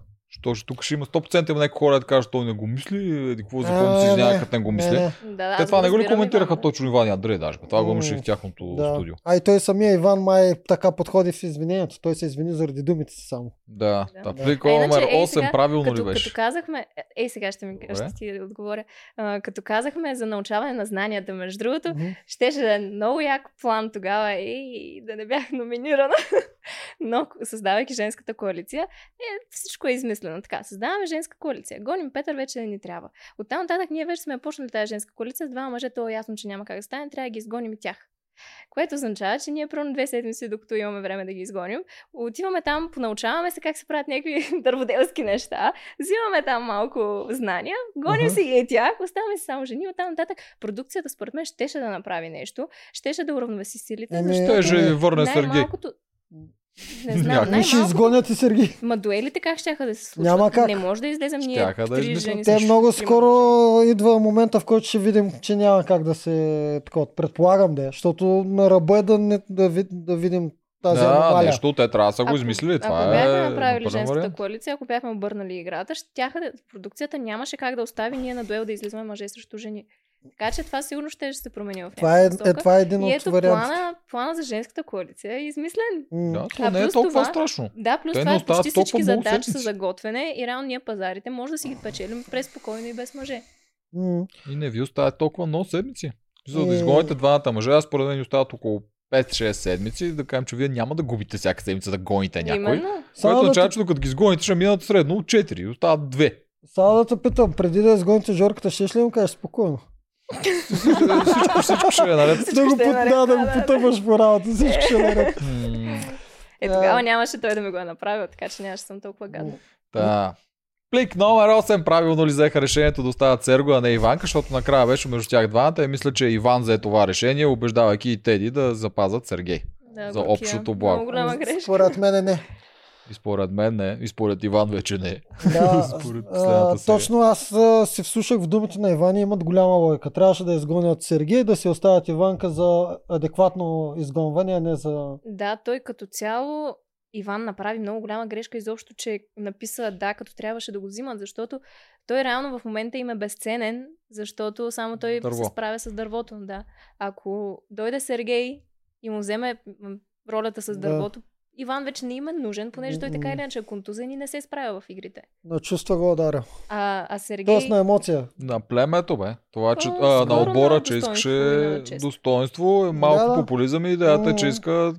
Ще тук ще има 100% има някои хора да кажат, той не го мисли, еди какво за какво А, извинява, не, като не го мисли. не. да Те това не го ли коментираха Иван. точно Иван и Андрей даже? Това го имаше и в тяхното Да. студио. А и той самия Иван май така подходи в извинението. Той се извини заради думите си само. Да, Да. да. Иначе, номер ей, 8 сега, правилно като, ли като беше? казахме, е, ей сега ще, ми, Добре. ще ти отговоря, а, като казахме за научаване на знанията, между другото, Мгм. щеше да е много як план тогава и да не бях номинирана. [LAUGHS] Но създавайки женската коалиция, е, всичко е измислено. Така, създаваме женска коалиция. Гоним Петър, вече не ни трябва. Оттам нататък ние вече сме почнали тази женска коалиция с двама мъже, то е ясно, че няма как да стане, трябва да ги изгоним и тях. Което означава, че ние първо две седмици, докато имаме време да ги изгоним, отиваме там, понаучаваме се как се правят някакви [LAUGHS] дърводелски неща, взимаме там малко знания, гоним Аха. си и тях, оставаме си само жени, оттам нататък продукцията според мен щеше да направи нещо, щеше да уравновеси силите, Еми, защото Ще же върне Сергей. най-малкото... Не знам, Някой ще изгонят и Сергей. Ма дуелите как ще да се случват? Няма как. Не може да излезем ние Щяха да три жени. Те много скоро идва момента, в който ще видим, че няма как да се... Такова, предполагам да е, защото на ръба е да, не, да, ви, да видим тази Да, аномалия. нещо те трябва да са го Ако- измислили. Това ако е бяхме направили напълен женската вариант. коалиция, ако бяхме обърнали играта, щяха да, продукцията нямаше как да остави ние на дуел да излизаме мъже срещу жени. Така че това сигурно ще се промени в Това е, е, това е един И от ето вариантите. плана, плана за женската коалиция е измислен. Да, то А не е плюс толкова това- страшно. Да, плюс Те това е почти всички задачи са за готвене и реално ние пазарите може да си ги печелим преспокойно и без мъже. И не ви оставят толкова много седмици. За да Е. изгоните двамата мъже, аз според мен ни остават около 5-6 седмици, да кажем, че вие няма да губите всяка седмица да гоните някой. Именно. Само Което означава, че докато ги изгоните, ще минат средно от 4, остават 2. само да те питам, преди да изгоните Жорката, ще ли му кажеш спокойно? Всичко, всичко ще е наред. да го, е наред, да, да да, го потъпаш по работа, всичко ще е наред. Е, Да. тогава нямаше той да ми го е направил, така че нямаше съм толкова гадна. Да. Плик номер 8 правилно ли взеха решението да оставят Серго, а не Иванка, защото накрая беше между тях двамата и мисля, че Иван взе това решение, убеждавайки и Теди да запазят Сергей. Да, За горкия. общото благо. Според мен не. И според мен не, и според Иван вече не. Да, [LAUGHS] Според а, точно аз а, се вслушах в думите на Иван и имат голяма логика. Трябваше да изгонят Сергей, да си оставят Иванка за адекватно изгонване, а не за... Да, той като цяло Иван направи много голяма грешка изобщо, че написа да, като трябваше да го взимат, защото той реално в момента им е безценен, защото само той Дърво. се справя с дървото. Да. Ако дойде Сергей и му вземе ролята с Да. Иван вече не им е нужен, понеже той така или иначе е контузен и не се справя в игрите. На чувства го ударя. А, а Сергей... Тоест на емоция. На племето, бе. Това, че, То, а, на отбора, на че искаше и на чест. достоинство, е малко Да, да. популизъм и идеята е, че иска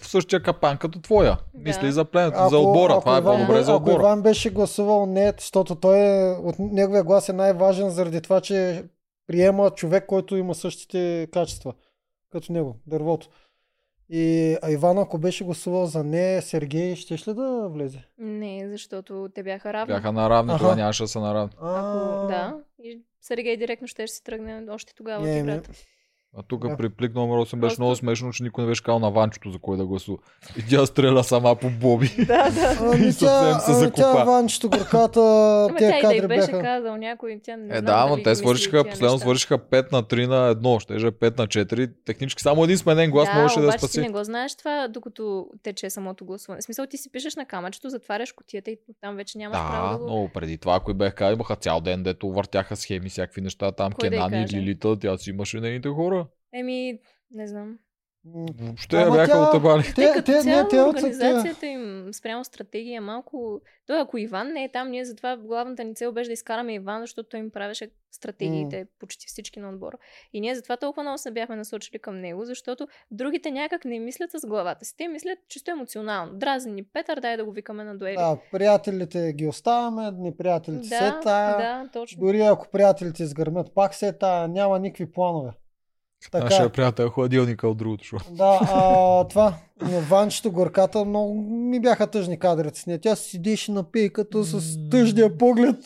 в същия капан като твоя. Да. Мисли за племето, за отбора. Това е Иван по-добре за Ако отбора. Иван беше гласувал не, защото той е, от неговия глас е най-важен заради това, че приема човек, който има същите качества като него, дървото. И Иван, ако беше гласувал за не, Сергей, щеш ли да влезе? Не, защото те бяха равни. Бяха наравни, Аха. това нямаше да са наравни. Ако, да, и Сергей директно ще си тръгне още тогава от играта. А тук Да. при плик номер 8 беше Просто- много смешно, че никой не беше казал на Ванчето за кой да гласува. И тя стреля сама по Боби. [LAUGHS] да, да. Ами И съвсем тя, се ами закопа. тя Ванчето горката, [LAUGHS] тя да кадри беше бяха. казал някой, тя не Е, знам да, дали те свършиха, последно свършиха 5 на 3 на 1. Щеше 5 на 4. Технически само един сменен глас да, можеше да спаси. ти не го знаеш това, докато тече самото гласуване. В смисъл, ти си пишеш на камъчето, затваряш котията и там вече нямаш право Да, да го... но преди това, ако бех казали, имаха цял ден, дето въртяха схеми, всякакви неща там, да Кенани? Лилита, тя си имаше нейните хора. Еми, не знам. Въобще Ама бяха тя- отебали. Те, Те, като те, цяло, не, те от организацията им спрямо стратегия е малко... Той, ако Иван не е там, ние затова главната ни цел беше да изкараме Иван, защото той им правеше стратегиите почти всички на отбора. И ние затова толкова много се бяхме насочили към него, защото другите някак не мислят с главата си. Те мислят чисто емоционално. Дразни ни Петър, дай да го викаме на дуели. Да, приятелите ги оставяме, неприятелите се да, тая. да, точно. Дори ако приятелите изгърмят, пак се тая, няма никакви планове. Нашия Така, приятел е хладилника от другото шоу. да, а, това, на Ванчето горката, много ми бяха тъжни кадрите с нея. Тя седеше на пейката с тъжния поглед,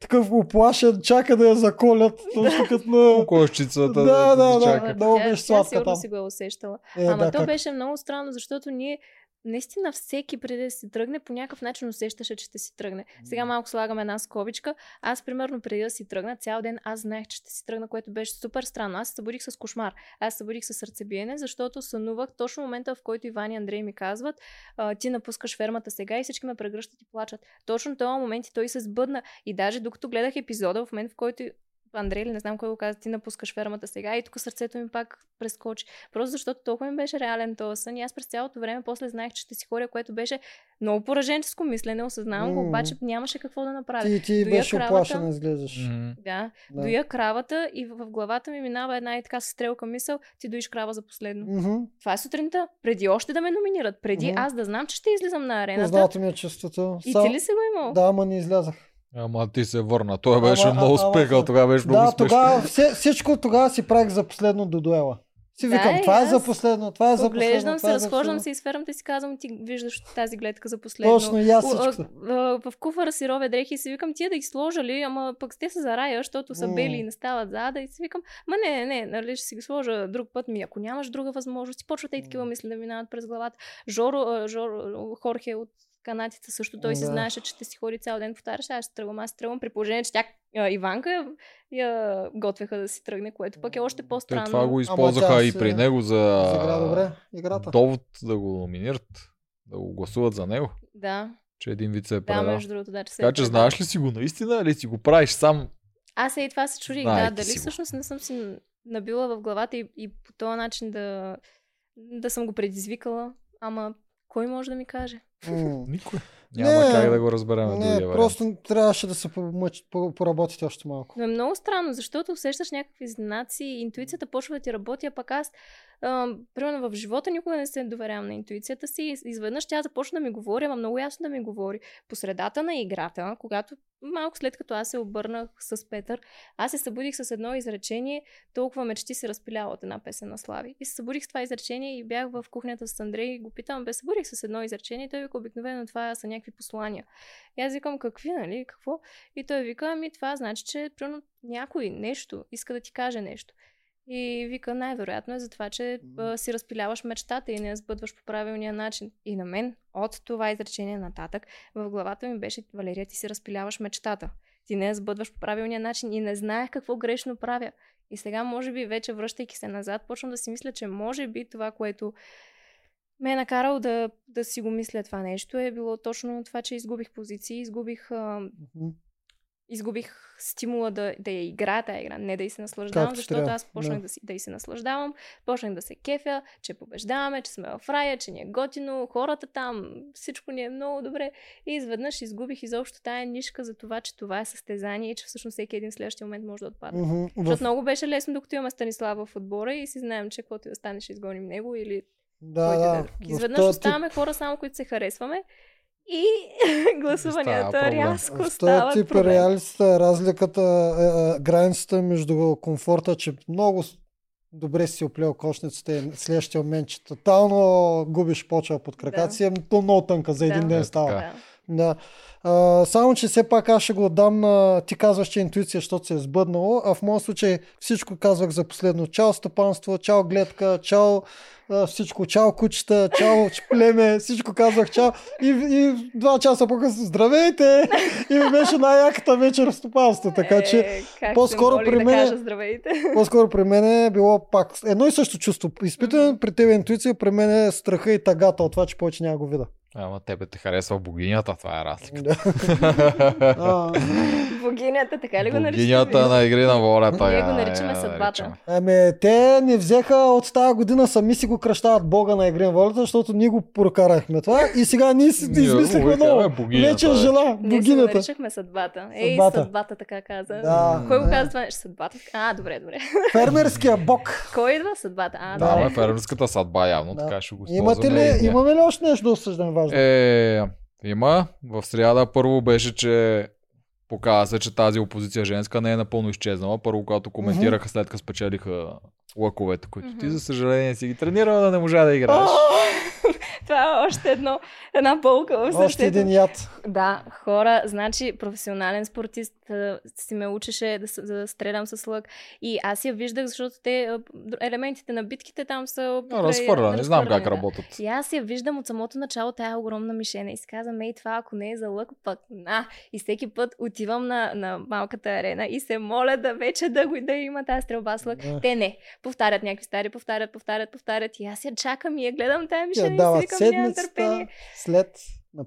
такъв оплашен, чака да я заколят, точно като на... [LAUGHS] Кошчицата. Да, да, да. чака. много тя, беше тя сладка сигурно там. си го е усещала. Е, Ама да, то как? беше много странно, защото ние наистина всеки преди да си тръгне по някакъв начин усещаше, че ще си тръгне. Сега малко слагаме една скобичка. Аз, примерно, преди да си тръгна, цял ден аз знаех, че ще си тръгна, което беше супер странно. Аз се събудих с кошмар. Аз се събудих с сърцебиене, защото сънувах точно момента, в който Иван и Андрей ми казват, ти напускаш фермата сега и всички ме прегръщат и плачат. Точно този момент и той се сбъдна. И даже докато гледах епизода, в момент в който Андрей, не знам кой го каза, ти напускаш фермата сега и тук сърцето ми пак прескочи. Просто защото толкова ми беше реален този сън и аз през цялото време после знаех, че ще си ходя, което беше много пораженческо мислене, осъзнавам го, обаче нямаше какво да направя. Ти, ти беше кравата. оплашена, изглеждаш. М. Да, Да. доя кравата и в в главата ми минава една и така стрелка мисъл, ти доиш крава за последно. Мгм. Това е сутринта, преди още да ме номинират, преди Мгм. аз да знам, че ще излизам на арената. Познато ми е чувството. И Са- ти ли си го имал? Да, ама не излязах. Ама ти се върна. Той беше Ама- много а- ама- спекал, тогава беше много Да, смешно. тогава, все, всичко тогава си правих за последно до дуела. Си Да, викам, и това е за последно, това е за последно. Поглеждам се, е за разхождам се, изферам те си казвам, ти виждаш тази гледка за последно. Точно, и аз а, всичко. а, в куфара си ровя дрехи и си викам, тия да ги сложа ли, ама пък те са за рая, защото са бели и не стават зада. И си викам, ма не, не, не, нали ще си ги сложа друг път ми, ако нямаш друга възможност. И почват и такива мисли да минават през главата. Жоро, а, Жоро Хорхе от канатите също, той си Да. знаеше, че ще си ходи цял ден, повтаряше, аз ще тръгвам, аз тръгвам, при положение, че тя а, Иванка я, готвеха да си тръгне, което пък е още Те по-странно. това го използваха и се- при него за Изигра добре играта. довод да го номинират, да го гласуват за него, Да, че един вид се е да, предал. между другото, да, че се е Така че знаеш ли си го наистина или си го правиш сам? Аз и това се чудих, да, дали си всъщност не съм си набила в главата и, и по този начин да, да съм го предизвикала. Ама кой може да ми каже? М. Никой. Няма Не, как да го разберем. Не, другия вариант. просто трябваше да се помъч, по- поработите още малко. Но е много странно, защото усещаш някакви знаци, интуицията почва да ти работи, а пък аз, а, примерно в живота никога не се доверявам на интуицията си. и Изведнъж тя започна да ми говори, ама много ясно да ми говори. По средата на играта, когато малко след като аз се обърнах с Петър, аз се събудих с едно изречение, толкова мечти се разпиляла от една песен на Слави. И се събудих с това изречение и бях в кухнята с Андрей и го питам, бе, събудих с едно изречение той вика, обикновено това са някакви послания. И аз викам, какви, нали, какво? И той вика, ами това значи, че примерно някой нещо иска да ти каже нещо. И вика, най-вероятно е за това, че а, си разпиляваш мечтата и не я сбъдваш по правилния начин. И на мен, от това изречение нататък, в главата ми беше, Валерия, ти си разпиляваш мечтата. Ти не я сбъдваш по правилния начин и не знаех какво грешно правя. И сега, може би, вече връщайки се назад, почвам да си мисля, че може би това, което ме е накарало да, да си го мисля това нещо, е било точно това, че изгубих позиции, изгубих а, Мгм. изгубих стимула да, да я играя тази игра, не да й се наслаждавам, Както защото трябва, аз почнах да. да. си, да й се наслаждавам, почнах да се кефя, че побеждаваме, че сме в рая, че ни е готино, хората там, всичко ни е много добре. И изведнъж изгубих изобщо тая нишка за това, че това е състезание и че всъщност всеки един следващия момент може да отпадне. Мгм. Защото В... много беше лесно, докато имаме Станислава в отбора и си знаем, че каквото и да ще изгоним него или Да, да Изведнъж този оставаме хора само, които се харесваме и [LAUGHS] гласуванията проблем. рязко В стават тип проблем. реалистата е разликата, е, е, границата между комфорта, че много добре си оплел кошницата и следващия момент, че тотално губиш почва под краката Да. си, е то много тънка, за един Да. ден става. така. Да. Да. А, само, че все пак аз ще го отдам на... Ти казваш, че е интуиция, защото се е сбъднало, а в моят случай всичко казвах за последно. Чао стопанство, чао гледка, чао всичко, чао кучета, чао племе, всичко казвах чао. И, и два часа по-късно, здравейте! И ми беше най-яката вечер в стопанство, така че Е, по-скоро при да мен- кажа здравейте. по-скоро при мен е било пак едно и също чувство. Изпитване при тебе интуиция, при мен е страха и тагата от това, че повече няма го вида. Ама тебе те харесва богинята, това е разлика. Да. [LAUGHS] А, Богинята, така ли го наричаме? Богинята на игри на волята. Ние го наричаме съдбата. Ами, те не взеха от тази година сами си го кръщават Бога на игри на волята, защото ние го прокарахме това и сега ние си Ние измислихме ново. Вече е жена, Ние богинята. наричахме съдбата. Ей, Съдбата. съдбата, така каза. Да, Кой го да. каза това нещо? Съдбата? А, добре, добре. Фермерския бог. Кой идва съдбата? А, Да, фермерската съдба явно, Да. така ще го Имате ли, ние. имаме ли още нещо да осъждаме важно? Е, има. В сряда първо беше, че показа че тази опозиция женска не е напълно изчезнала. Първо, когато коментираха след като спечелиха лъковете, които ти, за съжаление, си ги тренирала да не можа да играеш. [LAUGHS] Това е още едно, една болка в Още сърцето. един яд. Да, хора, значи професионален спортист си ме учеше да, да стрелям с лък и аз я виждах, защото те елементите на битките там са А, разхвърля, не знам как разхвърляни, да. работят. И аз я виждам от самото начало тая огромна мишена и си казвам, ей, това ако не е за лък, пък на. И всеки път отивам на, на малката арена и се моля да вече да, го, да има тази стрелба с лък. Да. Те не. Повтарят някакви стари, повтарят, повтарят, повтарят. И аз я чакам и я гледам тая мишена и си дават викам, нямам седмицата търпение. след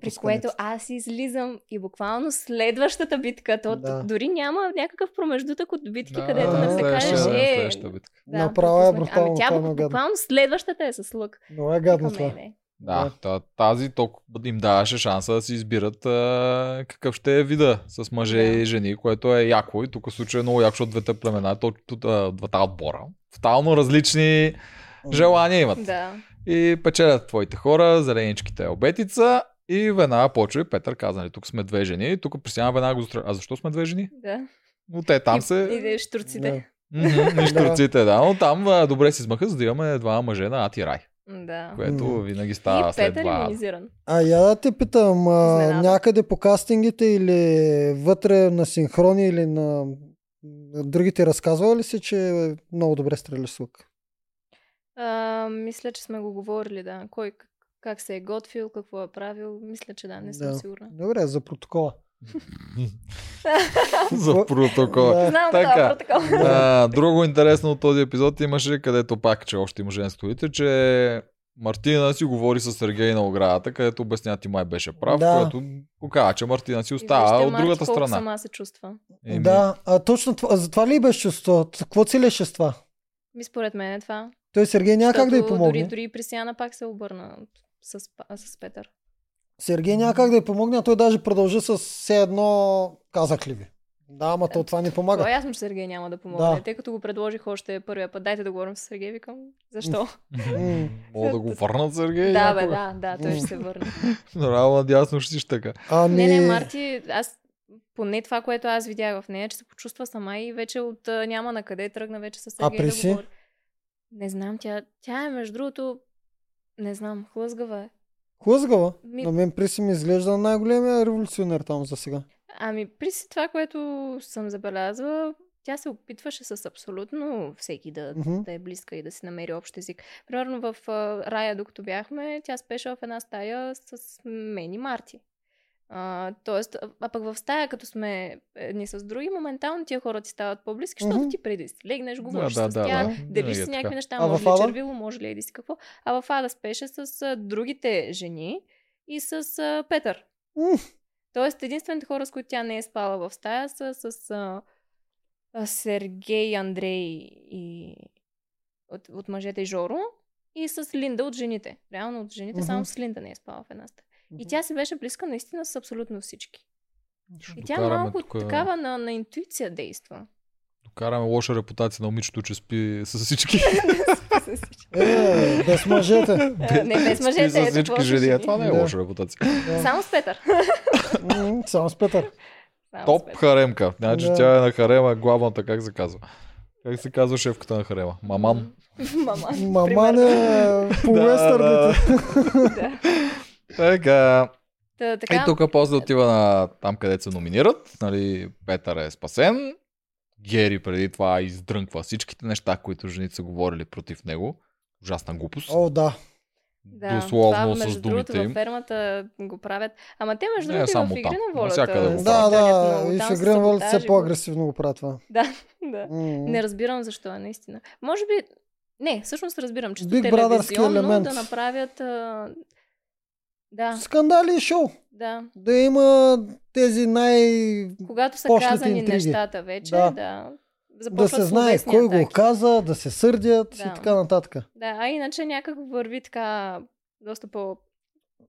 При което аз излизам и буквално следващата битка, то Да. дори няма някакъв промеждутък от битки, Да, където да, да, се кажеш, ден, е... следващата битка. Направо е пропуснах. брутално, Ами тя е буквално следващата е с лък. Много е гадно това. не. Да, Да. та- тази толкова им даваше шанса да си избират а, какъв ще е вида с мъже Да. и жени, което е яко. И тук случай е много яко, защото двете племена, то, двата отбора, тотално различни желания имат. Да. И печелят твоите хора, зеленичките обетица и веднага почва и Петър каза, нали, тук сме две жени, тук присяна веднага го застреля. А защо сме две жени? Да. Но те там и, се... И, и штурците. Да. Мгм, [LAUGHS] Нищурците, да. Но там а, добре си смъха, за да имаме два мъже на Ати Рай. Да. Което винаги става И след Петър два. имунизиран. А я да те питам, а, някъде по кастингите или вътре на синхрони или на другите разказва ли си, че много добре стреляш с лук? А, мисля, че сме го говорили, да. Кой как, как се е готвил, какво е правил. Мисля, че да, не съм Да. сигурна. Добре, за протокола. [LAUGHS] За протокол. Да. Знам Така. това протокол. А, друго интересно от този епизод имаше, където пак, че още има женските, че Мартина си говори с Сергей на оградата, където обясня ти май беше прав, Да. което показва, че Мартина си остава от другата страна. сама се чувства. Еми, Да, а точно това, за това ли беше чувство? Какво целеше с това? Ми според мен е това. Той Сергей няма как да й помогне. Дори, дори Присяна пак се обърна с, с Петър. Сергей няма как да й помогне, а той даже продължи с все едно казах ли ви. Да, ама то това не Това помага. е ясно, че Сергей няма да помогне. Да. Тъй като го предложих още първия път, дайте да говорим с Сергей, викам, защо? Мога да го върнат Сергей. да, бе, да, да, той ще се върне. [LAUGHS] Нормално надясно ще си така. Ами... Не, не, Марти, аз поне това, което аз видях в нея, че се почувства сама и вече от а, няма на къде тръгна вече с Сергей Преси? да говори. Не знам, тя, тя е между другото, не знам, хлъзгава е. Хлъзгава. Ми- На мен Приси ми изглежда най-големия революционер там за сега. Ами, при си това, което съм забелязала, тя се опитваше с абсолютно всеки да, Мгм. да е близка и да си намери общ език. Примерно в а, Рая, докато бяхме, тя спеше в една стая с мен и Марти. А, тоест, а, пък в стая, като сме едни с други, моментално тия хора ти стават по-близки, защото Мгм. ти преди да си легнеш, Да, говориш да, с да, тях, да. делиш Винаги си е някакви неща, А може ли е Ада? червило, може ли еди си какво. А в Ада спеше с а, другите жени и с а, Петър. М. Тоест, единствените хора, с които тя не е спала в стая, са с а, а, Сергей, Андрей и от, от мъжете и Жоро и с Линда от жените. Реално от жените, Мгм. само с Линда не е спала в една стая. И тя си беше близка наистина с абсолютно всички. Ще И тя докараме малко тук- такава на, на интуиция действа. Докараме лоша репутация на момичето, че спи с всички. [LAUGHS] Е, без мъжете. А, не, без мъжете, Спи с всички жени. Това не е лоша репутация. Само с Петър. [LAUGHS] Само с Петър. Топ харемка. Значи тя е на харема, главната, как се казва? Как се казва шефката на харема? Маман. Мама. [LAUGHS] Маман примерно. е по. [LAUGHS] Да. Така. Та, така, И тук после отива на там, където се номинират. Нали, Петър е спасен. Гери преди това издрънква всичките неща, които жените са говорили против него. Ужасна глупост. О, да. Да, дословно това, с между думите другото, им. във фермата го правят. Ама те, между другото, и само в Игри на волята. Да, ганят да. много. И в с Игрен Волт все по-агресивно го правят това. [LAUGHS] Да, да. М. Не разбирам защо е, наистина. Може би... Не, всъщност разбирам, че Big телевизионно елемент. да направят... А... Да, Скандали и шоу. да. Да има тези най... Когато са казани интриги. нещата вече, Да. да. Да се знае кой го атаки. каза, да се сърдят Да. и така нататък. Да, а иначе някак върви така доста по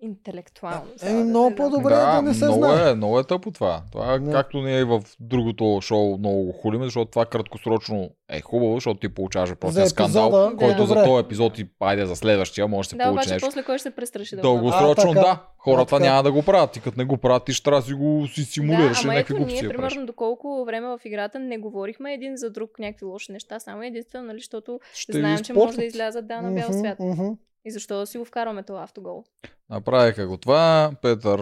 интелектуално. сега Еми, да много не по-добре е да не се много знае. Е, много е тъпо това. Това Да. както ние и в другото шоу много го хулиме, защото това краткосрочно е хубаво, защото ти получаваш просто скандал, епизода, който да. за този епизод и айде за следващия може да се Да, получи обаче нещо. после кой ще се престраши да? Дългосрочно, А, така. да. Хората А, така. няма да го правят. И като не го правят, ти ще трябва да си го си симулираш да, ама някакви ето ние, да правиш. примерно, доколко време в играта не говорихме един за друг някакви лоши неща, само единствено, нали, защото Ще знаем, че може да излязат да на бял свят. И защо да си го вкарваме това автогол? Направиха го това, Петър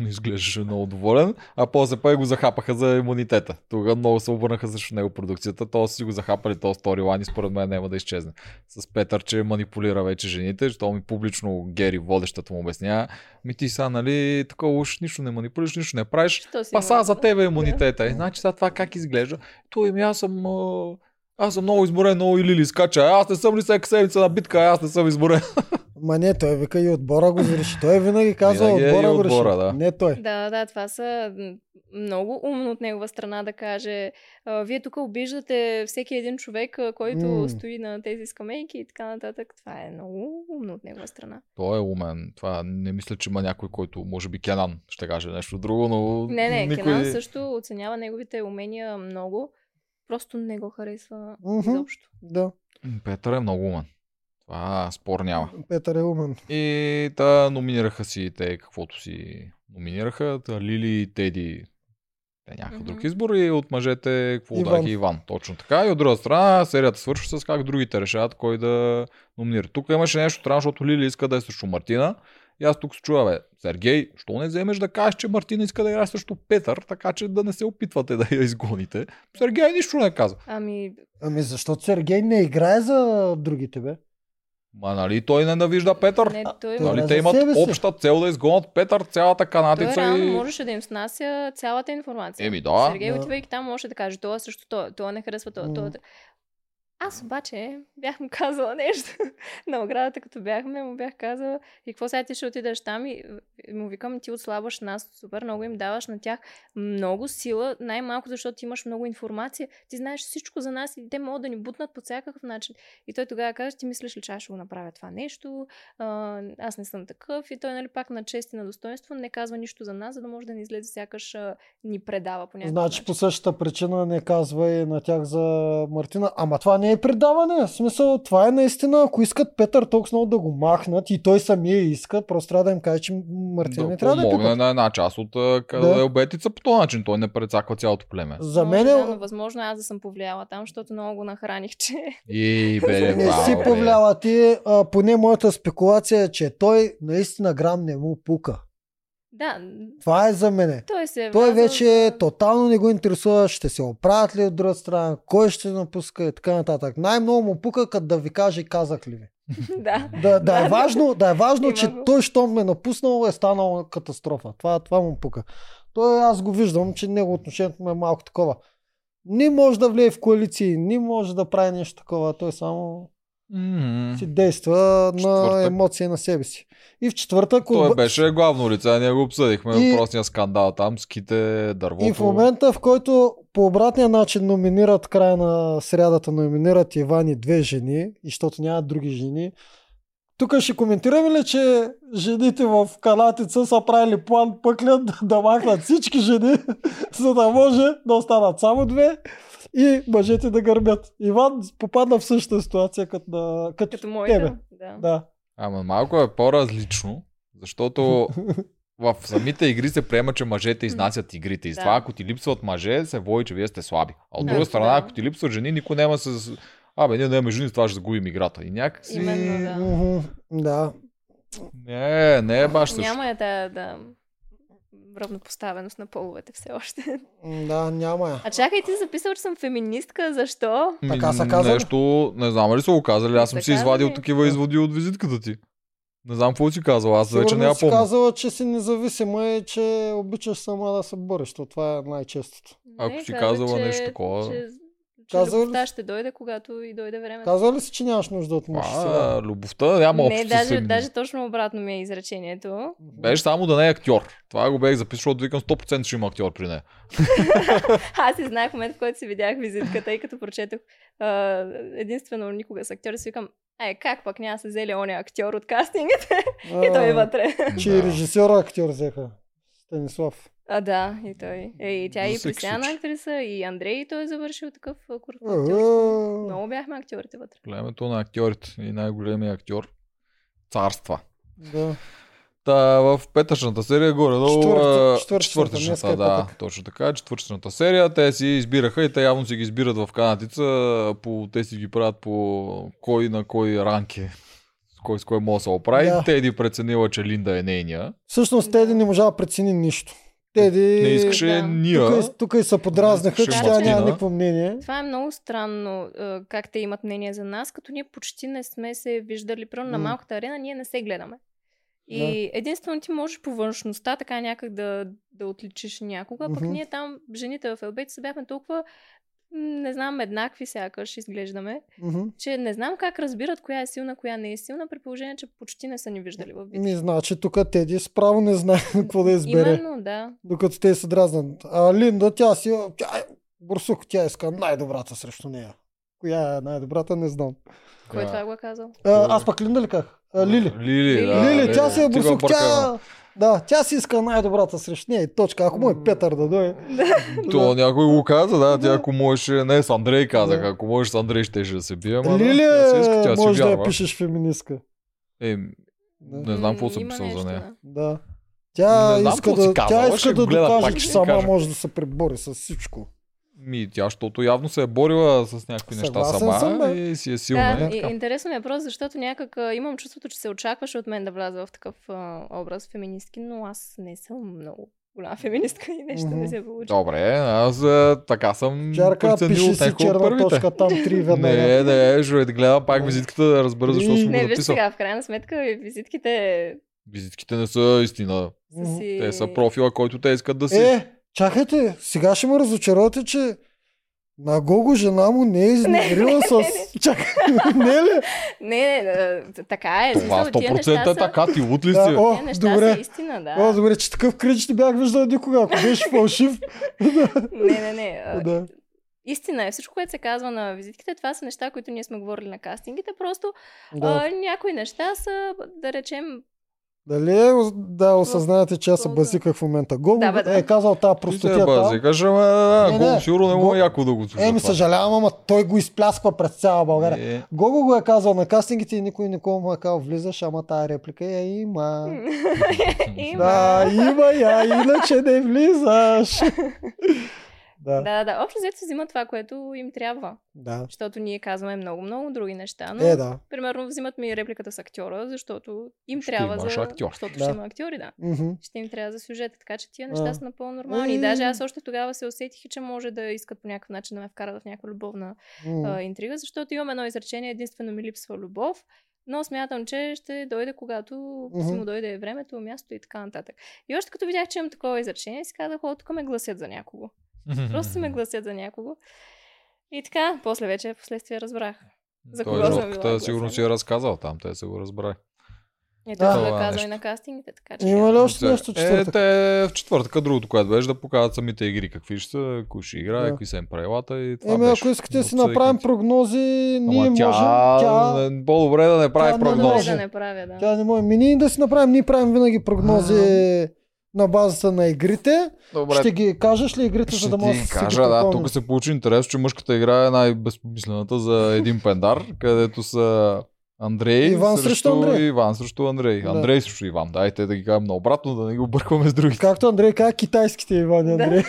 [LAUGHS] изглеждаше много доволен, а после пък го захапаха за имунитета. Тогава много се обърнаха срещу него продукцията, то си го захапали този сторилайн и според мен няма да изчезне. С Петър, че манипулира вече жените, защото ми публично Гери, водещата му обяснява, ми ти са, нали, такова уж нищо не манипулираш, нищо не правиш, Що Паса за тебе имунитета. Е, значи сега това как изглежда? Той ми аз съм... а, Аз съм много изморен, много или ли скача. А, Аз не съм ли всяка седмица на битка, а аз не съм изморен. [LAUGHS] Ма не, той вика и отбора го реши. Той винаги казва Винаги е и отбора го отбора, реши. да. Не той. Да, да, това са много умно от негова страна да каже. Вие тук обиждате всеки един човек, който М. стои на тези скамейки и така нататък. Това е много умно от негова страна. Той е умен. Това не мисля, че има някой, който може би Кенан ще каже нещо друго, но Не, не, никой... Кенан също оценява неговите умения много. Просто не го харесва Мгм. изобщо. Да. Петър е много умен. Това спор няма. Петър е умен. И та номинираха си те каквото си номинираха. Та Лили и Теди Те някакъв Мгм. друг избор и от мъжете какво Иван. удаха Иван. Точно така. И от друга страна серията свършва с как другите решават кой да номинира. Тук имаше нещо странно, защото Лили иска да е срещу Мартина. И аз тук се бе, Сергей, що не вземеш да кажеш, че Мартина иска да играе срещу Петър, така че да не се опитвате да я изгоните. Сергей нищо не каза. Ами, Ами защото Сергей не играе за другите, бе. Ма нали той ненавижда Петър? не, той, Той Нали е те имат обща цел да изгонят Петър цялата той канатица реално и... можеше да им снася цялата информация. Еми да. Сергей, Да. отивайки там, може да каже, това срещу това, това не харесва това, това. Аз обаче бях му [LAUGHS] казала нещо на оградата, като бяхме, му бях казала и какво сега ти ще отидеш там и му викам, ти отслабваш нас, супер много им даваш на тях много сила, най-малко защото ти имаш много информация, ти знаеш всичко за нас и те могат да ни бутнат по всякакъв начин. И той тогава каза, ти мислиш ли, че аз ще го направя това нещо, аз не съм такъв и той нали пак на чест и на достоинство не казва нищо за нас, за да може да ни излезе сякаш ни предава по някакъв Значи начин. по същата причина не казва и на тях за Мартина. Ама това не е предаване. В смисъл, това е наистина, ако искат Петър толкова много да го махнат и той самия иска, просто трябва да им каже, че Мартина да не трябва да е пипат. на една част от Да. е обетица по този начин. Той не прецаква цялото племе. За мен да, е... но възможно аз да съм повлияла там, защото много го нахраних, че... И бе, Не си бе. повляла ти, а, поне моята спекулация е, че той наистина грам не му пука. Да, Това е за мене. той се е Той вече за- тотално не го интересува, ще се оправят ли от друга страна, кой ще напуска и така нататък. Най-много му пука, като да ви каже казах ли ви. [LAUGHS] да. Да, да, е важно, да е важно че той, щом ме е напуснал, е станал катастрофа. Това, това му пука. Той аз го виждам, че него отношението му е малко такова. Не може да влее в коалиции, не може да прави нещо такова. Той само Мгм. си действа на Четвъртък. емоции на себе си. И в четвъртък Той беше главно лице, ние го обсъдихме И- въпросния скандал там, ските, дървото. И в момента, в който по обратния начин номинират края на срядата, номинират Иван и две жени, и защото нямат други жени, тук ще коментираме ли, че жените в канатица са правили план пъклят да, да махнат всички жени, [LAUGHS] за да може да останат само две и мъжете да гърбят. Иван попадна в същата ситуация като, на, като, Като моите. тебе. Да. Да. Ама малко е по-различно, защото [LAUGHS] в самите игри се приема, че мъжете изнасят игрите. И Да. това, ако ти липсват мъже, се води, че вие сте слаби. А от Да. друга страна, Да. ако ти липсват жени, никой няма с... Абе, ние нямаме жени, с това ще загубим играта. И някакси... Именно, да. Да. Не, не е баш също. Няма я тая да равнопоставеност на половете все още. Да, няма я. А чакай, ти записал, че съм феминистка. Защо? Ми, Така са казали. Нещо, не знам ли са го казали, аз съм си извадил такива изводи от визитката ти. Не знам какво си казал, аз вече Сигурно не я си помня. казала, че си независима и че обичаш сама да се бориш. То това е най-честото. Ако Не, си каза, казала че- нещо такова. Че, ли любовта ще дойде, когато и дойде времето. Казва ли си, че нямаш нужда от мъж сега? А, любовта няма не, общо с даже, феминизъм. даже точно обратно ми е изречението. Беше само да не е актьор. Това го бех записал, защото викам 100% ще има актьор при нея. [LAUGHS] Аз си знаех в момента, в който си видях визитката и като прочетох единствено никога с актьори, си викам, ай, как пък няма се взели оня актьор от кастингите? [LAUGHS] и той е вътре. Че и режисьор актьор взеха. Станислав. А, да, и той. Е, и тя е и случай. актриса, и Андрей, той е завършил такъв курс. Е. Много бяхме актьорите вътре. Племето на актьорите и най-големият актьор. Царства. Да. Та, в петъчната серия горе-долу... Четвърта- а, четвъртъчната, днеска четвъртъчната, е да, петък. точно така. Четвъртъчната серия. Те си избираха и те явно си ги избират в канатица. По, те си ги правят по кой на кой ранк е. Кой с кой може да се оправи. Да. Теди преценила, че Линда е нейния. Всъщност Теди не можа да прецени нищо. Теди... Не искаше да. ния. Тук, тук и се подразнаха, че тя няма никакво мнение. Това е много странно как те имат мнение за нас, като ние почти не сме се виждали. Примерно на малката арена ние не се гледаме. И единствено ти можеш по външността така някак да, да отличиш някога, пък Мгм. ние там, жените в Елбейт, се бяхме толкова, не знам, еднакви сякаш изглеждаме, Мгм. че не знам как разбират коя е силна, коя не е силна, при положение, че почти не са ни виждали в битка. Ми, значи тук Теди справо не знае [LAUGHS] какво да избере. Именно, да. Докато те се дразнат. А Линда, тя си... Тя е бурсук, тя иска най-добрата срещу нея. Коя е най-добрата, не знам. Кой Да. това го е казал? А, аз пък Линда ли как? А, Лили. Лили, да. Лили, тя си е бурсук. Тя... Да, тя си иска най-добрата срещу нея и точка. Ако му е Петър да дойде. То някой го каза, да, тя ако можеше, не с Андрей казах, Да. ако можеш с Андрей ще ще се бие, ама Лили да, тя си иска, тя си може да я пишеш феминистка. Е, Да. не знам какво съм писал за нея. да. Да. Тя Не знам иска какво си да, тя иска да докаже, че сама може да се пребори с всичко. Ми, тя, защото явно се е борила с някакви неща сама съм, бе. и си е силна. Да, е, и, така. интересно ми е просто, защото някак а, имам чувството, че се очакваше от мен да вляза в такъв а, образ феминистки, но аз не съм много голяма феминистка и нещо Мгм. не се получи. Добре, аз а, така съм Чарка, преценил от няколко черна първите. точка там три веднага. [LAUGHS] Не, не, да гледам пак визитката да разбера защо съм Не, виж сега, в крайна сметка визитките Визитките не са истина. си... Те са профила, който те искат да си. Е, чакайте, сега ще ме разочаровате, че на Гого жена му не е изневерила с... Чакай, не е ли? Не, не, така е. Това смисъл, тия 100% неща е са- така, ти лут ли Да, си? о, добре. са истина, да. О, добре, че такъв кринч не бях виждал никога. Ако беше [LAUGHS] фалшив. Не, не, не. Истина е. Всичко, което се казва на визитките, това са неща, които ние сме говорили на кастингите. Просто да. а, някои неща са, да речем, Дали е, да осъзнаете, че аз се базиках в момента. Гого Да, бе, да. е казал тази Ти се базикаш, ама да, Не, Гол не. сигурно не му Го- е яко да го слуша. Еми, съжалявам, ама той го изплясква през цяла България. Е, Гого го е казал на кастингите и никой никога му е казал, влизаш, ама тая реплика я има. [LAUGHS] има. Да, има я, иначе не влизаш. [LAUGHS] да, Да, да. Общо взето взима това, което им трябва. да. Защото ние казваме много-много други неща. Но, Е, да. примерно, взимат ми репликата с актьора, защото им Ще трябва имаш за... актьор. Защото Да. ще има актьори, да. Мгм. Ще им трябва за сюжета, така че тия неща А. са напълно нормални. Е. И даже аз още тогава се усетих, че може да искат по някакъв начин да ме вкарат в някаква любовна М. а, интрига, защото имам едно изречение, единствено ми липсва любов, но смятам, че ще дойде когато си Мгм. му дойде времето, място и така нататък. И още като видях, че имам такова изречение, си казах, о, тук ме гласят за някого. [LAUGHS] Просто си ме гласят за някого. И така, после вече, в последствие разбрах. За Той кого съм била сигурно си е разказал там, те са го разбрали. И Да. това е Това казал нещо. и на кастингите, така че... Има ли още нещо Е, четвъртък? те в четвъртъка другото, което беше да покажат самите игри, какви ще са, кои ще играе, Да. какви са им правилата и това Еми, беше. ако искате да си направим прогнози, ние Ама можем. тя, Тя, не- по-добре да не прави тя не прогнози. може. да не правя, да. тя не може. Ми ние да си направим, ние правим винаги прогнози на базата на игрите. Добре, Ще ги кажеш ли игрите, за ще да може ти да си кажа, ги да, тук се получи интерес, че мъжката игра е най-безпомислената за един пендар, [LAUGHS] където са Андрей Иван срещу Андрей. Иван срещу Андрей. Да. Андрей срещу Иван. Дайте да ги кажем наобратно, да не ги объркваме с другите. Както Андрей каза, китайските Ивани Да. Андрей.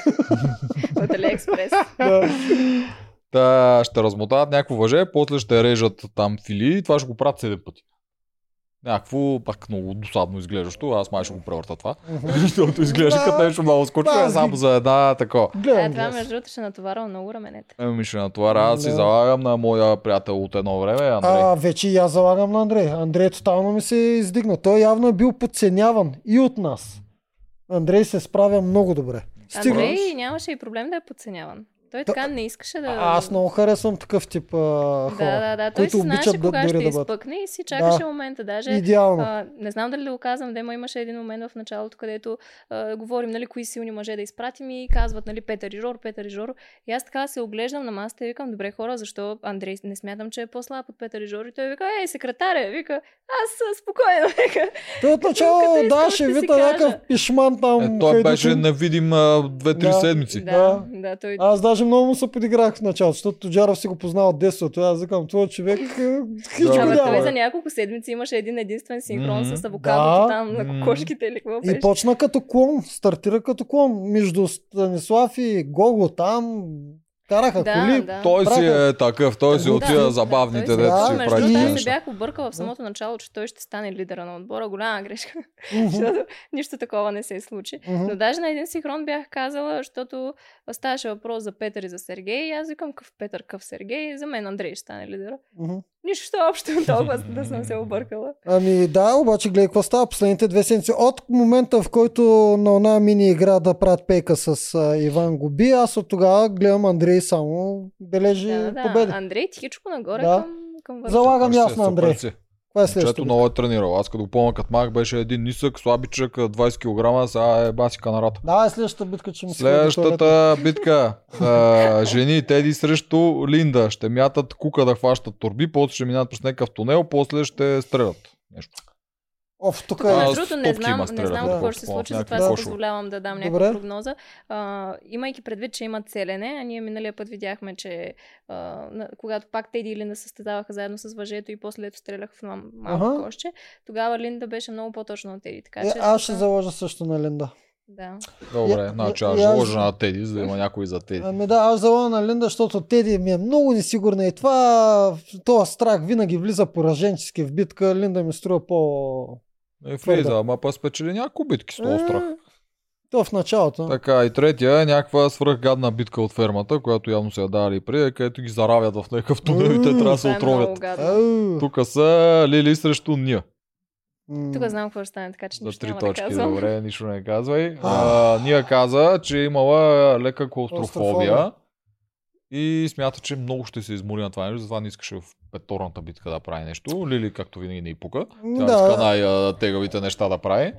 [LAUGHS] От Алиекспрес. [LAUGHS] да. Та ще размотават някакво въже, после ще режат там фили и това ще го правят 7 пъти. Някакво пак много досадно изглеждащо, аз май ще го превърта това. [LAUGHS] Защото изглежда Да. като нещо много скучно, Да, е само за една такова. А, Гледам това между другото ще натоварва много раменете. Еми ще натоваря, аз си Да. залагам на моя приятел от едно време, Андрей. А, вече и аз залагам на Андрей. Андрей тотално ми се издигна. Той явно е бил подценяван и от нас. Андрей се справя много добре. Стига. Андрей нямаше и проблем да е подценяван. Той Та- така не искаше да... А, Аз много харесвам такъв тип а, хора. Да, да, да. Той си знаеше да- кога ще да изпъкне и си чакаше Да. момента. Даже Идеално. А, не знам дали да го казвам, да, ма имаше един момент в началото, където а, говорим, нали, кои силни мъже да изпратим и казват, нали, Петър и Жор, Петър и Жоро. И аз така се оглеждам на масата и викам, добре хора, защо Андрей не смятам, че е по-слаб от Петър и Жор. И той вика, ей, секретаря, вика, аз спокойно, [LAUGHS] вика. Той от начало като искам, даваше ще вита някакъв пишман там. Е, той беше невидим две-три Да. седмици. Да, да, той... Аз даже много му се подиграх в началото, защото Тоджаров си го познава от детството. Аз викам, този човек е, хич Да, бе, той за няколко седмици имаше един единствен синхрон Мгм. с авокадото Да. там на кокошките или какво И беше. почна като клон, стартира като клон. Между Станислав и Гого там караха Да, коли. да. Той си е такъв, той си Да, отива да, забавните, си- Да, си Между прави другото, се бях объркала в самото начало, че той ще стане лидера на отбора. Голяма грешка, [LAUGHS] защото нищо такова не се случи. Но даже на един синхрон бях казала, защото ставаше въпрос за Петър и за Сергей. И аз викам къв Петър, къв Сергей. За мен Андрей ще стане лидера. Нищо общо толкова да съм се объркала. Ами да, обаче гледай какво става последните две седмици. От момента, в който на една мини игра да правят пейка с а, Иван Гоби, аз от тогава гледам Андрей само бележи Да, да, победи. да. Андрей тихичко нагоре Да. към, към. Залагам аз на супер Андрей. си. Това е следващото. много е тренирал. Аз като го помня като мах беше един нисък, слабичък, 20 кг, сега е баси канарата. Да, е следващата битка, че ми. Следващата битка. [LAUGHS] а, жени Теди срещу Линда. Ще мятат кука да хващат турби, после ще минат през някакъв тунел, после ще стрелят. Нещо. Оф, тук Тук, е... Между другото, не знам, не знам в какво ще се случи, затова някакви си позволявам да дам Добре. някаква прогноза. А, имайки предвид, че има целене, а ние миналия път видяхме, че а, на, когато пак Теди и Линда се състезаваха заедно с въжето и после ето стреляха в мал- малко Аха. кошче, тогава Линда беше много по-точно от Теди. Така, Е, че, аз ще тук- заложа също на Линда. Да. Добре, Я- значи аз заложа на Теди, за да има някой за Теди. Ами да, аз заложа на Линда, защото Теди ми е много несигурна и това, този страх винаги влиза пораженчески в битка. Линда ми струва по... Е, влиза, ама па спечели няколко битки с този страх. Е, То в началото. Така, и третия е някаква свръхгадна битка от фермата, която явно се е дали преди, където ги заравят в някакъв тунел и те трябва да се е отровят. Тук са Лили срещу Ния. Тук знам какво ще стане, така че нищо три няма точки. да казвам. Добре, нищо не казвай. А, Ния каза, че е имала лека клаустрофобия Клаустрофобия. И смята, че много ще се измори на това нещо, затова не искаше в петорната битка да прави нещо. Лили, както винаги, не й пука. Тя Да. иска най-тегавите неща да прави.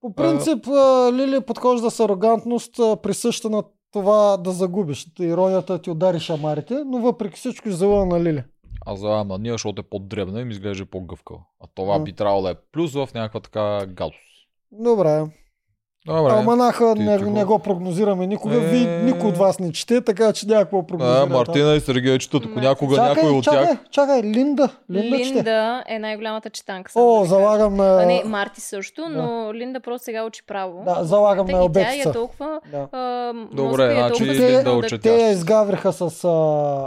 По принцип, а, Лили подхожда с арогантност, а, присъща на това да загубиш. Иронията ти удари шамарите, но въпреки всичко иззела на Лили. Аз завам на Ния, защото е по-дребна и ми изглежда по-гъвкава. А това М. би трябвало да е плюс в някаква така гадост. Добре. Добре. Алманаха ти не, не го прогнозираме никога. Е. Ви, никой от вас не чете, така че няма какво А, прогнозираме. Мартина и Сергей четат, ако някога чакай, някой от чакай, тях... чакай, Линда. Линда, чете. Линда е най-голямата четанка. да О, залагам на... А, не, Марти също, но Линда просто сега учи право. Да, залагам Та на и тя е толкова... Да. А, Добре, е значи толкова Линда свикнал учи да... Те я изгавриха с а,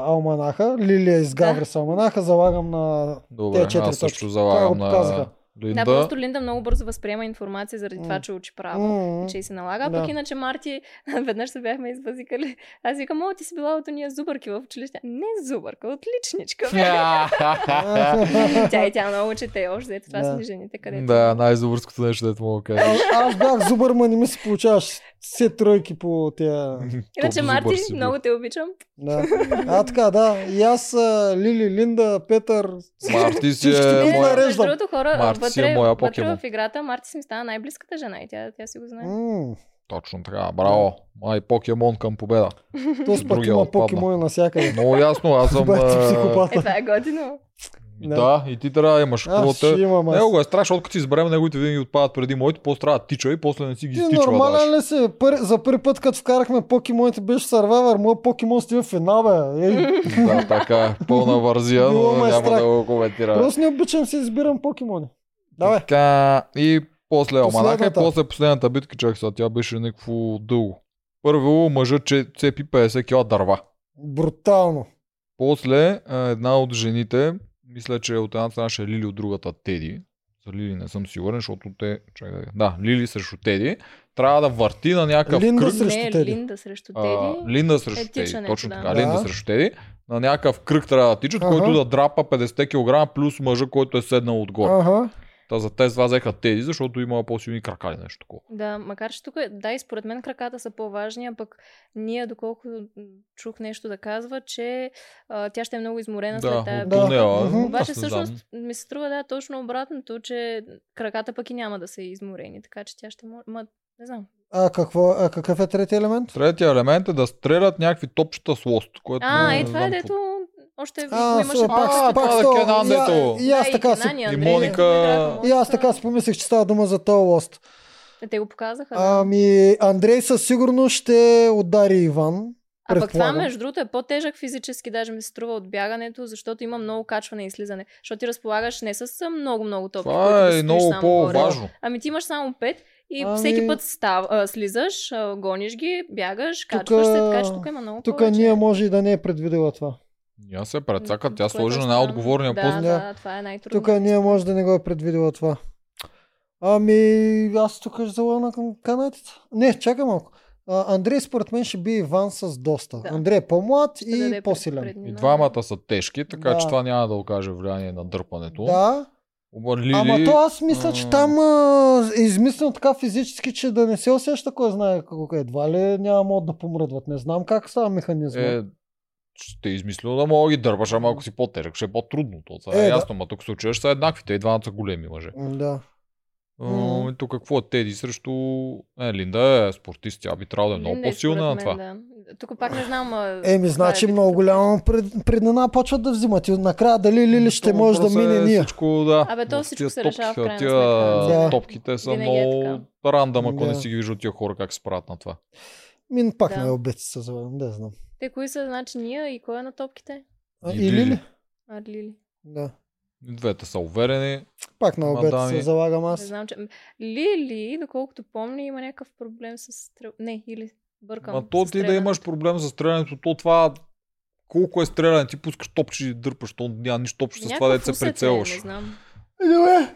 Алманаха. Лилия изгаври Да. с Алманаха. Залагам на Добре, тези четири аз също точки. залагам на. Линда. Да, просто Линда много бързо възприема информация заради това, М. че учи право. М, и че й се налага. Да. Пък иначе Марти, [LAUGHS] веднъж се бяхме избазикали. Аз викам, о, ти си била от уния зубърки в училище. Не зубърка, отличничка. [LAUGHS] тя и тя много чете още. Ето това Да. са ни жените, където. Да, най-добърското нещо, дето мога да кажа. Аз, бях зубър, ма не ми се получаваш все тройки по тия... [LAUGHS] Иначе Марти, много те обичам. Да. А, така, да. И аз, Лили, Линда, Петър... Марти си е между другото хора, Марти си е вътре, моя вътре покемон. в играта Марти си ми стана най-близката жена и тя, тя си го знае. М, Точно така, браво. Май покемон към победа. То с има покемони навсякъде. Много ясно, аз съм... Е, психопата. това е готино. Да, и ти трябва да имаш. Аз. Него го е страх, защото като си изберем неговите винаги отпадат преди моите, после трябва да тича и после не си ги Ти стичва. нормален даже. ли си? Пър, за първи път, като вкарахме покемоните, беше Survivor, моят покемон стои в финал, бе. Ей, Да, така, пълна вързия, но е няма страх. да го коментираме. просто не обичам си избирам покемони. Давай. Така, и после Алманаха и после последната битка, чак сега, тя беше някакво дълго. Първо мъжът че цепи 50 кг дърва. Брутално. После а, една от жените, мисля, че от едната страна ще е Лили, от другата Теди. За Лили не съм сигурен, защото те... Чакай, да- да, Лили срещу Теди. Трябва да върти на някакъв Линда кръг. срещу не, Теди. Линда срещу А, Теди. Линда срещу Е, Теди. Точно да. така. Да. Линда срещу Теди. На някакъв кръг трябва да тичат, Аха. който да драпа 50 кг плюс мъжа, който е седнал отгоре. Ага. Та за тези това взеха Теди, защото има по-силни крака или нещо такова. Да, макар че тук, е- да, и според мен краката са по-важни, а пък ние, доколко м, чух нещо да казва, че а, тя ще е много изморена Да, след тази Да. тунела. Обаче всъщност ми се струва да точно обратното, че краката пък и няма да са изморени, така че тя ще може... Ма, не знам. А, какво, а какъв е третия елемент? Третия елемент е да стрелят някакви топчета с лост. Което А, не е, това е дето още А, имаше пак, А, пак, това с да то- Кенан, и И аз Да, така си... И Моника- И аз така си помислех, че става дума за този лост. Е, Те го показаха. да. Ами, Андрей със сигурност ще удари Иван. А пък това, между другото, е по-тежък физически, даже ми се струва от бягането, защото има много качване и слизане. Защото ти разполагаш не с много-много топки, Това да е стоиш много по-важно. Ами ти имаш само пет и Ами- всеки път став, а, слизаш, а, гониш ги, бягаш, Тука- качваш се, така че тук има много Тук ние може и да не е предвидела това. Я се прецака, тя сложи е на най-отговорния да, пост. Да, това е най-трудно. Тук ние може да не го е предвидела това. Ами, аз тук ще залана към канатите. Не, чакай малко. А, Андрей според мен ще би Иван с доста. Да. Андрей е по-млад Ще и по-силен. И двамата са тежки, така Да. че това няма да окаже влияние на дърпането. Да, Оба Лили... ама то аз мисля, че а, там а, е измислено така физически, че да не се усеща кой знае какво едва ли няма могат да помръдват. Не знам как става механизма. Е, ще е измислил да мога да ги дърпаш, ама ако си по-тежък, ще е по-трудно. То, това е, Е, да. ясно, ма тук случая ще са еднакви, те и двамата са големи мъже. Да. И тук какво е Теди срещу... Е, Линда е спортист, тя би трябвало да е много Линда е по-силна на това. Да. Тук пак не знам. а, Еми, това значи е много голяма пред, преднина почват да взимат. И накрая дали Лили ще То може да мине е ние. Всичко, да. Абе, то всичко се решава в топки, крайна Тия сметка. Да. топките са Винаги е много рандъм, ако Да. не си ги виждат тия хора как се правят на това. Мин пак Да. на обеци се залагам, да знам. Те кои са, значи ние и кой е на топките? А, И и Лили. А, Лили. Да. Двете са уверени. Пак на обед Мадами. се залагам Не аз. знам, че... Лили, доколкото помня, има някакъв проблем с стрел... Не, или бъркам. Ма то ти да имаш проблем с стрелянето, то това колко е стреляне, ти пускаш топче и дърпаш, то няма нищо общо с това, дете се е, прицелваш. Не знам. Добре.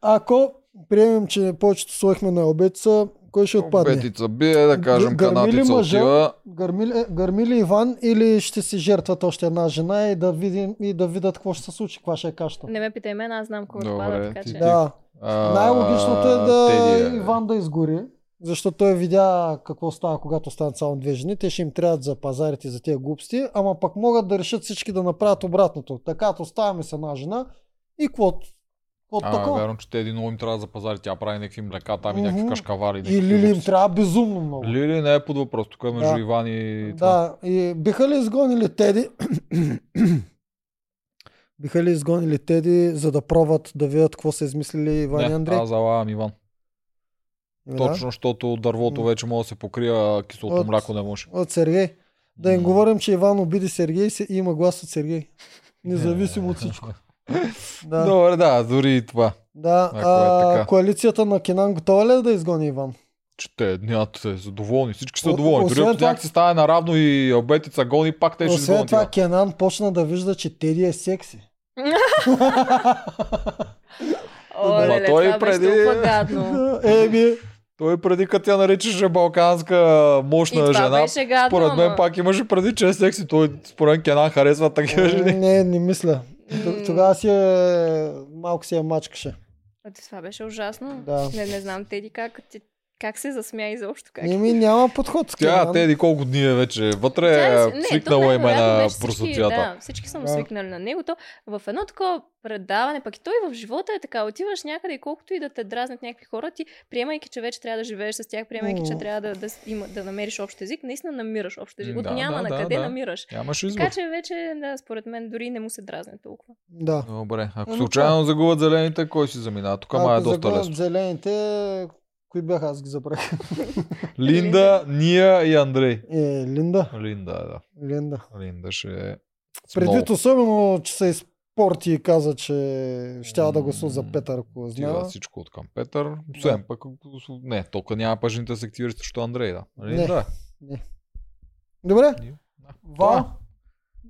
Ако приемем, че повечето сложихме на обеца, кой ще отпадне? Бетица бие, да кажем, Гърми канатица мъжа? отива. Гърми гърми ли Иван или ще си жертват още една жена и да, видим, и да видят какво ще се случи, каква ще е кашата? Не ме питай мен, аз знам кой Добре, отпада, така ти- че... Да, А, най-логичното е да Теди е. Иван да изгори, защото той видя какво става, когато станат само две жени. Те ще им трябват за пазарите за тези глупости, ама пък могат да решат всички да направят обратното. Така, оставяме с една жена и каквото. Каквото А, такова. вярно, че те един много им трябва за пазари. Тя прави някакви млека, там и някакви Мгм. кашкавари. И някакви Лили им трябва безумно много. Лили не е под въпрос. Тук е между Да. Иван и това. Да, и биха ли изгонили Теди? [COUGHS] биха ли изгонили Теди, за да пробват да видят какво са измислили Иван и Не, Андрей? аз залагам Иван. Ами Точно, защото дървото вече може да се покрие, а киселото От- мляко не може. От Сергей. Да им М. говорим, че Иван обиди Сергей се- и има глас от Сергей. Независимо от всичко. [LAUGHS] Да, Добре, да, дори и това. да. ако е А, така. коалицията на Кенан готова ли е да изгони Иван? Че те нямат се са доволни. Всички са О- доволни. Дори ако това- някак си стане наравно и обетица гони, пак те ще Освен изгонят. това, Иван. Кенан почна да вижда, че Теди е секси. [LAUGHS] Оле, той това преди-. [LAUGHS] Еми, Той преди като я наричаше балканска И мощна това жена, беше гадно, според мен ама. пак имаше преди, че е секси. Той според мен Кенан харесва такива жени. не, не мисля. Тогава си е... малко си я мачкаше. А, Това беше ужасно. Да. Не, не знам, Теди как, ти, как се засмя изобщо. Как... Еми няма подход с Тя, Кенан. Теди колко дни е вече вътре, Тя е не, свикнала им на просоцията. Да, всички Да. свикнали на него. То в едно такова предаване, пък и той в живота е така. Отиваш някъде и колкото и да те дразнят някакви хора, ти приемайки, че вече трябва да живееш с тях, приемайки, че трябва да, да, има, да намериш общ език, наистина намираш общ език. От да, няма да, на да, къде да. намираш. Нямаш избор. Така че вече, да, според мен, дори не му се дразне толкова. Да. Добре, ако случайно загубят зелените, кой си заминава? Тук май е доста лесно. зелените, кои бяха, аз ги забравих. [LAUGHS] Линда, Ния и Андрей. Е, Линда. Линда, да. Линда. Линда ще е... Предвид особено, че се изпорти и каза, че ще да гласува за Петър, ако знае. всичко от към Петър. Освен пък, не, толкова няма пък жените да се активират срещу Андрей, да. Нали? Не. Добре. Това.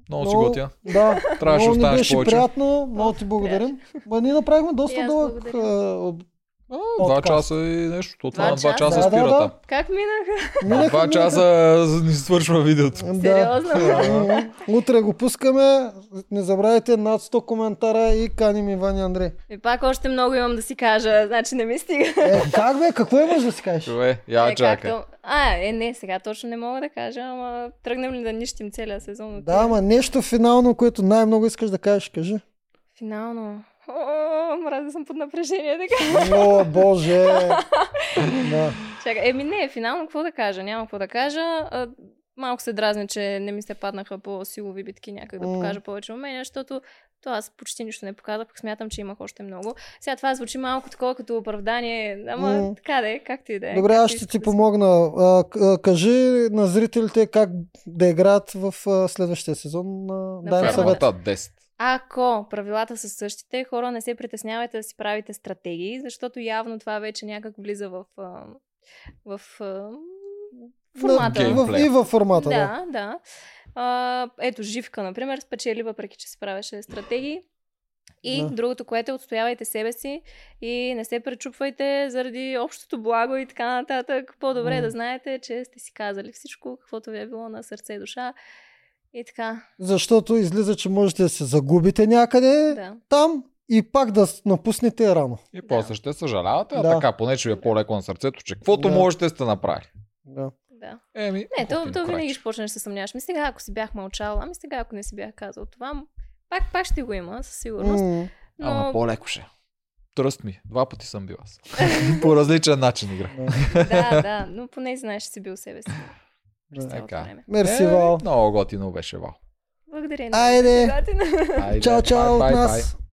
Много си готя. Да, Трябваше да останеш повече. приятно, много ти благодарим. Ние направихме доста дълъг. А, два часа и нещо. То това Два на два часа? часа Да, да, спира да. там. Как минаха? На Минаха, два минаха. часа [LAUGHS] ни свършва видеото. Да. Сериозно? Утре го пускаме. Не забравяйте над 100 коментара и каним Иван и Андрей. И пак още много имам да си кажа, значи не ми стига. Е, как бе? Какво имаш да си кажеш? Чове, я Е, чакай. както- А, е, не, сега точно не мога да кажа, ама тръгнем ли да нищим целия сезон? от Да, ама нещо финално, което най-много искаш да кажеш, кажи. Финално. О, мразя съм под напрежение, така. О, боже! [LAUGHS] Да. Чакай, еми не, финално какво да кажа? Няма какво да кажа. А, малко се дразня, че не ми се паднаха по силови битки някак да покажа повече умения, защото то аз почти нищо не показах, пък смятам, че имах още много. Сега това звучи малко такова като оправдание, ама М. така да е, както и да е. Добре, аз ще ти да помогна. А, кажи на зрителите как да играят в следващия сезон. А, дай им фермата. съвет. Фермата 10. Ако правилата са същите, хора не се притеснявайте да си правите стратегии, защото явно това вече някак влиза в, в а, формата. В, и във формата, да. Да, да. А, ето, Живка, например, спечели, въпреки че си правеше стратегии. И Да. другото, което е отстоявайте себе си и не се пречупвайте заради общото благо и така нататък. По-добре М. да знаете, че сте си казали всичко, каквото ви е било на сърце и душа. И така, Защото излиза, че можете да се загубите някъде да. там и пак да напуснете рано. И после ще съжалявате, а Да. така, поне че ви е по-леко на сърцето, че каквото Да. можете сте направили. Да. да. Еми, Не, то, то винаги ще почнеш да се съмняваш. Ми сега, ако си бях мълчал, ами сега, ако не си бях казал това, пак, пак ще го има, със сигурност. М, Но Ама по-леко ще. Тръст ми. Два пъти съм бил аз. [LAUGHS] По различен начин игра. да. да, да, но поне знаеш, че си бил себе си. През цялото Така. време. Мерси, Е, Вал. Много готино беше Вал. Благодаря. Айде. Готино. Айде, Чао, чао от бай, нас. бай.